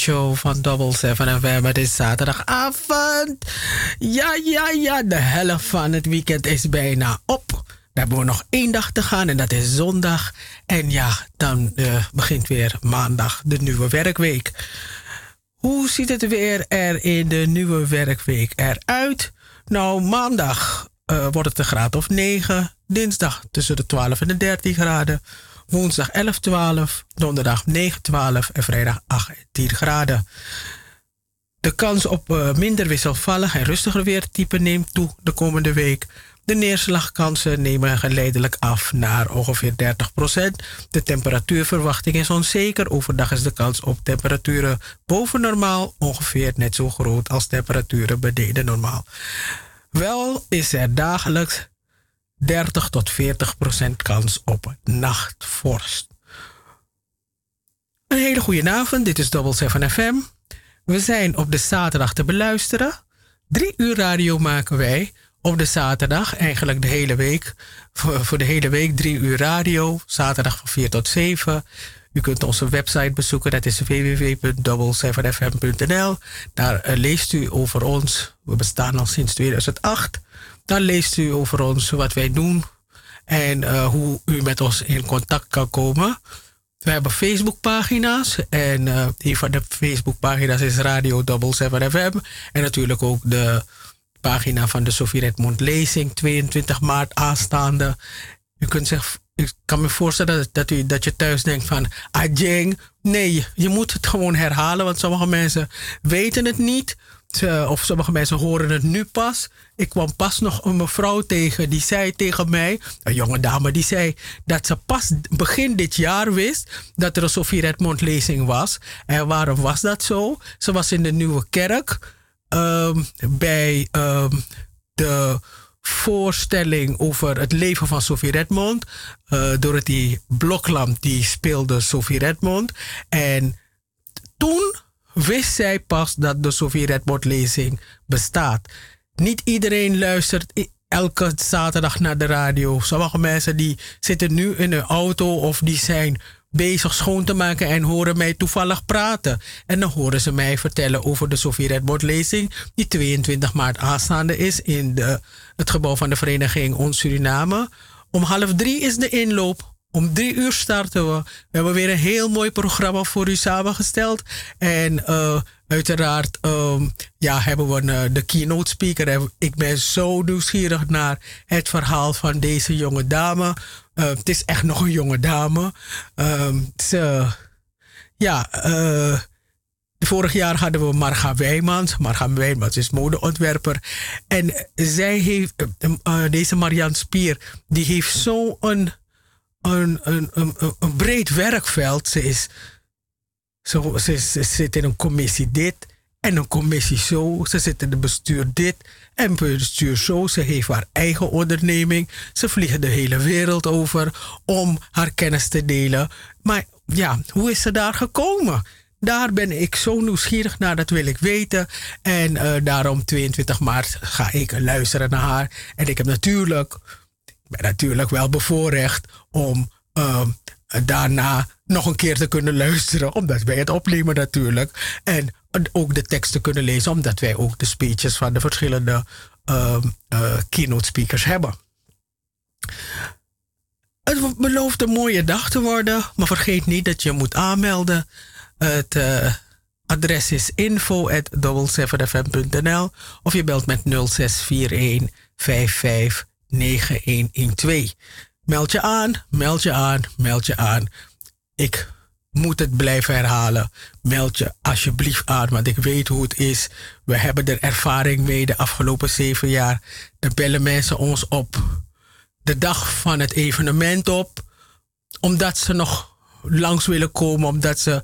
show van Double 7 November. Het is zaterdagavond. Ja, ja, ja. De helft van het weekend is bijna op. We hebben nog één dag te gaan en dat is zondag. En ja, dan eh, begint weer maandag de nieuwe werkweek. Hoe ziet het weer er in de nieuwe werkweek eruit? Nou, maandag eh, wordt het een graad of 9. Dinsdag tussen de 12 en de 13 graden woensdag 11, 12, donderdag 9, 12 en vrijdag 18 graden. De kans op eh, minder wisselvallig en rustiger weertype neemt toe de komende week. De neerslagkansen nemen geleidelijk af naar ongeveer 30%. De temperatuurverwachting is onzeker. Overdag is de kans op temperaturen boven normaal ongeveer net zo groot als temperaturen beneden normaal. Wel is er dagelijks 30 tot 40% kans op nachtvorst. Een hele goede avond, dit is Double 7 FM. We zijn op de zaterdag te beluisteren. Drie uur radio maken wij op de zaterdag, eigenlijk de hele week. Voor, voor de hele week drie uur radio, zaterdag van 4 tot 7. U kunt onze website bezoeken, dat is www.double7fm.nl. Daar eh, leest u over ons. We bestaan al sinds 2008. Dan leest u over ons, wat wij doen en eh, hoe u met ons in contact kan komen. We hebben Facebookpagina's en eh, een van de Facebookpagina's is Radio Double 7 FM. En natuurlijk ook de pagina van de Sofie Redmond Lezing, 22 maart aanstaande. U kunt zich, ik kan me voorstellen dat, dat, u, dat je thuis denkt van, Ajeng, nee, je moet het gewoon herhalen, want sommige mensen weten het niet. Ze- Of sommige mensen horen het nu pas. Ik kwam pas nog een mevrouw tegen die zei tegen mij, een jonge dame, die zei dat ze pas begin dit jaar wist dat er een Sofie Redmond lezing was. En waarom was dat zo? Ze was in de Nieuwe Kerk ehm, bij ehm, de voorstelling over het leven van Sophie Redmond. Uh, Dorothy Blokland die speelde Sophie Redmond. En toen wist zij pas dat de lezing bestaat. Niet iedereen luistert elke zaterdag naar de radio. Sommige mensen die zitten nu in hun auto of die zijn bezig schoon te maken en horen mij toevallig praten. En dan horen ze mij vertellen over de Sophie Redmond lezing die 22 maart aanstaande is in de, het gebouw van de vereniging Ons Suriname. Om half drie is de inloop. Om drie uur starten we. We hebben weer een heel mooi programma voor u samengesteld. En eh, uiteraard ehm, ja, hebben we een, eh, de keynote speaker. Ik ben zo nieuwsgierig naar het verhaal van deze jonge dame. Eh, het is echt nog een jonge dame. Ehm, ze, ja, Vorig jaar hadden we Marga Wijmans. Marga Wijmans is modeontwerper. En zij heeft, deze Marianne Spier, die heeft zo'n een, een, een, een, breed werkveld. Ze, is, ze, ze zit in een commissie dit en een commissie zo. Ze zit in het bestuur dit en bestuur zo. Ze heeft haar eigen onderneming. Ze vliegen de hele wereld over om haar kennis te delen. Maar ja, hoe is ze daar gekomen? Daar ben ik zo nieuwsgierig naar, dat wil ik weten. En eh, daarom 22 maart ga ik luisteren naar haar. En ik heb natuurlijk, ben natuurlijk wel bevoorrecht om eh, daarna nog een keer te kunnen luisteren. Omdat wij het opnemen natuurlijk. En ook de tekst te kunnen lezen, omdat wij ook de speeches van de verschillende eh, keynote speakers hebben. Het belooft een mooie dag te worden, maar vergeet niet dat je moet aanmelden. Het eh, adres is info at fmnl of je belt met 0641 55 9112. Meld je aan, meld je aan, meld je aan. Ik moet het blijven herhalen. Meld je alsjeblieft aan, want ik weet hoe het is. We hebben er ervaring mee de afgelopen zeven jaar. Dan bellen mensen ons op de dag van het evenement op, omdat ze nog langs willen komen, omdat ze,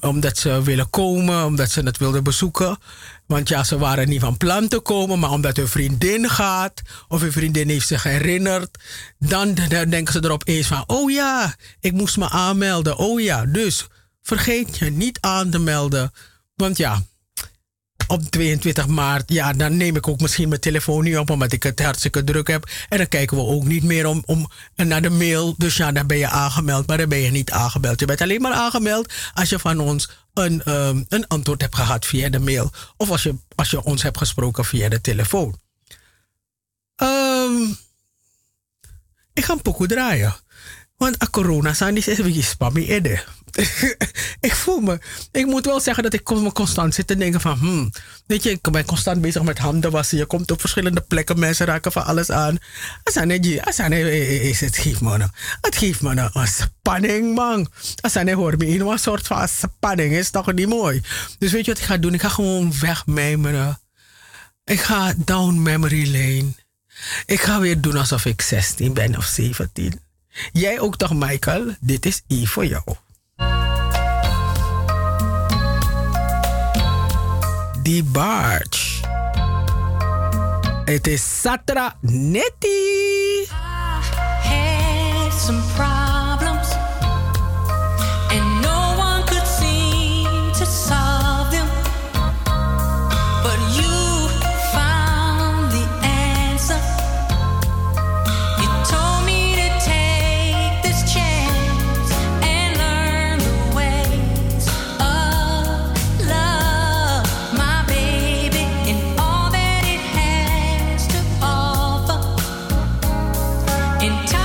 omdat ze willen komen, omdat ze het wilden bezoeken. Want ja, ze waren niet van plan te komen, maar omdat hun vriendin gaat, of hun vriendin heeft zich herinnerd, dan, denken ze erop eens van, oh ja, ik moest me aanmelden, oh ja. Dus vergeet je niet aan te melden, want ja, op 22 maart, ja, dan neem ik ook misschien mijn telefoon niet op, omdat ik het hartstikke druk heb. En dan kijken we ook niet meer om, om naar de mail. Dus ja, dan ben je aangemeld, maar dan ben je niet aangemeld. Je bent alleen maar aangemeld als je van ons een, ehm, een antwoord hebt gehad via de mail. Of als je, als je ons hebt gesproken via de telefoon. Ehm, ik ga een pokoe draaien. Want a corona zijn is even spammy edde. ik voel me. Ik moet wel zeggen dat ik me constant zit te denken van. Hmm, weet je, ik ben constant bezig met handen wassen. Je komt op verschillende plekken, mensen raken van alles aan. Asane, asane, is het geeft me nou. Het geeft me nou een spanning, man. Asane hoor me in een soort van spanning. Is toch niet mooi? Dus weet je wat ik ga doen? Ik ga gewoon wegmijmeren. Ik ga down memory lane. Ik ga weer doen alsof ik 16 ben of 17. Jij ook toch, Michael? Dit is I voor jou. Die barge. Het is Satra Nettie. had some problems, in time.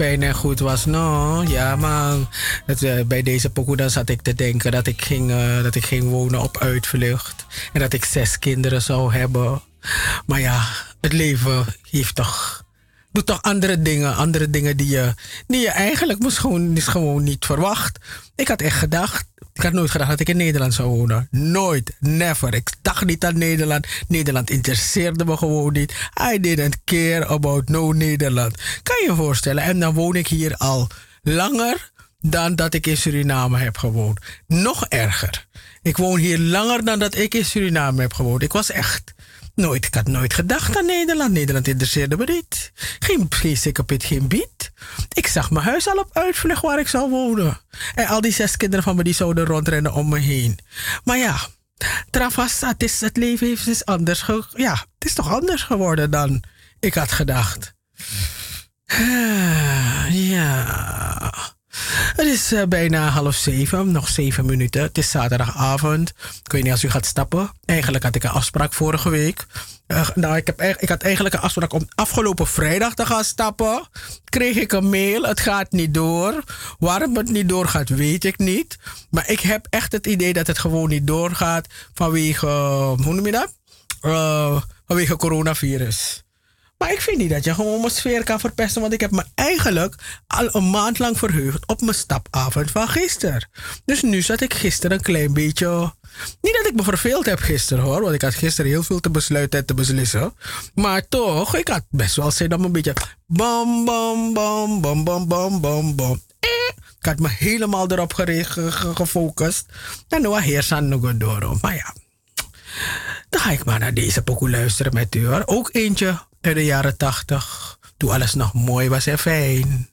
Fijn en goed was. Nou, ja, het, eh, bij deze pokoe dan zat ik te denken dat ik, ging, eh, dat ik ging wonen op uitvlucht. En dat ik zes kinderen zou hebben. Maar ja, het leven heeft toch, doet toch andere dingen. Andere dingen die je, die je eigenlijk is gewoon niet verwacht. Ik had echt gedacht, ik had nooit gedacht dat ik in Nederland zou wonen. Nooit, never. Ik dacht niet aan Nederland. Nederland interesseerde me gewoon niet. I didn't care about no Nederland. Kan je je voorstellen? En dan woon ik hier al langer dan dat ik in Suriname heb gewoond. Nog erger. Ik woon hier langer dan dat ik in Suriname heb gewoond. Ik was echt nooit, ik had nooit gedacht aan Nederland. Nederland interesseerde me niet. Geen, geen sikkepit, geen bied. Ik zag mijn huis al op uitvlucht waar ik zou wonen. En al die zes kinderen van me die zouden rondrennen om me heen. Maar ja, Travas, het, is, het leven heeft is anders. Ja, het is toch anders geworden dan ik had gedacht. Ja. Het is eh, bijna half zeven, nog zeven minuten. Het is zaterdagavond. Ik weet niet als u gaat stappen. Eigenlijk had ik een afspraak vorige week. Eh, nou, ik, heb, ik had eigenlijk een afspraak om afgelopen vrijdag te gaan stappen. Kreeg ik een mail, het gaat niet door. Waarom het niet doorgaat, weet ik niet. Maar ik heb echt het idee dat het gewoon niet doorgaat vanwege, hoe noem je dat? Eh, vanwege coronavirus. Maar ik vind niet dat je gewoon mijn sfeer kan verpesten. Want ik heb me eigenlijk al een maand lang verheugd op mijn stapavond van gisteren. Dus nu zat ik gisteren een klein beetje. Niet dat ik me verveeld heb gisteren hoor. Want ik had gisteren heel veel te besluiten en te beslissen. Maar toch, ik had best wel zin om een beetje. Bam, bam, bam, bam, bam, bam, bam, bam. Eh, Ik had me helemaal erop gefocust. En nu heersen nog door. Maar ja. Dan ga ik maar naar deze pokoe luisteren met u hoor. Ook eentje uit de jaren tachtig. Toen alles nog mooi was en fijn.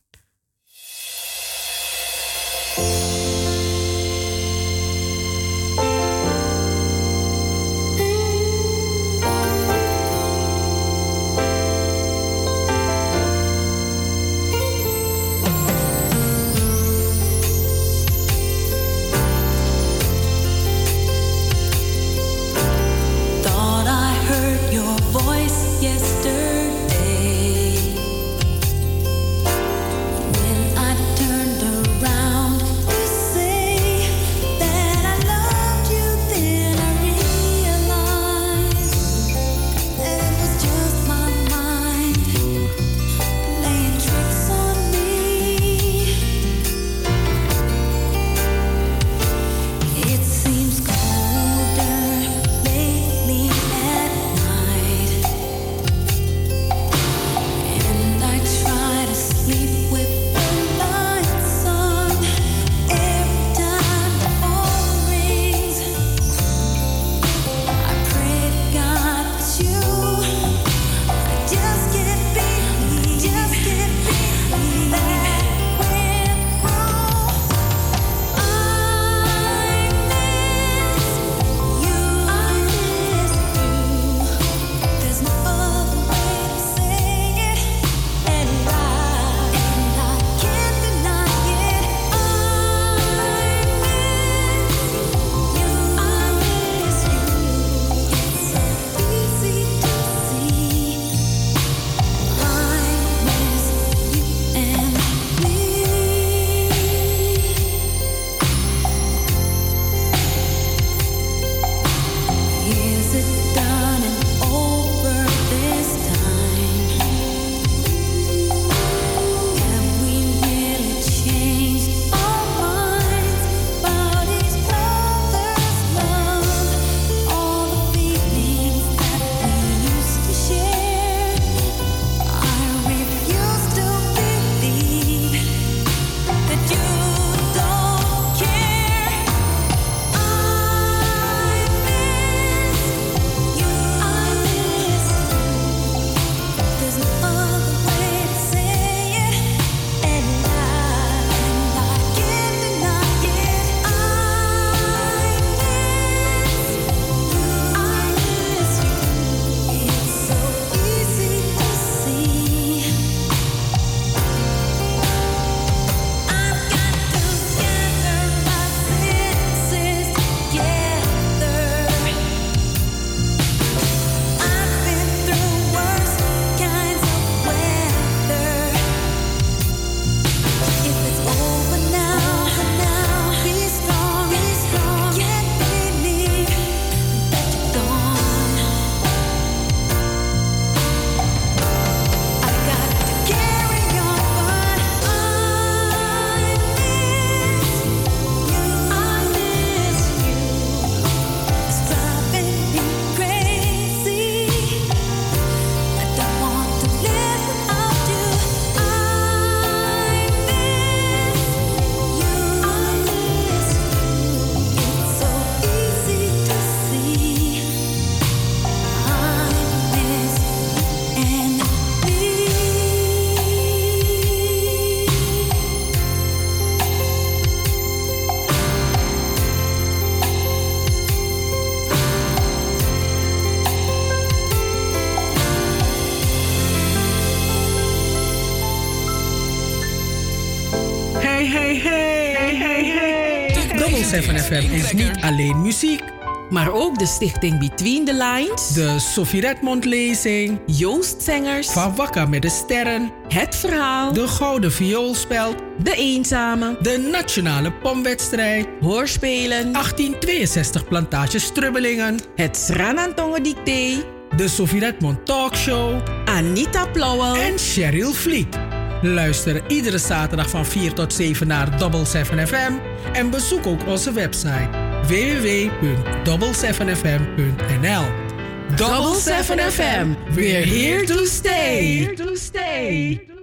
7FM is niet alleen muziek. Maar ook de stichting Between the Lines. De Sophie Redmond lezing. Joost Zengers. Van Wakker met de Sterren. Het Verhaal. De Gouden Vioolspeld. De Eenzame. De Nationale Pomwedstrijd. Hoorspelen. 1862 Plantage Strubbelingen. Het Sranantongen Dicté. De Sophie Redmond Talkshow. Anita Plauwel. En Cheryl Vliet. Luister iedere zaterdag van 4 tot 7 naar Double 7 FM. En bezoek ook onze website www.double7fm.nl Double 7 FM. We're here to stay. Here to stay.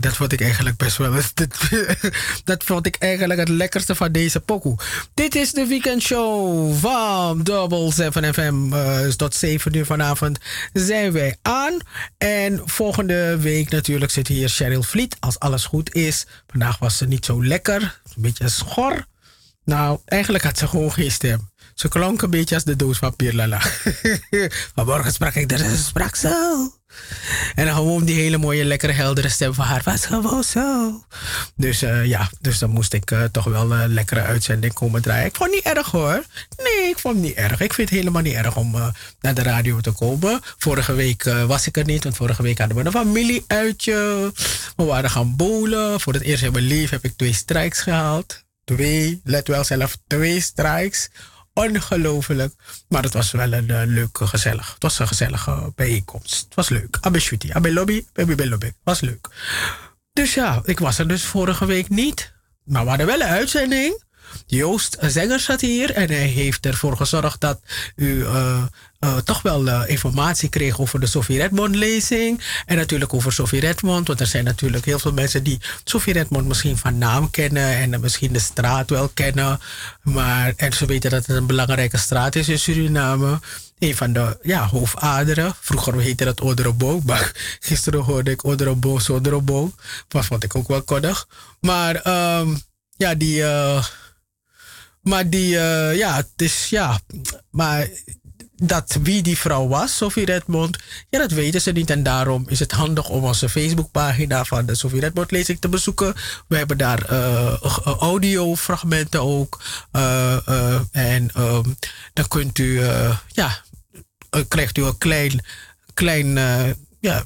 Dat vond ik eigenlijk best wel. Dat vond ik eigenlijk het lekkerste van deze pokoe. Dit is de weekendshow van Double 7 FM. Dus tot 7 uur vanavond zijn wij aan. En volgende week natuurlijk zit hier Cheryl Vliet. Als alles goed is. Vandaag was ze niet zo lekker. Een beetje schor. Nou, eigenlijk had ze gewoon geen stem. Ze klonk een beetje als de doos van Pierlala. Vanmorgen sprak ik, ze sprak zo. En gewoon die hele mooie, lekkere, heldere stem van haar was gewoon zo. Dus eh, ja, dus dan moest ik eh, toch wel een lekkere uitzending komen draaien. Ik vond het niet erg hoor. Nee, ik vond het niet erg. Ik vind het helemaal niet erg om eh, naar de radio te komen. Vorige week was ik er niet, want vorige week hadden we een familieuitje. We waren gaan bowlen. Voor het eerst in mijn leven heb ik twee strijks gehaald. Twee, let wel zelf, twee strikes Ongelooflijk. Maar het was wel een uh, leuke, gezellig. Het was een gezellige bijeenkomst. Het was leuk. Abbe shuti, abbe lobby, baby lobby. Het was leuk. Dus ja, ik was er dus vorige week niet. Maar we hadden wel een uitzending. Joost Zenger zat hier en hij heeft ervoor gezorgd dat u uh, uh, toch wel uh, informatie kreeg over de Sophie Redmond lezing. En natuurlijk over Sophie Redmond, want er zijn natuurlijk heel veel mensen die Sophie Redmond misschien van naam kennen en misschien de straat wel kennen. Maar, en ze weten dat het een belangrijke straat is in Suriname. Een van de ja, hoofdaderen. Vroeger heette dat Oderebo, maar gisteren hoorde ik Oderebo, Soderebo. Dat vond ik ook wel koddig. Maar um, ja, die. Maar die, uh, ja, het is, ja, maar dat wie die vrouw was, Sophie Redmond, ja, dat weten ze niet. En daarom is het handig om onze Facebookpagina van de Sophie Redmond lezing te bezoeken. We hebben daar uh, audiofragmenten ook. En um, dan kunt u, ja, krijgt u een klein, klein, ja,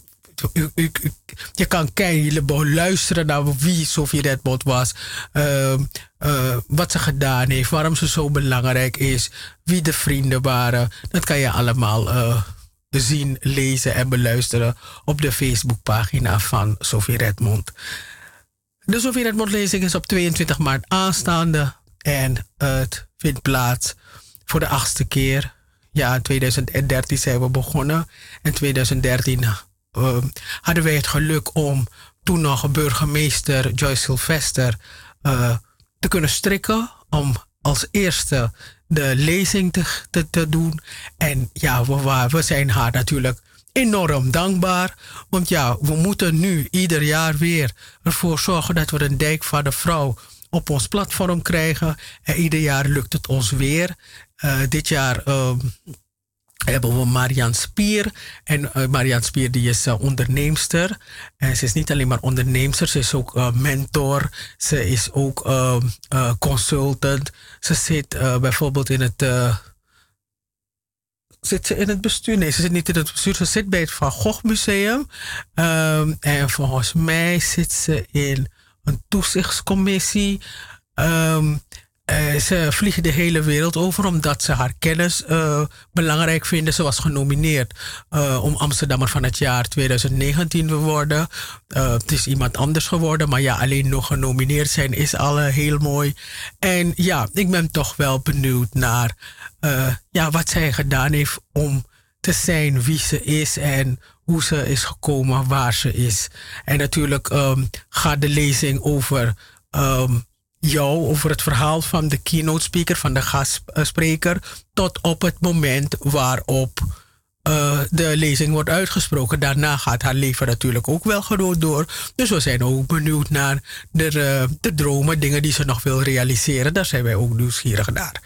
je kan kijken, luisteren naar wie Sophie Redmond was. Uh, uh, wat ze gedaan heeft, waarom ze zo belangrijk is, wie de vrienden waren. Dat kan je allemaal uh, zien, lezen en beluisteren op de Facebookpagina van Sophie Redmond. De Sophie Redmond lezing is op 22 maart aanstaande en het vindt plaats voor de achtste keer. Ja, in 2013 zijn we begonnen. En 2013 uh, hadden wij het geluk om toen nog burgemeester Joyce Sylvester uh, te kunnen strikken. Om als eerste de lezing te, te, doen. En ja, we, we zijn haar natuurlijk enorm dankbaar. Want ja, we moeten nu ieder jaar weer ervoor zorgen dat we een dijk van de vrouw op ons platform krijgen. En ieder jaar lukt het ons weer. Uh, dit jaar uh, hebben we Marian Spier. En uh, Marian Spier die is uh, onderneemster. En ze is niet alleen maar onderneemster, ze is ook uh, mentor. Ze is ook consultant. Ze zit bijvoorbeeld in het... zit ze in het bestuur? Nee, ze zit niet in het bestuur. Ze zit bij het Van Gogh Museum. Um, en volgens mij zit ze in een toezichtscommissie. Um, uh, ze vliegen de hele wereld over omdat ze haar kennis uh, belangrijk vinden. Ze was genomineerd uh, om Amsterdammer van het jaar 2019 te worden. het is iemand anders geworden, maar ja, alleen nog genomineerd zijn is al heel mooi. En ja, ik ben toch wel benieuwd naar ja, wat zij gedaan heeft om te zijn wie ze is en hoe ze is gekomen waar ze is. En natuurlijk um, gaat de lezing over. Um, jou over het verhaal van de keynote speaker, van de gastspreker, tot op het moment waarop uh, de lezing wordt uitgesproken. Daarna gaat haar leven natuurlijk ook wel gewoon door. Dus we zijn ook benieuwd naar de, uh, de dromen, dingen die ze nog wil realiseren. Daar zijn wij ook nieuwsgierig naar.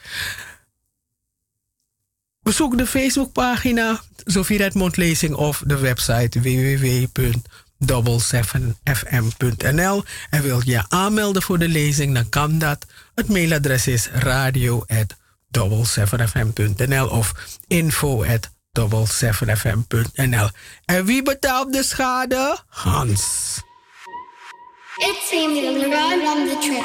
Bezoek de Facebookpagina Sophie Redmond Lezing of de website www 77fm.nl en wil je aanmelden voor de lezing, dan kan dat. Het mailadres is radio@77fm.nl of info@77fm.nl. En wie betaalt de schade? Hans. It seems we're on the trip.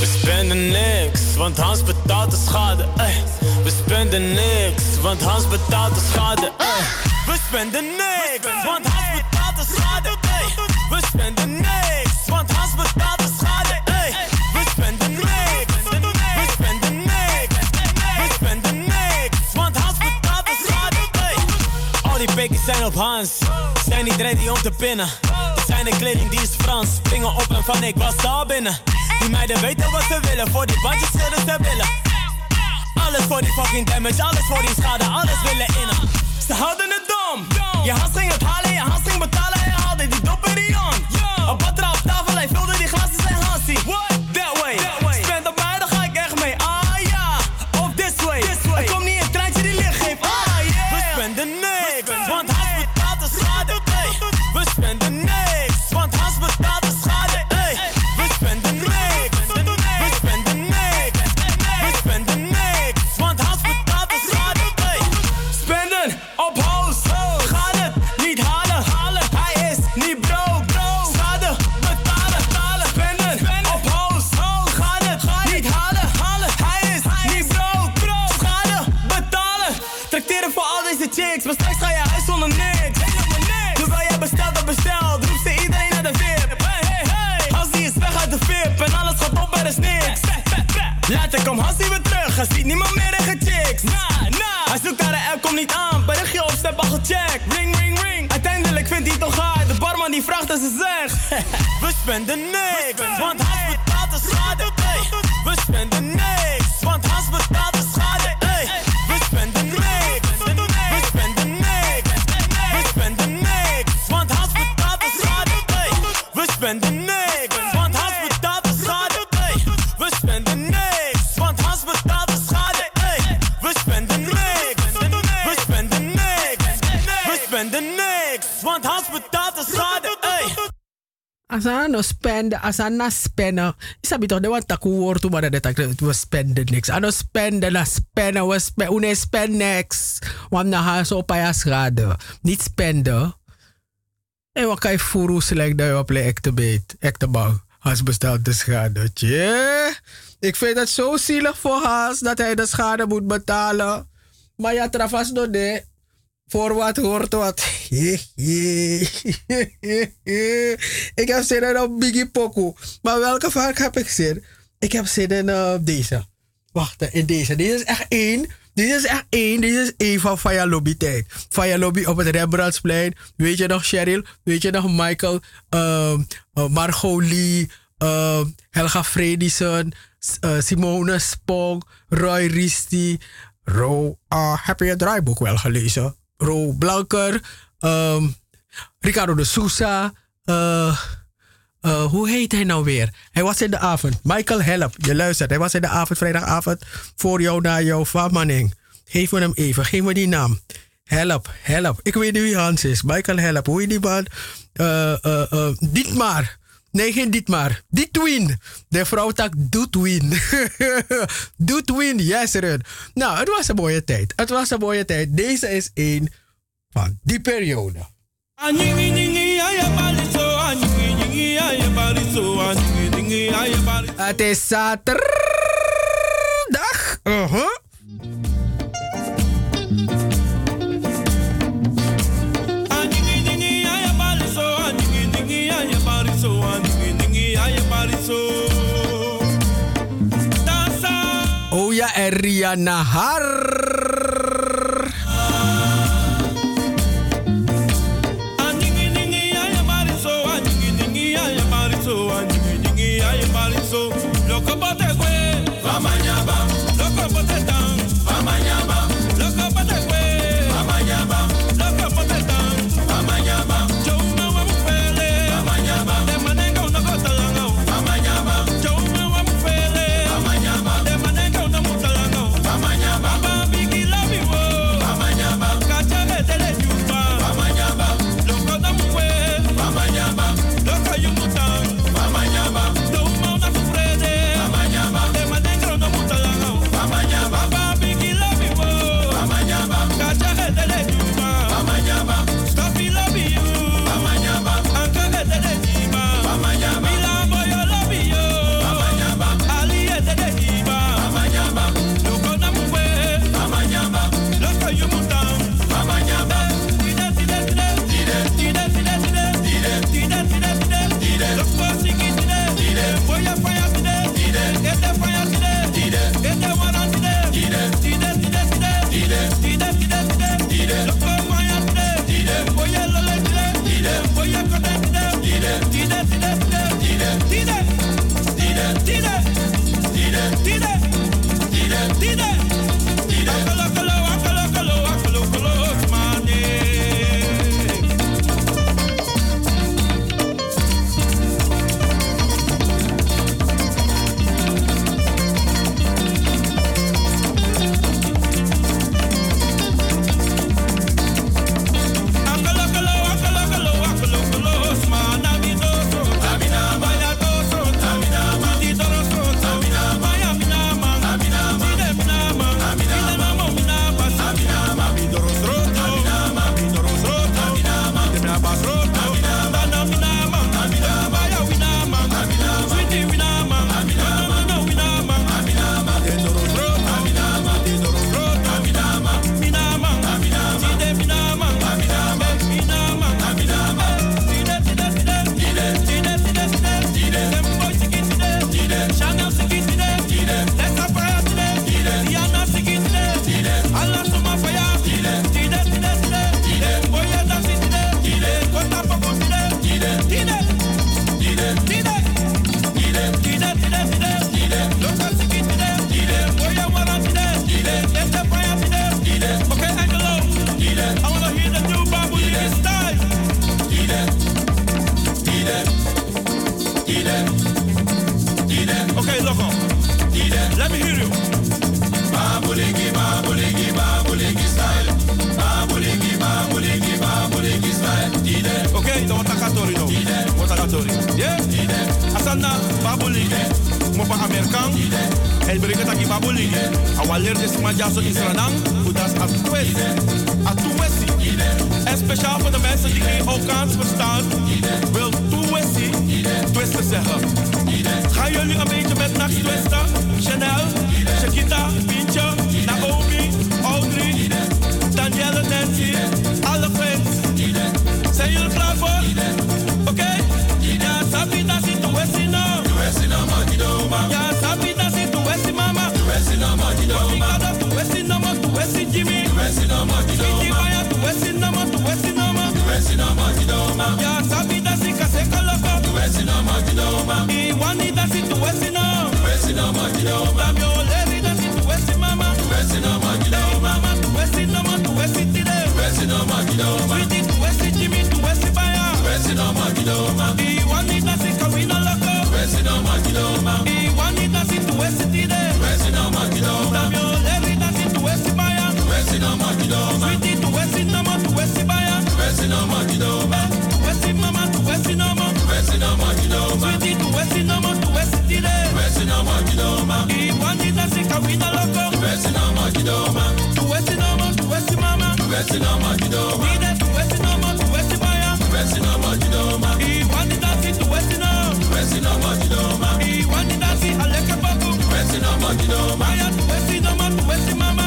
We spenden niks, want Hans betaalt de schade. Ey. We spenden niks, want Hans betaalt de schade. Ey. We spenden niks, want Hans betaalt de schade. Ey. We spenden niks, want Hans betaalt de schade. Ey. We spenden niks, we spenden niks, we spenden niks, want Hans betaalt de schade. Ey. Al die bekers zijn op Hans, zijn niet ready om te pinnen. Zijn de kleding die is Frans, springen op en van ik was daar binnen. Die meiden weten wat ze willen, voor die bandjes schillen ze willen. Alles voor die fucking damage, alles voor die schade, alles willen innen. Ze houden het dom. Je haast het halen, je haast betalen en haalde die dopperion. Op wat er op tafel, hij vulde die Later komt Hassie weer terug, hij ziet niemand meer tegen chicks. Nah, nah. Hij zoekt naar de app, komt niet aan, berichtje op step al gecheckt. Ring, ring, ring. Uiteindelijk vindt hij toch hard, de barman die vraagt en ze zegt. We spenden niks, want Hans betaalt de schade. We spenden no spenden, als aan na spenden. Isabi toch, de want taku woord toe, maar dat ik we spenden niks. Aan no spenden, na spenden, we spenden, une spend niks. Want na pa schade. Niet spenden. En wat kan je voeren slecht dat je op de echte beet, echte bang. Haas bestelt de schade. Tje. Ik vind het zo zielig voor Haas dat hij de schade moet betalen. Maar ja, travas door de. Voor wat hoort wat. ik heb zin in een Biggie Poku. Maar welke vark heb ik zin? Ik heb zin in uh, deze. Wacht, in deze. Deze is echt één. Dit is echt één. Dit is één van Fire Lobby tijd. Fire Lobby op het Rembrandtsplein. Weet je nog Cheryl? Weet je nog Michael? Uh, Margot. Uh, Helga Fredison. Uh, Simone Spong. Roy Risti. Ro, uh, heb je het draaiboek wel gelezen? Ro Blanker. Um, Ricardo de Sousa. Uh, uh, hoe heet hij nou weer? Hij was in de avond. Michael Help, je luistert. Hij was in de avond, vrijdagavond. Voor jou, naar jou, van Manning. Geef me hem even, geef me die naam. Help, help. Ik weet niet wie Hans is. Michael Help. Hoe heet die man? Uh, uh, Dietmar. Nee, geen Dietmar. Dietwin. De vrouw tak Doetwin. Doetwin, yes, Run. Nou, het was een mooie tijd. Het was een mooie tijd. Deze is één van die periode. Het is zaterdag. Uh -huh. En Har. Babuli. Mopa Amerikaan. El breke taki babuli. Awaler de sima jaso Israël. Udas atuesi. Atuesi. En speciaal voor de mensen die geen Okaans verstaan. Wil tuesi. Twisten zeggen. Gaan jullie een beetje met nachts twisten? Chanel, Shakita, Pintje, Naomi, Audrey, Danielle, Nancy, Want ik ga dat de Westie nama, de Westie Jimmy. Sweetie Maya, de Westie nama, de Westie nama. Ja, sabi dat zit kaseka loco. I want it that zit de Westie nou. Dam yo levi dat zit de Westie mama. Hey mama, de Westie nama, de Westie tide. Sweetie, de Westie Jimmy, de Westie Maya. I want it that zit kawina loco. I want it that zit de Westie tide. Dam yo levi dat zit de Westie Maya. Sweetie, de Westie nama, de Westie Maya. Eh, de Westie mama, de Westie nama. Sweetie, de Westie nama, de Westie tide. I want it that zit kawina loco. De Westie nama, de Westie mama. Tide, de Westie nama, de Westie Maya. I want it that zit de Westie now. I want it that zit a lekker babu. Maya, de Westie nama, de Westie mama.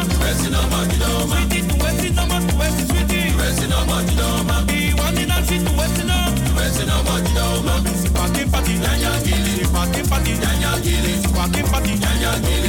Sweetie, de Westie nama, de Westie sweetie. I want it that zit de Westie now. Party, party, nyanya gili. Party, party. Party, party, nyanya gili.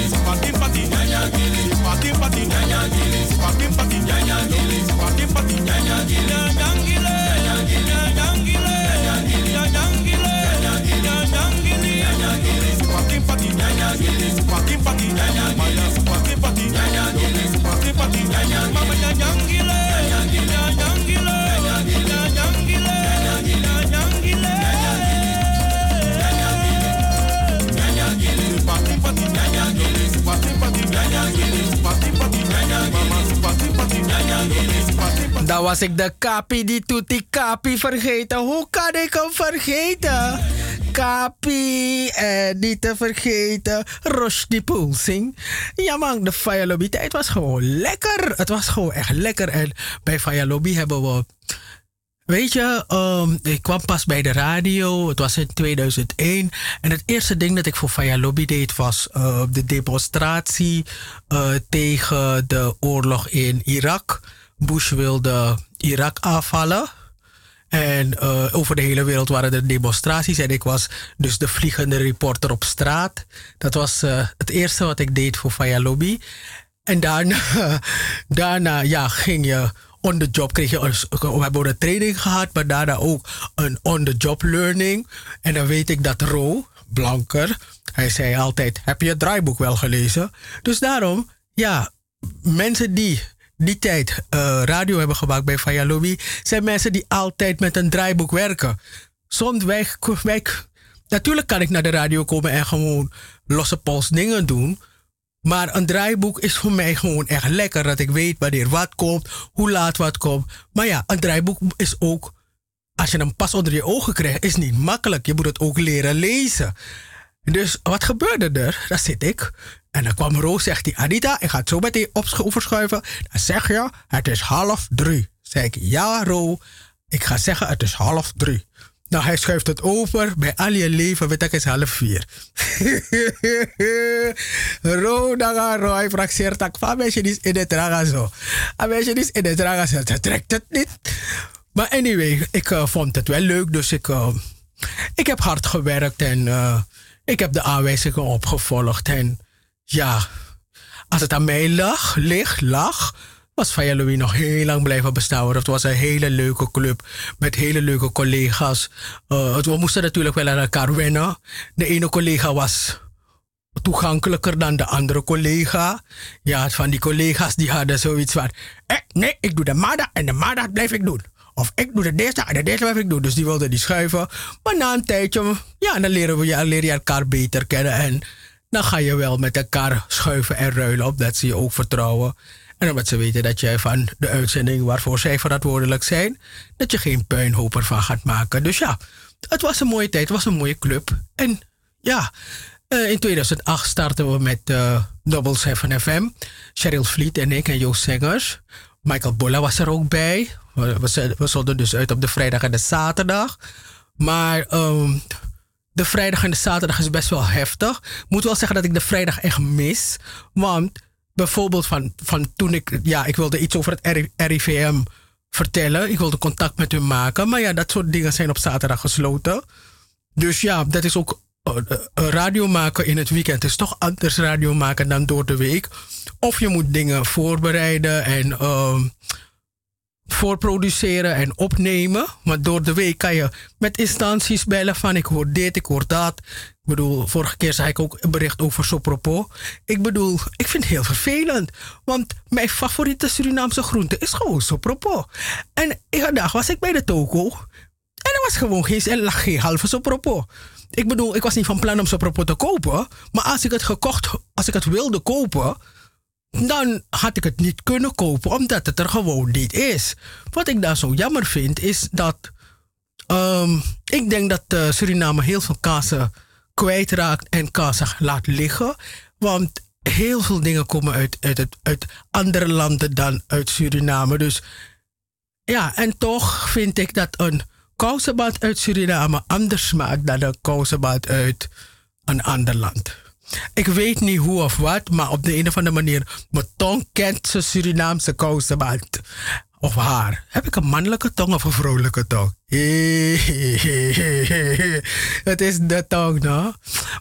Dan was ik de Kapi die Tutti Kapi vergeten. Hoe kan ik hem vergeten? Kapi en niet te vergeten Roshni Pulsing. Ja man, de Fire Lobby tijd was gewoon lekker. Het was gewoon echt lekker. En bij Fire Lobby hebben we... Weet je, ehm, ik kwam pas bij de radio. Het was in 2001. En het eerste ding dat ik voor Fire Lobby deed was eh, de demonstratie eh, tegen de oorlog in Irak. Bush wilde Irak aanvallen. En eh, over de hele wereld waren er demonstraties. En ik was dus de vliegende reporter op straat. Dat was eh, het eerste wat ik deed voor Faya Lobby. En daarna, daarna ja, ging je on the job. Kreeg je, we hebben een training gehad, maar daarna ook een on the job learning. En dan weet ik dat Ro, Blanker, hij zei altijd: Heb je het draaiboek wel gelezen? Dus daarom, ja, mensen die die tijd eh, radio hebben gemaakt bij Faya Lobby, zijn mensen die altijd met een draaiboek werken. Soms wij, natuurlijk kan ik naar de radio komen en gewoon losse pols dingen doen. Maar een draaiboek is voor mij gewoon echt lekker. Dat ik weet wanneer wat komt, hoe laat wat komt. Maar ja, een draaiboek is ook, als je hem pas onder je ogen krijgt, is niet makkelijk. Je moet het ook leren lezen. Dus wat gebeurde er? Daar zit ik. En dan kwam Roos, zegt hij, Anita, ik ga het zo meteen overschuiven. Dan zeg je, het is half drie. Zeg ik, ja Ro, ik ga zeggen, het is half drie. Nou, hij schuift het over. Bij al je leven weet ik, is half vier. Ro, dan gaat Ro, hij vraagt tak van meisje die in het raga zo. Een meisje die in het raga zo, ze trekt het niet. Maar anyway, ik eh, vond het wel leuk, dus ik, eh, ik heb hard gewerkt en eh, ik heb de aanwijzingen opgevolgd. En ja, als het aan mij lag, ligt, lag, was Faya Louis nog heel lang blijven bestaan. Het was een hele leuke club met hele leuke collega's. Eh, we moesten natuurlijk wel aan elkaar wennen. De ene collega was toegankelijker dan de andere collega. Ja, van die collega's die hadden zoiets van... Eh, nee, ik doe de maandag en de maandag blijf ik doen. Of ik doe de dinsdag en de dinsdag blijf ik doen. Dus die wilden die schuiven. Maar na een tijdje, ja, dan leren we je elkaar beter kennen. En dan ga je wel met elkaar schuiven en ruilen. Omdat ze je ook vertrouwen. En omdat ze weten dat jij van de uitzending waarvoor zij verantwoordelijk zijn... dat je geen puinhoop ervan gaat maken. Dus ja, het was een mooie tijd. Het was een mooie club. En ja, eh, in 2008 starten we met uh, Double 7 FM. Cheryl Vliet en ik en Joost Zengers. Michael Bolla was er ook bij. We zonden dus uit op de vrijdag en de zaterdag. Maar um, de vrijdag en de zaterdag is best wel heftig. Moet wel zeggen dat ik de vrijdag echt mis. Want bijvoorbeeld van, van toen ik... Ja, ik wilde iets over het RIVM vertellen. Ik wilde contact met hun maken. Maar ja, dat soort dingen zijn op zaterdag gesloten. Dus ja, dat is ook uh, radio maken in het weekend is toch anders radio maken dan door de week. Of je moet dingen voorbereiden en uh, voorproduceren en opnemen. Maar door de week kan je met instanties bellen van ik hoor dit, ik hoor dat. Ik bedoel, vorige keer zei ik ook een bericht over Sopropo. Ik bedoel, ik vind het heel vervelend. Want mijn favoriete Surinaamse groente is gewoon Sopropo. En vandaag was ik bij de toko. En er was gewoon geen, er lag geen halve Sopropo. Ik bedoel, ik was niet van plan om Sopropo te kopen. Maar als ik het gekocht, als ik het wilde kopen dan had ik het niet kunnen kopen omdat het er gewoon niet is. Wat ik daar zo jammer vind is dat um, ik denk dat uh, Suriname heel veel kazen kwijtraakt en kazen laat liggen. Want heel veel dingen komen uit, uit, uit andere landen dan uit Suriname. Dus ja, en toch vind ik dat een kousenband uit Suriname anders smaakt dan een kousenband uit een ander land. Ik weet niet hoe of wat, maar op de een of andere manier. Mijn tong kent zijn Surinaamse kousenband. Of haar. Heb ik een mannelijke tong of een vrouwelijke tong? Het is de tong, no?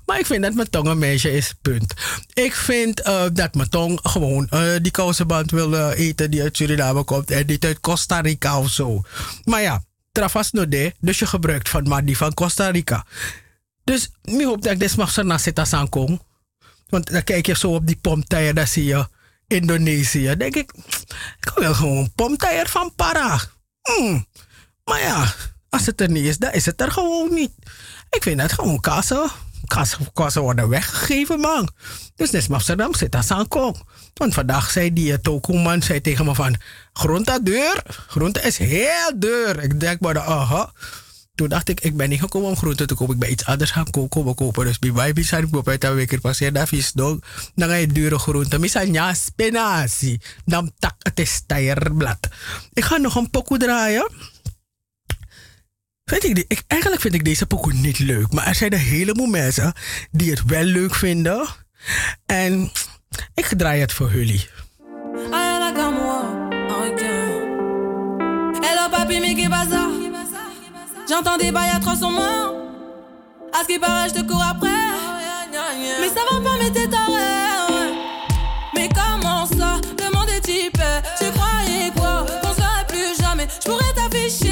Maar ik vind dat mijn tong een meisje is, punt. Ik vind uh, dat mijn tong gewoon uh, die kousenband wil uh, eten die uit Suriname komt en niet uit Costa Rica of zo. Maar ja, travas no dus je gebruikt van maar die van Costa Rica. Dus ik hoop dat ik mag naar zitten aan kom. Want dan kijk je zo op die pomteier, dan zie je Indonesië. Denk ik, ik wil gewoon pomteier van para. Mm. Maar ja, als het er niet is, dan is het er gewoon niet. Ik vind het gewoon kassen. Kassen, worden weggegeven, man. Dus net Amsterdam zit als aan kom. Want vandaag zei die tokoeman zei tegen me van... Groente duur. Groente is heel duur. Ik denk maar, aha. Toen dacht ik, ik ben niet gekomen om groenten te kopen. Ik ben iets anders gaan komen kopen. Dus bij mij zijn ik bij dat week passeer dat vis dog. Dan ga je dure groenten. Misschien ja spinazie. Dan tak het is. Ik ga nog een pokoe draaien. Vind ik ik, eigenlijk vind ik deze pokoe niet leuk. Maar er zijn een heleboel mensen die het wel leuk vinden. En ik draai het voor jullie. Hello papi, J'entends des bails à 300 morts. À ce qui paraît, je te cours après. Mais ça va pas, mais t'es. Mais comment ça? Demande des types. Tu croyais quoi? Qu'on serait plus jamais? Je pourrais t'afficher,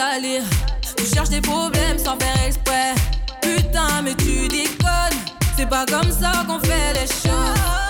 salir. Tu cherches des problèmes sans faire exprès. Putain, mais tu déconnes. C'est pas comme ça qu'on fait les choses.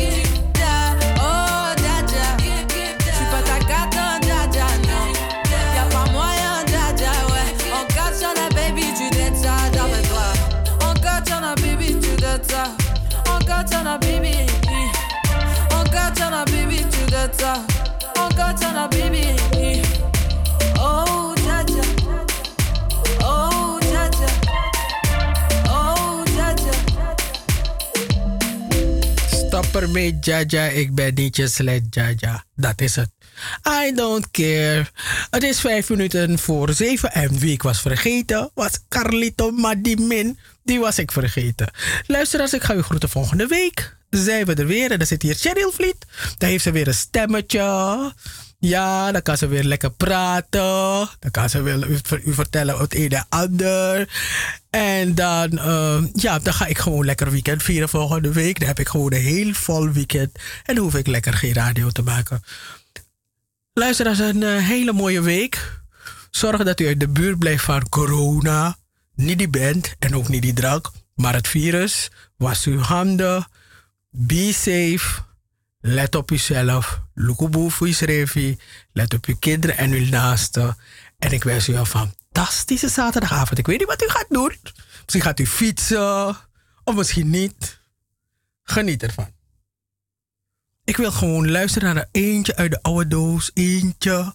Encore sur la baby. Oh. Oh. Oh. Stop ermee, Jaja. Ik ben niet je slet, Jaja. Dat is het. I don't care. Het is vijf minuten voor zeven en wie ik was vergeten was Carlito Madimin. Die was ik vergeten. Luisteraars, ik ga u groeten volgende week. Zijn we er weer en dan zit hier Cheryl Vliet. Dan heeft ze weer een stemmetje. Ja, dan kan ze weer lekker praten. Dan kan ze weer u, vertellen het een en ander. En dan, eh, ja, dan ga ik gewoon lekker weekend vieren volgende week. Dan heb ik gewoon een heel vol weekend. En hoef ik lekker geen radio te maken. Luisteraars, een eh, hele mooie week. Zorg dat u uit de buurt blijft van corona. Niet die bent en ook niet die drank, maar het virus. Was uw handen. Be safe. Let op uzelf. Lukubu voor je Let op uw kinderen en uw naasten. En ik wens u een fantastische zaterdagavond. Ik weet niet wat u gaat doen. Misschien gaat u fietsen. Of misschien niet. Geniet ervan. Ik wil gewoon luisteren naar een eentje uit de oude doos. Eentje.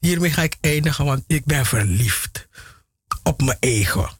Hiermee ga ik eindigen, want ik ben verliefd op mijn eigen.